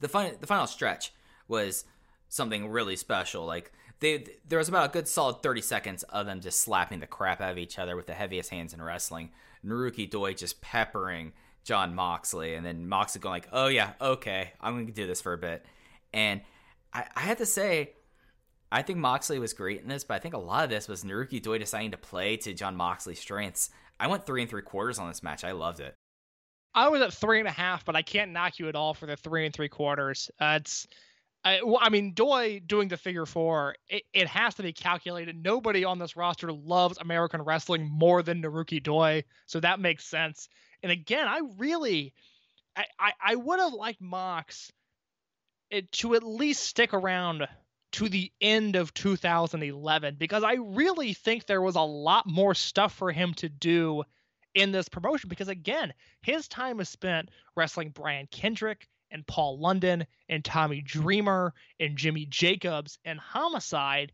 Speaker 1: the final the final stretch was something really special. Like they there was about a good solid 30 seconds of them just slapping the crap out of each other with the heaviest hands in wrestling. Naruki Doi just peppering Jon Moxley and then Moxley going like, "Oh yeah, okay, I'm going to do this for a bit." And I, I have to say I think Moxley was great in this, but I think a lot of this was Naruki Doi deciding to play to Jon Moxley's strengths. I went three and three quarters on this match. I loved it.
Speaker 2: I was at three and a half, but I can't knock you at all for the three and three quarters. Uh, it's, I, well, I mean, Doi doing the figure four, it, it has to be calculated. Nobody on this roster loves American wrestling more than Naruki Doi, so that makes sense. And again, I really, I, I, I would have liked Mox it, to at least stick around to the end of 2011 because I really think there was a lot more stuff for him to do in this promotion because again, his time is spent wrestling Brian Kendrick and Paul London and Tommy Dreamer and Jimmy Jacobs and Homicide.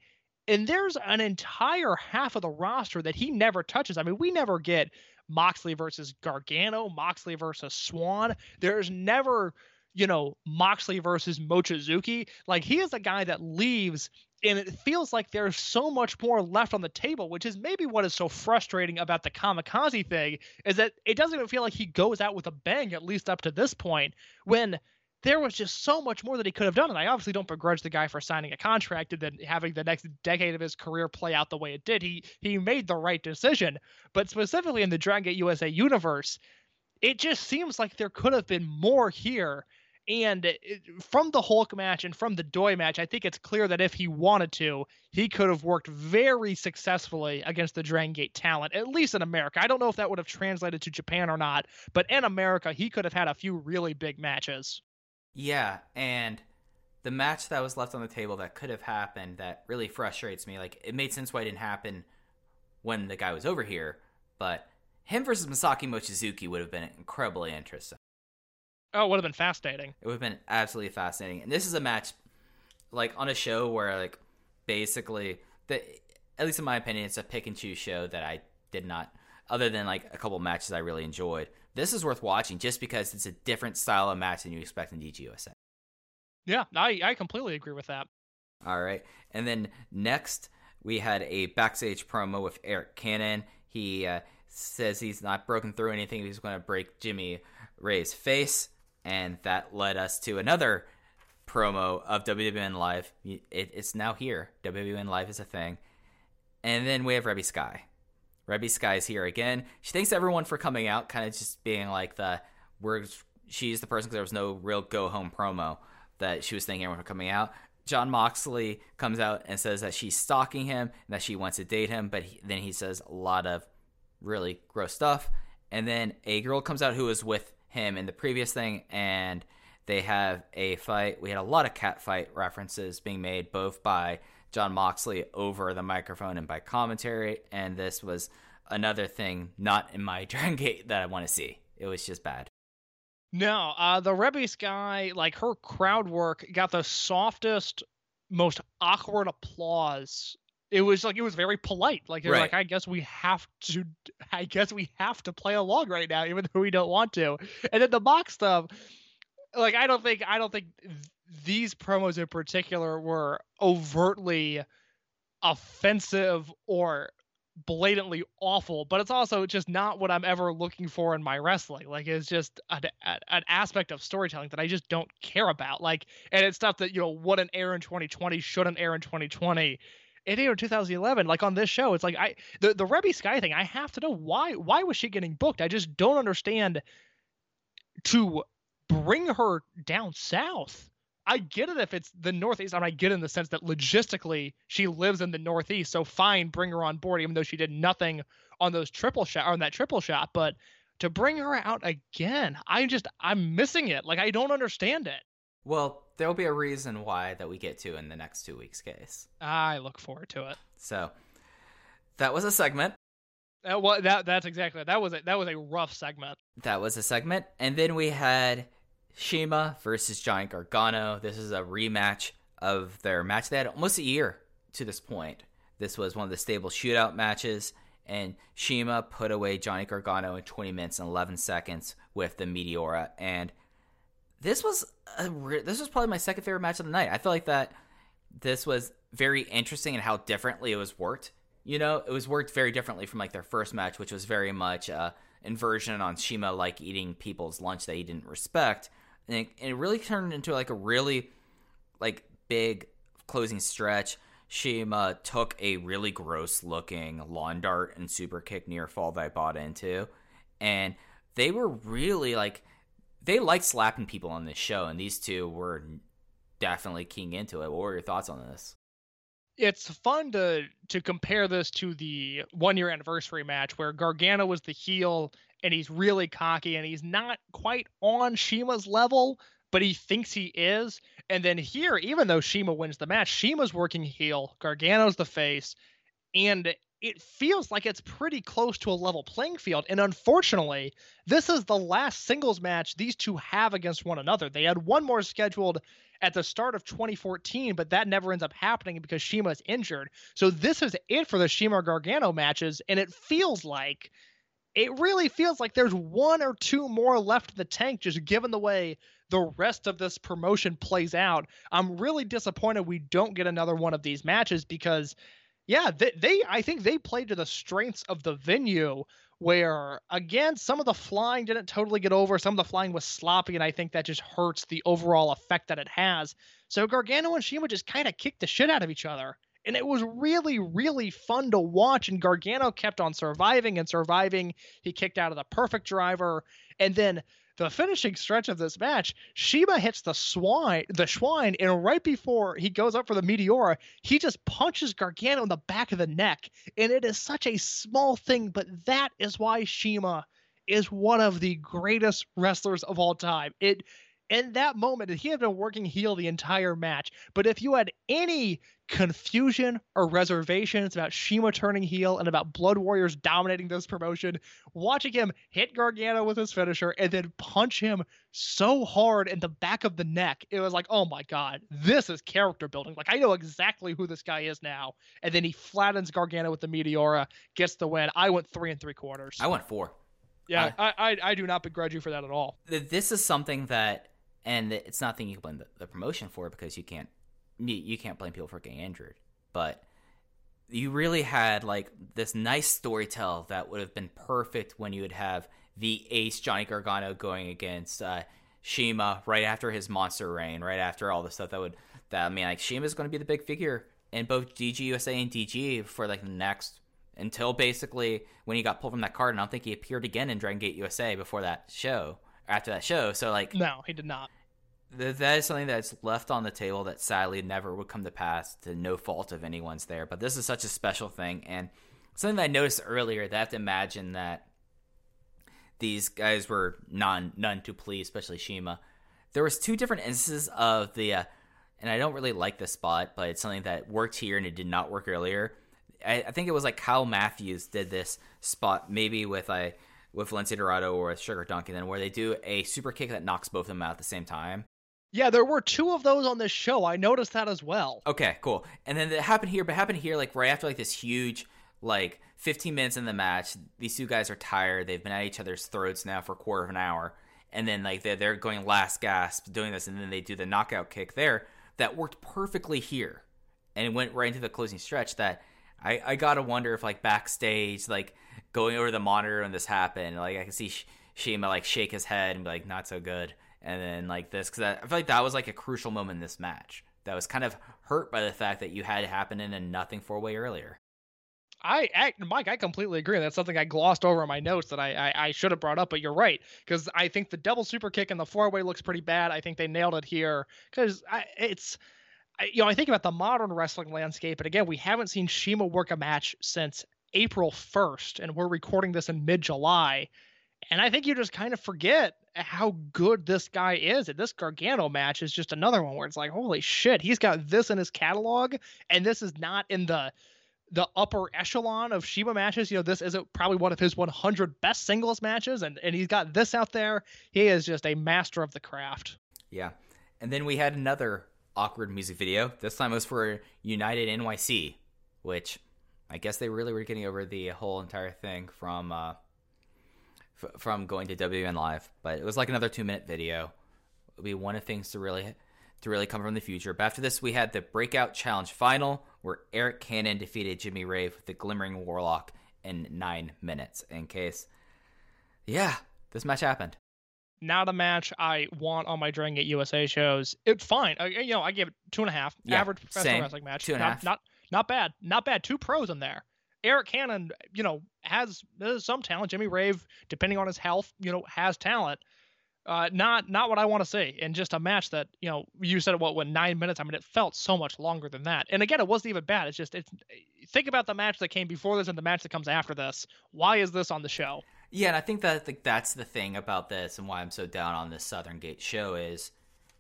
Speaker 2: And there's an entire half of the roster that he never touches. I mean, we never get Moxley versus Gargano, Moxley versus Swann. There's never, you know, Moxley versus Mochizuki. Like he is a guy that leaves and it feels like there's so much more left on the table, which is maybe what is so frustrating about the kamikaze thing, is that it doesn't even feel like he goes out with a bang, at least up to this point, when there was just so much more that he could have done. And I obviously don't begrudge the guy for signing a contract and then having the next decade of his career play out the way it did. He he made the right decision. But specifically in the Dragon Gate USA universe, it just seems like there could have been more here. And from the Hulk match and from the Doi match, I think it's clear that if he wanted to, he could have worked very successfully against the Dragon Gate talent, at least in America. I don't know if that would have translated to Japan or not, but in America, he could have had a few really big matches.
Speaker 1: Yeah, and the match that was left on the table that could have happened that really frustrates me. Like it made sense why it didn't happen when the guy was over here, but him versus Masaki Mochizuki would have been incredibly interesting.
Speaker 2: Oh, it would have been fascinating.
Speaker 1: It would have been absolutely fascinating. And this is a match like on a show where like basically the at least in my opinion it's a pick and choose show that I did not other than like a couple matches I really enjoyed. This is worth watching just because it's a different style of match than you expect in DGUSA.
Speaker 2: Yeah, I, I completely agree with that.
Speaker 1: All right. And then next, we had a backstage promo with Arik Cannon. He uh, says he's not broken through anything. He's going to break Jimmy Rave's face. And that led us to another promo of WWN Live. It, it's now here. WWN Live is a thing. And then we have Reby Sky. Reby Sky is here again. She thanks everyone for coming out, kind of just being like the, we're, she's the person because there was no real go home promo that she was thanking everyone for coming out. Jon Moxley comes out and says that she's stalking him and that she wants to date him, but he, then he says a lot of really gross stuff. And then a girl comes out who is with him in the previous thing, and they have a fight. We had a lot of cat fight references being made, both by Jon Moxley over the microphone and by commentary. And this was another thing not in my Dragon Gate that I want to see. It was just bad.
Speaker 2: No, uh, the Rebby guy, like her crowd work, got the softest, most awkward applause. It was like it was very polite. Like they're
Speaker 1: Right.
Speaker 2: like, I guess we have to, I guess we have to play along right now, even though we don't want to. And then the mock stuff, like I don't think, I don't think th- these promos in particular were overtly offensive or blatantly awful, but it's also just not what I'm ever looking for in my wrestling. Like it's just an, an an aspect of storytelling that I just don't care about. Like, and it's stuff that you know wouldn't air in 2020, shouldn't air in 2020. In 2011. Like on this show, it's like I the the Reby Sky thing. I have to know why why was she getting booked? I just don't understand. To bring her down south. I get it if it's the Northeast, and I get in the sense that logistically she lives in the Northeast, so fine, bring her on board, even though she did nothing on those triple shot on that triple shot. But to bring her out again, I just I'm missing it. Like I don't understand it.
Speaker 1: Well, there'll be a reason why that we get to in the next two weeks' case.
Speaker 2: I look forward to it.
Speaker 1: So that was a segment.
Speaker 2: That was that that's exactly that was a, that was a rough segment.
Speaker 1: That was a segment. And then we had CIMA versus Johnny Gargano. This is a rematch of their match. They had almost a year to this point. This was one of the stable shootout matches, and CIMA put away Johnny Gargano in 20 minutes and 11 seconds with the Meteora. And this was a re- this was probably my second favorite match of the night. I feel like that this was very interesting in how differently it was worked. You know, it was worked very differently from like their first match, which was very much uh, inversion on CIMA like eating people's lunch that he didn't respect, and it, and it really turned into like a really like big closing stretch. CIMA took a really gross looking lawn dart and super kick near fall that I bought into, and they were really like they liked slapping people on this show, and these two were definitely keying into it. What were your thoughts on this?
Speaker 2: it's fun to to compare this to the one year anniversary match where Gargano was the heel and he's really cocky and he's not quite on CIMA's level, but he thinks he is. And then here, even though CIMA wins the match, CIMA's working heel, Gargano's the face, and it feels like it's pretty close to a level playing field. And unfortunately, this is the last singles match these two have against one another. They had one more scheduled at the start of 2014, but that never ends up happening because CIMA is injured. So this is it for the CIMA Gargano matches, and it feels like it really feels like there's one or two more left in the tank, just given the way the rest of this promotion plays out. I'm really disappointed we don't get another one of these matches because, yeah, they, they I think they played to the strengths of the venue. Where again, some of the flying didn't totally get over. Some of the flying was sloppy, and I think that just hurts the overall effect that it has. So Gargano and CIMA just kind of kicked the shit out of each other and it was really really fun to watch and gargano kept on surviving and surviving he kicked out of the perfect driver and then the finishing stretch of this match CIMA hits the Schwein the Schwein and right before he goes up for the meteora he just punches gargano in the back of the neck. And it is such a small thing but that is why CIMA is one of the greatest wrestlers of all time. It in that moment, he had been working heel the entire match. But if you had any confusion or reservations about CIMA turning heel and about Blood Warriors dominating this promotion, watching him hit Gargano with his finisher and then punch him so hard in the back of the neck, it was like, oh my god, this is character building. Like I know exactly who this guy is now. And then he flattens Gargano with the Meteora, gets the win. I went three and three quarters.
Speaker 1: I went four.
Speaker 2: yeah, I, I I do not begrudge you for that at all.
Speaker 1: This is something that, and it's nothing you can blame the, the promotion for because you can't you, can't blame people for getting injured, but you really had like this nice storytell that would have been perfect when you would have the ace Johnny Gargano going against uh, CIMA right after his monster reign, right after all the stuff that would that I mean like CIMA's going to be the big figure in both DG USA and DG for like the next until basically when he got pulled from that card, and I don't think he appeared again in Dragon Gate USA before that show. After that show, so like
Speaker 2: No, he did not.
Speaker 1: th- that is something that's left on the table that sadly never would come to pass to no fault of anyone's there. But this is such a special thing, and something that I noticed earlier that I have to imagine that these guys were non none to please, especially CIMA. There was two different instances of the, uh, and I don't really like this spot, but it's something that worked here and it did not work earlier. I, I think it was like Kyle Matthews did this spot maybe with a with Lince Dorado or with Sugar Dunkerton, then where they do a super kick that knocks both of them out at the same time.
Speaker 2: Yeah, there were two of those on this show. I noticed that as well.
Speaker 1: Okay, cool. And then it happened here, but happened here like right after like this huge like 15 minutes in the match. These two guys are tired. They've been at each other's throats now for a quarter of an hour. And then like they're, they're going last gasp doing this and then they do the knockout kick there that worked perfectly here. And it went right into the closing stretch that I, I gotta wonder if like backstage, like going over the monitor when this happened, like I can see Sh- Shiima like shake his head and be like, not so good. And then like this, because I, feel like that was like a crucial moment in this match that was kind of hurt by the fact that you had it happen in a nothing four way earlier.
Speaker 2: I, I, Mike, I completely agree. That's something I glossed over in my notes that I, I, I should have brought up, but you're right because I think the double super kick and the four way looks pretty bad. I think they nailed it here because it's, you know, I think about the modern wrestling landscape, and again, we haven't seen Shiima work a match since April 1st, and we're recording this in mid July. And I think you just kind of forget how good this guy is. And this Gargano match is just another one where it's like, holy shit, he's got this in his catalog, and this is not in the the upper echelon of Shiima matches. You know, this isn't probably one of his 100 best singles matches, and and he's got this out there. He is just a master of the craft.
Speaker 1: Yeah. And then we had another awkward music video. This time it was for United NYC, which I guess they really were getting over the whole entire thing from uh, f- from going to WN Live. But it was like another two minute video. It'll be one of things to really to really come from the future. But after this, we had the Breakout Challenge final, where Arik Cannon defeated Jimmy Rave with the Glimmering Warlock in nine minutes. In case, yeah, this match happened.
Speaker 2: Not a match I want on my Dragon Gate USA shows. It's fine. Uh, you know, I give it two and a half.
Speaker 1: Yeah,
Speaker 2: Average professional
Speaker 1: same.
Speaker 2: wrestling match.
Speaker 1: Two and a
Speaker 2: not,
Speaker 1: half.
Speaker 2: Not not bad. Not bad. Two pros in there. Arik Cannon, you know, has some talent. Jimmy Rave, depending on his health, you know, has talent. Uh, not not what I want to see in just a match that you know you said what went nine minutes. I mean, it felt so much longer than that. And again, it wasn't even bad. It's just it's think about the match that came before this and the match that comes after this. Why is this on the show?
Speaker 1: Yeah, and I think that like, that's the thing about this and why I'm so down on this Southern Gate show is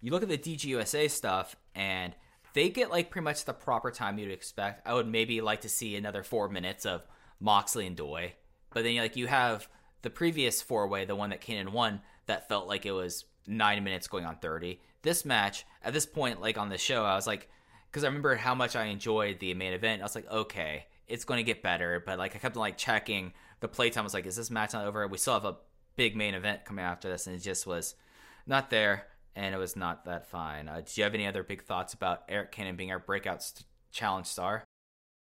Speaker 1: you look at the DGUSA stuff and they get like pretty much the proper time you'd expect. I would maybe like to see another four minutes of Moxley and Doi, but then like you have the previous four way, the one that Kanan won, that felt like it was nine minutes going on thirty. This match at this point, like on the show, I was like, because I remember how much I enjoyed the main event. I was like, okay, it's going to get better, but like I kept like checking the playtime. Was like, is this match not over? We still have a big main event coming after this, and it just was not there, and it was not that fine. Uh, do you have any other big thoughts about Arik Cannon being our breakout st- challenge star?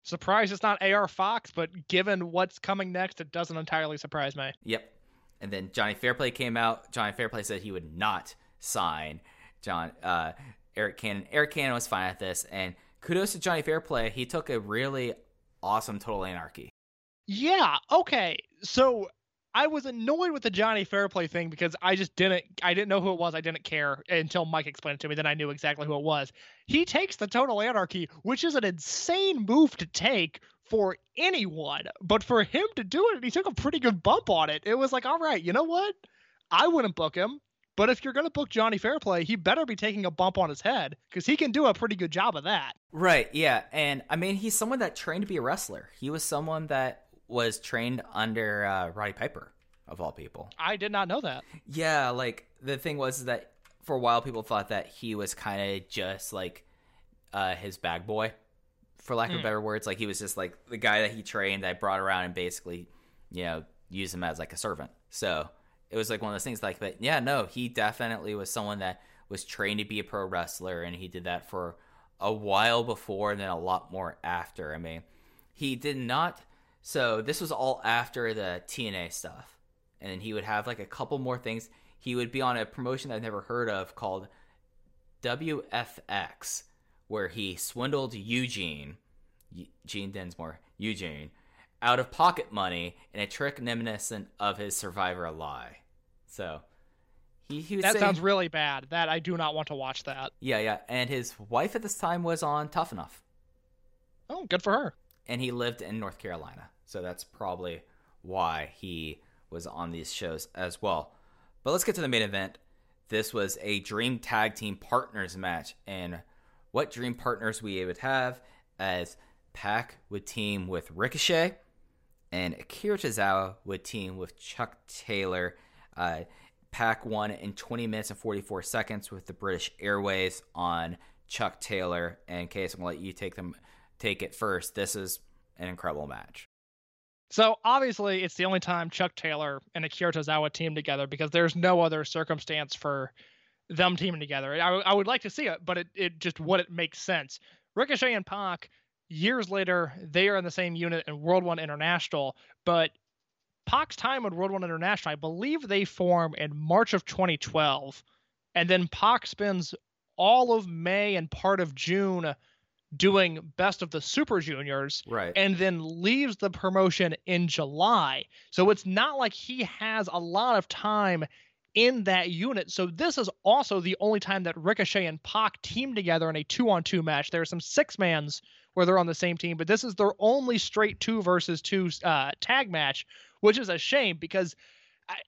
Speaker 2: Surprised it's not AR Fox, but given what's coming next, it doesn't entirely surprise me.
Speaker 1: Yep. And then Johnny Fairplay came out. Johnny Fairplay said he would not sign John uh, Arik Cannon. Arik Cannon was fine at this, and kudos to Johnny Fairplay. He took a really awesome Total Anarchy.
Speaker 2: Yeah, okay. So I was annoyed with the Johnny Fairplay thing because I just didn't I didn't know who it was. I didn't care until Mike explained it to me. Then I knew exactly who it was. He takes the Total Anarchy, which is an insane move to take for anyone, but for him to do it, he took a pretty good bump on it. It was like, all right, you know what? I wouldn't book him, But if you're going to book Johnny Fairplay, he better be taking a bump on his head because he can do a pretty good job of that.
Speaker 1: Right, yeah. And I mean, he's someone that trained to be a wrestler. He was someone that was trained under uh, Roddy Piper, of all people.
Speaker 2: I did not know that.
Speaker 1: Yeah, like the thing was that for a while people thought that he was kind of just like uh, his bag boy, for lack of better words. Like he was just like the guy that he trained that brought around and basically, you know, used him as like a servant. So it was like one of those things like, but yeah, no, he definitely was someone that was trained to be a pro wrestler and he did that for a while before and then a lot more after. I mean, he did not. So this was all after the TNA stuff, and then he would have like a couple more things. He would be on a promotion I've never heard of called WFX, where he swindled Eugene, Gene Densmore, Eugene, out of pocket money in a trick reminiscent of his Survivor lie. So he, he was
Speaker 2: That
Speaker 1: saying,
Speaker 2: sounds really bad. That I do not want to watch that.
Speaker 1: yeah, yeah. And his wife at this time was on Tough Enough.
Speaker 2: Oh, good for her.
Speaker 1: and he lived in North Carolina. So that's probably why he was on these shows as well. But let's get to the main event. This was a Dream Tag Team Partners match, and what Dream Partners we would have as Pac would team with Ricochet, and Akira Tozawa would team with Chuck Taylor. Uh, Pac won in 20 minutes and 44 seconds with the British Airways on Chuck Taylor. And Case, I'm gonna let you take them take it first. This is an incredible match.
Speaker 2: So obviously, it's the only time Chuck Taylor and Akira Tozawa team together because there's no other circumstance for them teaming together. I, I would like to see it, but it, it just wouldn't make sense. Ricochet and Pac, years later, they are in the same unit in World One International, but Pac's time in World One International, I believe they form in March of 2012, and then Pac spends all of May and part of June doing Best of the Super Juniors
Speaker 1: Right.
Speaker 2: and then leaves the promotion in July. So it's not like he has a lot of time in that unit. So this is also the only time that Ricochet and Pac team together in a two-on-two match. There are some six-mans where they're on the same team, but this is their only straight two versus two uh, tag match, which is a shame because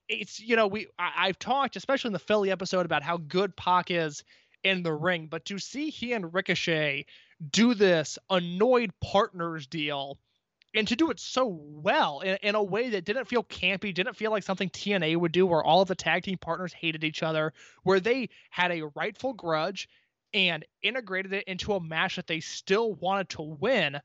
Speaker 2: it's you know we I, I've talked especially in the Philly episode about how good Pac is in the ring, but to see he and Ricochet do this annoyed partners deal and to do it so well in, in a way that didn't feel campy, didn't feel like something TNA would do, where all of the tag team partners hated each other, where they had a rightful grudge and integrated it into a match that they still wanted to win.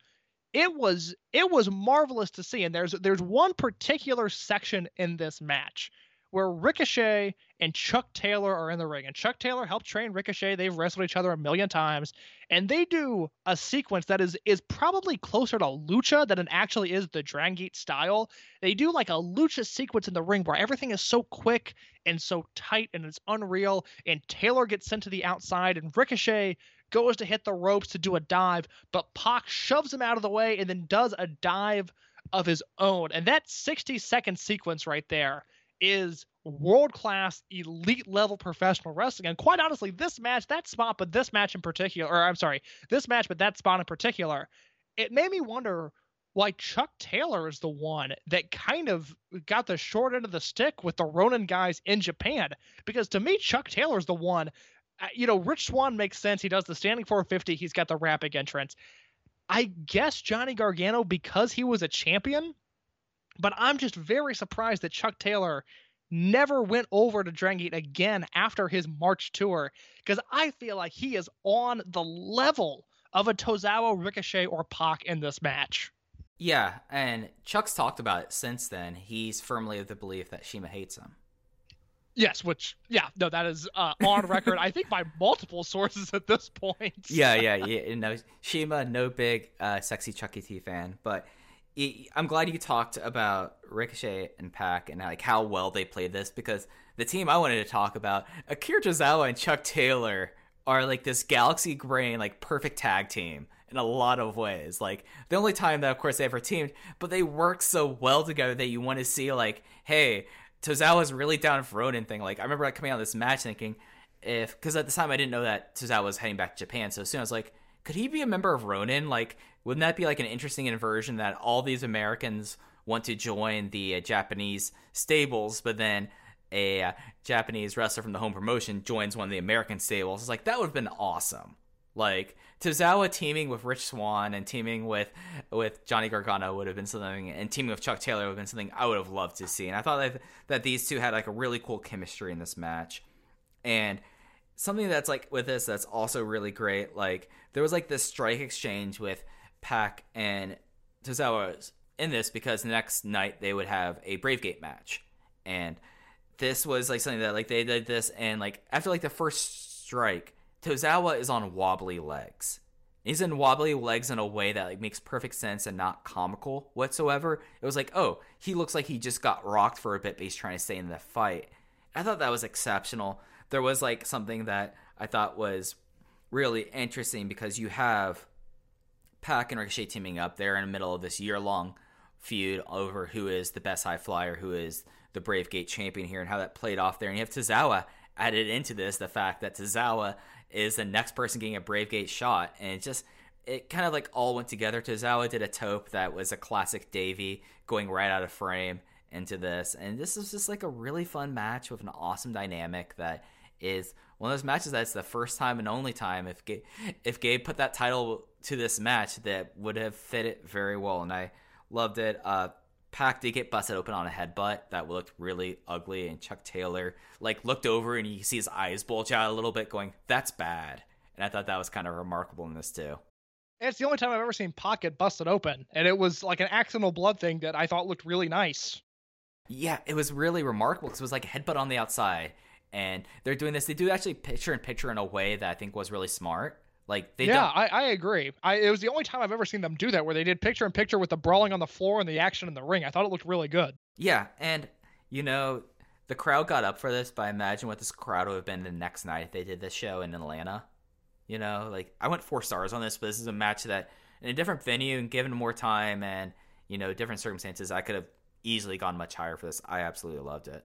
Speaker 2: It was it was marvelous to see, and there's there's one particular section in this match where Ricochet and Chuck Taylor are in the ring, and Chuck Taylor helped train Ricochet. They've wrestled each other a million times, and they do a sequence that is is probably closer to lucha than it actually is the Dragon Gate style. They do like a lucha sequence in the ring where everything is so quick and so tight and it's unreal. And Taylor gets sent to the outside, and Ricochet goes to hit the ropes to do a dive, but Pac shoves him out of the way and then does a dive of his own. And that 60 second sequence right there is world class, elite level professional wrestling. And quite honestly, this match, that spot, but this match in particular, or I'm sorry, this match, but that spot in particular, it made me wonder why Chuck Taylor is the one that kind of got the short end of the stick with the Ronin guys in Japan. Because to me, Chuck Taylor is the one. uh, You know, Rich Swann makes sense. He does the standing 450. He's got the rapid entrance. I guess Johnny Gargano because he was a champion, but I'm just very surprised that Chuck Taylor never went over to Dragon Gate again after his March tour because I feel like he is on the level of a Tozawa, Ricochet, or Pac in this match.
Speaker 1: Yeah, and Chuck's talked about it since then. He's firmly of the belief that Shiima hates him.
Speaker 2: Yes, which yeah, no, that is uh, on record. I think by multiple sources at this point.
Speaker 1: yeah, yeah, yeah. Know, Shiima, no big uh, sexy Chucky T fan, but I'm glad you talked about Ricochet and Pac and like how well they played this because the team I wanted to talk about, Akira Tozawa and Chuck Taylor, are like this galaxy brain like perfect tag team in a lot of ways. Like the only time that of course they ever teamed, but they work so well together that you want to see like, hey, Tozawa's really down for Ronin thing. Like I remember like, coming out of this match thinking if because at the time I didn't know that Tozawa was heading back to Japan, so soon I was like, could he be a member of Ronin? Like, wouldn't that be like an interesting inversion that all these Americans want to join the uh, Japanese stables, but then a uh, Japanese wrestler from the home promotion joins one of the American stables. It's like that would have been awesome. Like Tozawa teaming with Rich Swann and teaming with with Johnny Gargano would have been something, and teaming with Chuck Taylor would have been something I would have loved to see. And I thought that that these two had like a really cool chemistry in this match, and something that's like with this that's also really great. Like there was like this strike exchange with Pac and Tozawa in this because the next night they would have a Brave Gate match, and this was like something that like they did this and like after like the first strike, Tozawa is on wobbly legs. He's in wobbly legs in a way that like makes perfect sense and not comical whatsoever. It was like, oh, he looks like he just got rocked for a bit, but he's trying to stay in the fight. I thought that was exceptional. There was like something that I thought was really interesting because you have Pac and Ricochet teaming up. They're in the middle of this year long feud over who is the best high flyer, who is the Brave Gate champion here, and how that played off there. And you have Tozawa added into this the fact that Tozawa is the next person getting a Brave Gate shot, and it just it kind of like all went together. Tozawa did a tope that was a classic Davey going right out of frame into this, and this is just like a really fun match with an awesome dynamic that is one of those matches that's the first time and only time if Gabe, if Gabe put that title to this match that would have fit it very well, and I loved it. Uh, Pac did get busted open on a headbutt that looked really ugly, and Chuck Taylor like looked over and you see his eyes bulge out a little bit, going, "That's bad." And I thought that was kind of remarkable in this too.
Speaker 2: It's the only time I've ever seen Pac get busted open, and it was like an accidental blood thing that I thought looked really nice.
Speaker 1: Yeah, it was really remarkable because it was like a headbutt on the outside, and they're doing this. They do actually picture in picture in a way that I think was really smart. Like they
Speaker 2: yeah. I, I agree. I, it was the only time I've ever seen them do that, where they did picture in picture with the brawling on the floor and the action in the ring. I thought it looked really good.
Speaker 1: Yeah, and you know, the crowd got up for this, but I imagine what this crowd would have been the next night if they did this show in Atlanta. You know, like I went four stars on this, but this is a match that in a different venue and given more time and you know different circumstances, I could have easily gone much higher for this. I absolutely loved it.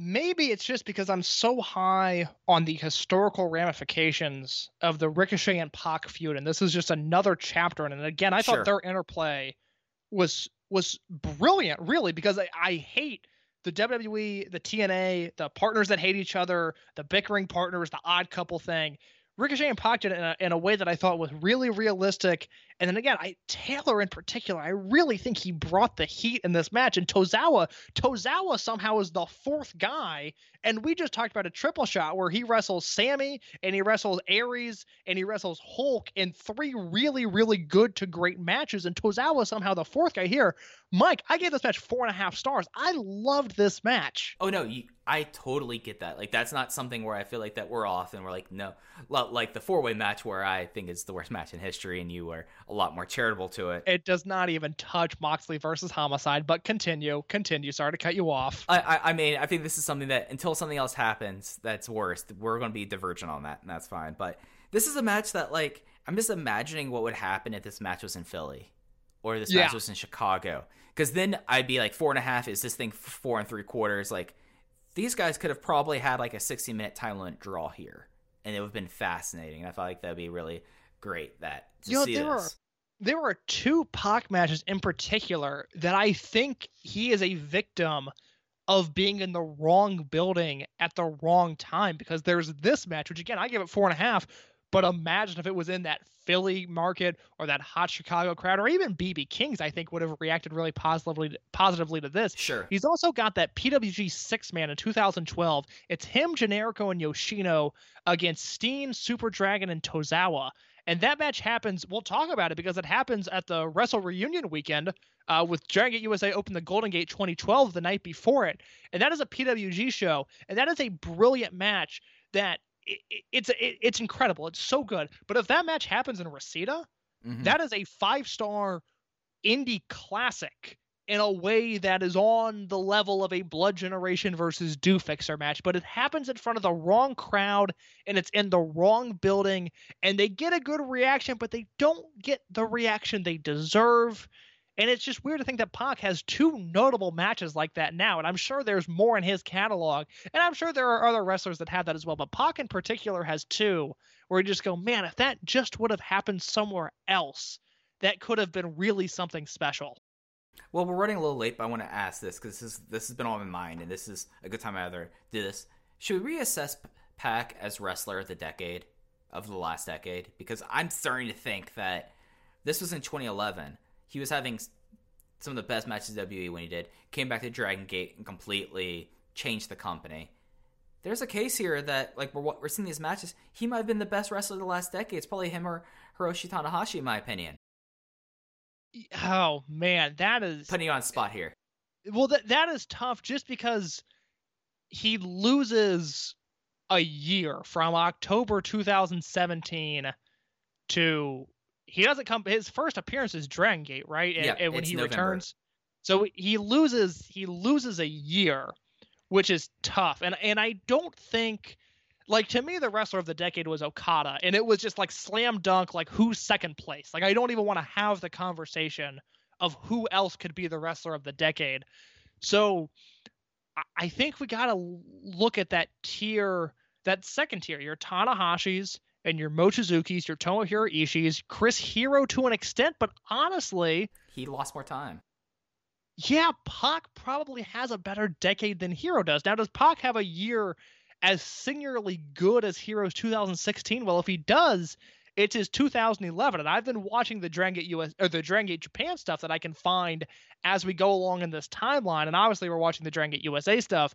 Speaker 2: Maybe it's just because I'm so high on the historical ramifications of the Ricochet and Pac feud, and this is just another chapter in it. And again, I
Speaker 1: Sure.
Speaker 2: thought their interplay was was brilliant, really, because I, I hate the WWE, the TNA, the partners that hate each other, the bickering partners, the odd couple thing. Ricochet and Pac did it in a, in a way that I thought was really realistic. And then again, I Taylor in particular, I really think he brought the heat in this match. And Tozawa, Tozawa somehow is the fourth guy. And we just talked about a triple shot where he wrestles Sami and he wrestles Aries and he wrestles Hulk in three really, really good to great matches. And Tozawa somehow the fourth guy here. Mike, I gave this match four and a half stars. I loved this match.
Speaker 1: Oh no, you, I totally get that. Like that's not something where I feel like that we're off and we're like no, like the four way match where I think is the worst match in history, and you were a lot more charitable to it.
Speaker 2: It does not even touch Moxley versus Homicide, but continue, continue. Sorry to cut you off.
Speaker 1: I, I, I mean, I think this is something that until something else happens that's worse, we're going to be divergent on that, and that's fine. But this is a match that, like, I'm just imagining what would happen if this match was in Philly or this
Speaker 2: Yeah.
Speaker 1: match was in Chicago. Because then I'd be like, four and a half is this thing four and three quarters? Like, these guys could have probably had like a 60 minute time limit draw here, and it would have been fascinating. I felt like that'd be really great that
Speaker 2: You know, there
Speaker 1: this.
Speaker 2: are there are two Pac matches in particular that I think he is a victim of being in the wrong building at the wrong time because there's this match, which again I give it four and a half. But imagine if it was in that Philly market or that hot Chicago crowd, or even BB Kings, I think would have reacted really positively positively to this.
Speaker 1: Sure.
Speaker 2: He's also got that PWG six man in 2012. It's him, Generico, and Yoshino against Steen, Super Dragon, and Tozawa. And that match happens. We'll talk about it because it happens at the Wrestle Reunion weekend uh, with Dragon Gate USA opened the Golden Gate 2012 the night before it. And that is a PWG show. And that is a brilliant match that it, it- it's it, it's incredible. It's so good. But if that match happens in Reseda,
Speaker 1: Mhm.
Speaker 2: that is a five star indie classic in a way that is on the level of a Blood Generation versus Do Fixer match, but it happens in front of the wrong crowd and it's in the wrong building, and they get a good reaction, but they don't get the reaction they deserve. And it's just weird to think that Pac has two notable matches like that now, and I'm sure there's more in his catalog, and I'm sure there are other wrestlers that have that as well. But Pac in particular has two where you just go, man, if that just would have happened somewhere else, that could have been really something special.
Speaker 1: Well, we're running a little late, but I want to ask this because this is, this has been on my mind, and this is a good time either do this. Should we reassess Pac as wrestler of the decade of the last decade? Because I'm starting to think that this was in 2011. He was having some of the best matches WWE when he did. Came back to Dragon Gate and completely changed the company. There's a case here that like we're we're seeing these matches. He might have been the best wrestler of the last decade. It's probably him or Hiroshi Tanahashi, in my opinion.
Speaker 2: Oh man, that is
Speaker 1: Putting you on spot here.
Speaker 2: well that that is tough just because he loses a year from October 2017 to he doesn't come his first appearance is Dragon Gate, right? And,
Speaker 1: Yeah,
Speaker 2: and when he
Speaker 1: November.
Speaker 2: returns. So he loses he loses a year, which is tough. And and I don't think like to me the wrestler of the decade was Okada and it was just like slam dunk like who's second place. Like I don't even want to have the conversation of who else could be the wrestler of the decade. So I- think we got to look at that tier, that second tier, your Tanahashis and your Mochizuki's, your Tomohiro Ishii's, Chris Hero to an extent, but honestly,
Speaker 1: He lost more time.
Speaker 2: yeah, Pac probably has a better decade than Hero does. Now, does Pac have a year as singularly good as Hero's 2016? Well, if he does, it's his 2011, and I've been watching the Dragon Gate US or the Dragon Gate Japan stuff that I can find as we go along in this timeline, and obviously we're watching the Dragon Gate USA stuff.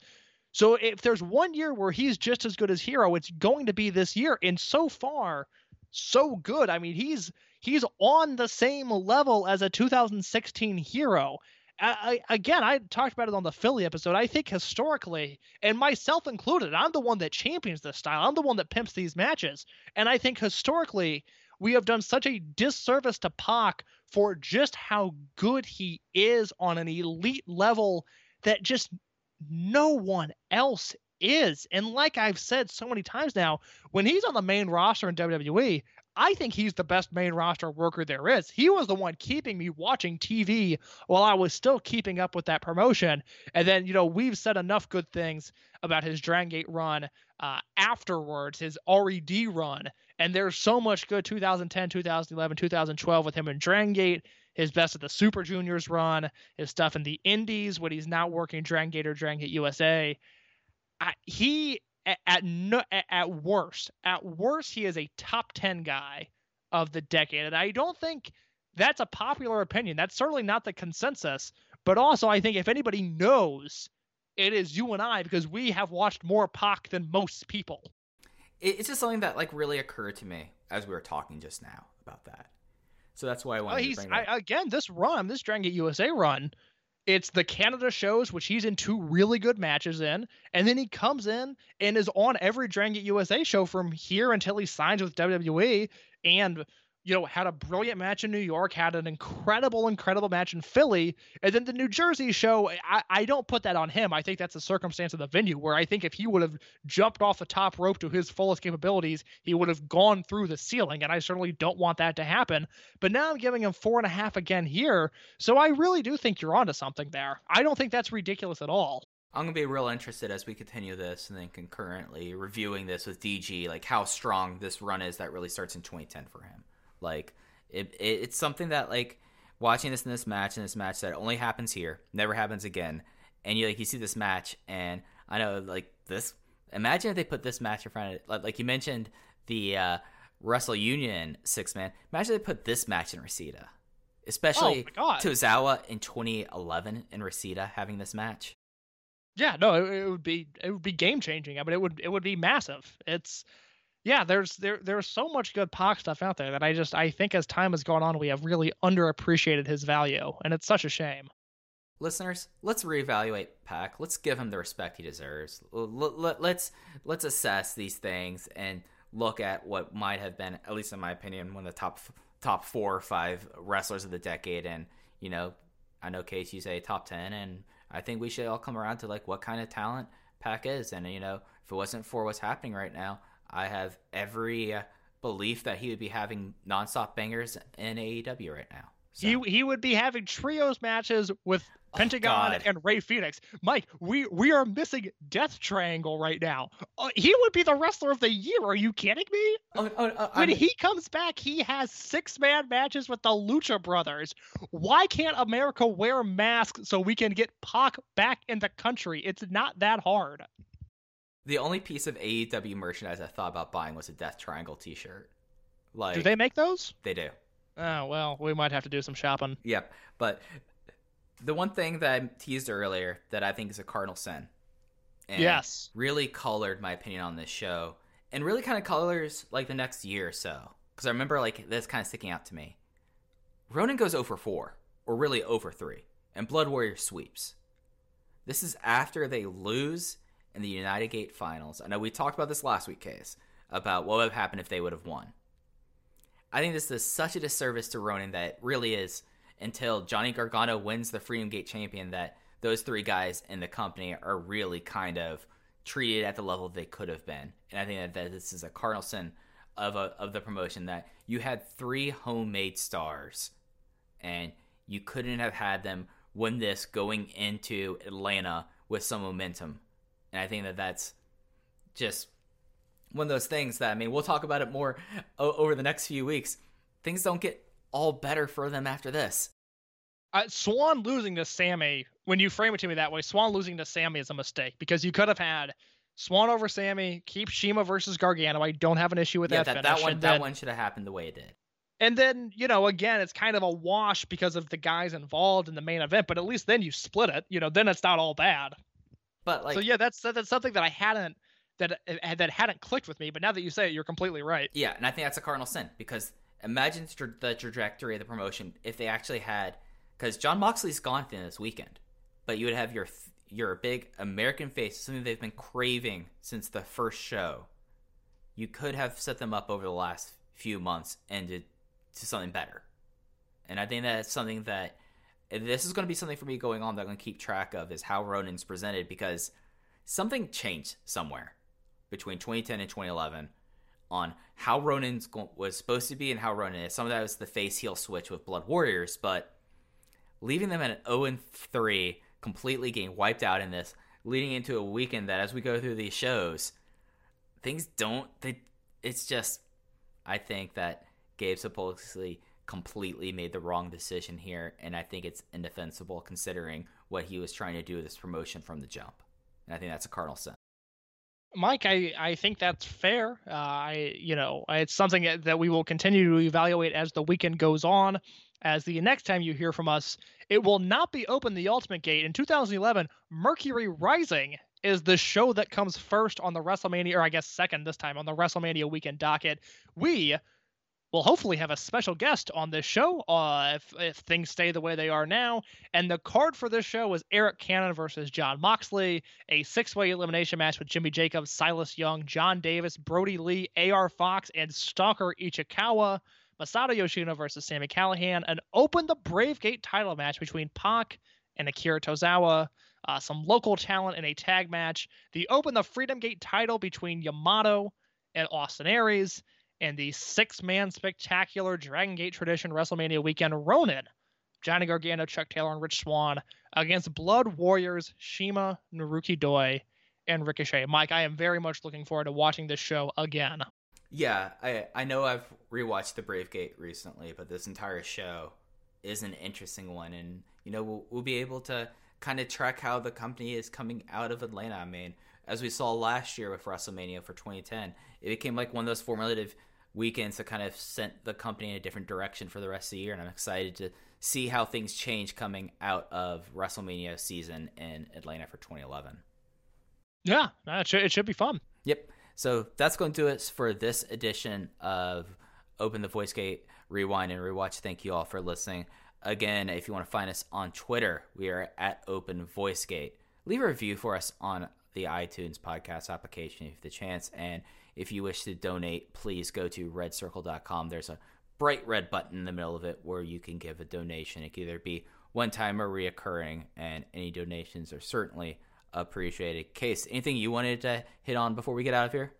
Speaker 2: So if there's one year where he's just as good as Hero, it's going to be this year. And so far, so good. I mean, he's he's on the same level as a 2016 Hero. I, again, I talked about it on the Philly episode. I think historically, and myself included, I'm the one that champions this style. I'm the one that pimps these matches. And I think historically, we have done such a disservice to Pac for just how good he is on an elite level that just no one else is. And like I've said so many times now, when he's on the main roster in WWE, I think he's the best main roster worker there is. He was the one keeping me watching TV while I was still keeping up with that promotion. And then, you know, we've said enough good things about his Dragon Gate run uh, afterwards, his RED run. And there's so much good 2010, 2011, 2012 with him in Dragon Gate, his best at the Super Juniors run, his stuff in the Indies when he's not working Dragon Gate or Dragon Gate USA. I, he at at, no, at worst, at worst, he is a top ten guy of the decade, and I don't think that's a popular opinion. That's certainly not the consensus. But also, I think if anybody knows, it is you and I because we have watched more Pac than most people.
Speaker 1: It's just something that like really occurred to me as we were talking just now about that. So that's why I wanted to
Speaker 2: he's
Speaker 1: bring it
Speaker 2: I,
Speaker 1: up.
Speaker 2: again this run, this Dragon Gate USA run. It's the Canada shows, which he's in two really good matches in, and then he comes in and is on every Dragon USA show from here until he signs with WWE, and you know had a brilliant match in New York, had an incredible, incredible match in Philly, and then the New Jersey show. I, I don't put that on him. I think that's a circumstance of the venue where I think if he would have jumped off the top rope to his fullest capabilities, he would have gone through the ceiling, and I certainly don't want that to happen. But now I'm giving him four and a half again here. So I really do think you're onto something there. I don't think that's ridiculous at all.
Speaker 1: I'm gonna be real interested as we continue this and then concurrently reviewing this with DG, like how strong this run is that really starts in 2010 for him. Like it, it it's something that like watching this in this match and this match that only happens here, never happens again, and you like you see this match and I know like this. Imagine if they put this match in front of like, like you mentioned the uh, Wrestle Union six man. Imagine if they put this match in Reseda, especially
Speaker 2: Oh.
Speaker 1: Tozawa in 2011 in Reseda having this match.
Speaker 2: Yeah, no, it, it would be it would be game changing. I mean, it would it would be massive. It's yeah, there's there there's so much good Pac stuff out there that I just I think as time has gone on, we have really underappreciated his value, and it's such a shame.
Speaker 1: listeners, let's reevaluate Pac. Let's give him the respect he deserves. Let's let's assess these things and look at what might have been, at least in my opinion, one of the top top four or five wrestlers of the decade. And you know, I know Case, you say top ten, and I think we should all come around to like what kind of talent Pac is. And you know, if it wasn't for what's happening right now, I have every belief that he would be having nonstop bangers in AEW right now. So.
Speaker 2: He he would be having trios matches with Pentagon
Speaker 1: God.
Speaker 2: and Rey Fenix. Mike, we we are missing Death Triangle right now. Uh, he would be the wrestler of the year. Are you kidding me?
Speaker 1: Oh, oh, oh,
Speaker 2: When
Speaker 1: I'm-
Speaker 2: he comes back, he has six man matches with the Lucha Brothers. Why can't America wear masks so we can get Pac back in the country? It's not that hard.
Speaker 1: The only piece of AEW merchandise I thought about buying was a Death Triangle T-shirt. Like
Speaker 2: Do they make those?
Speaker 1: They do.
Speaker 2: Oh well, we might have to do some shopping.
Speaker 1: Yep. But the one thing that I teased earlier that I think is a cardinal sin, and
Speaker 2: Yes.
Speaker 1: really colored my opinion on this show, and really kind of colors like the next year or so. Because I remember like this kind of sticking out to me. Ronin goes over four, or really over three, and Blood Warrior sweeps. This is after they lose in the United Gate finals. I know we talked about this last week, Case, about what would have happened if they would have won. I think this is such a disservice to Ronin that really is until Johnny Gargano wins the Freedom Gate champion that those three guys in the company are really kind of treated at the level they could have been. And I think that, this is a cardinal sin of a, of the promotion that you had three homemade stars and you couldn't have had them win this going into Atlanta with some momentum. And I think that that's just one of those things that I mean, we'll talk about it more o- over the next few weeks. Things don't get all better for them after this.
Speaker 2: Uh, Swann losing to Sami, when you frame it to me that way, Swann losing to Sami is a mistake because you could have had Swann over Sami, keep Shiima versus Gargano. I don't have an issue with
Speaker 1: yeah,
Speaker 2: that,
Speaker 1: that, that one
Speaker 2: and
Speaker 1: that one should have happened the way it did.
Speaker 2: And then, you know, again, it's kind of a wash because of the guys involved in the main event, but at least then you split it. You know, then it's not all bad.
Speaker 1: But like
Speaker 2: so yeah, that's that's something that I hadn't that uh, that hadn't clicked with me. But now that you say it, you're completely right.
Speaker 1: Yeah, and I think that's a cardinal sin because imagine the trajectory of the promotion if they actually had because Jon Moxley's gone this weekend, but you would have your your big American face, something they've been craving since the first show. You could have set them up over the last few months and to, to something better, and I think that's something that this is going to be something for me going on that I'm going to keep track of is how Ronin's presented because something changed somewhere between 2010 and 2011 on how Ronin was supposed to be and how Ronin is. Some of that was the face heel switch with Blood Warriors, but leaving them at an 0 and 3, completely getting wiped out in this, leading into a weekend that as we go through these shows, things don't. They, it's just, I think that Gabe supposedly completely made the wrong decision here, and I think it's indefensible considering what he was trying to do with this promotion from the jump. And I think that's a cardinal sin.
Speaker 2: Mike, I, I think that's fair. Uh, I you know it's something that- that we will continue to evaluate as the weekend goes on. As the next time you hear from us, it will not be Open the Ultimate Gate in 2011. Mercury Rising is the show that comes first on the WrestleMania, or I guess second this time on the WrestleMania weekend docket. We will hopefully have a special guest on this show uh, if, if things stay the way they are now. And the card for this show was Arik Cannon versus Jon Moxley, a six way elimination match with Jimmy Jacobs, Silas Young, Jon Davis, Brodie Lee, AR Fox, and Stalker Ichikawa. Masato Yoshino versus Sami Callihan, an open the Brave Gate title match between Pac and Akira Tozawa. Uh, some local talent in a tag match. The open the Freedom Gate title between Yamato and Austin Aries and the six man spectacular Dragon Gate tradition WrestleMania weekend Ronin, Johnny Gargano, Chuck Taylor, and Rich Swann against Blood Warriors, Shiima, Naruki Doi, and Ricochet. Mike, I am very much looking forward to watching this show again.
Speaker 1: Yeah, I I know I've rewatched the Brave Gate recently, but this entire show is an interesting one, and you know we'll, we'll be able to kind of track how the company is coming out of Atlanta. I mean, as we saw last year with WrestleMania for 2010, it became like one of those formative weekends that kind of sent the company in a different direction for the rest of the year, and I'm excited to see how things change coming out of WrestleMania season in Atlanta for 2011.
Speaker 2: Yeah, it, should, it should be fun.
Speaker 1: Yep. So that's going to do it for this edition of Open the Voice Gate Rewind and Rewatch. Thank you all for listening. Again, if you want to find us on Twitter, we are at Open Voice Gate. Leave a review for us on the iTunes podcast application if you have the chance. And if you wish to donate, please go to redcircle.com. There's a bright red button in the middle of it where you can give a donation. It can either be one time or reoccurring, and any donations are certainly appreciated. Case, anything you wanted to hit on before we get out of here?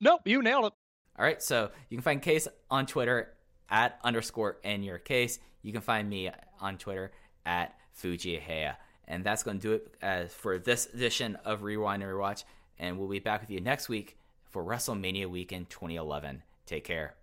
Speaker 2: Nope, you nailed it.
Speaker 1: All right, so you can find Case on Twitter at underscore in your case. You can find me on Twitter at Fujihaya. And that's going to do it uh, for this edition of Rewind and Rewatch. And we'll be back with you next week for WrestleMania weekend 2011. Take care.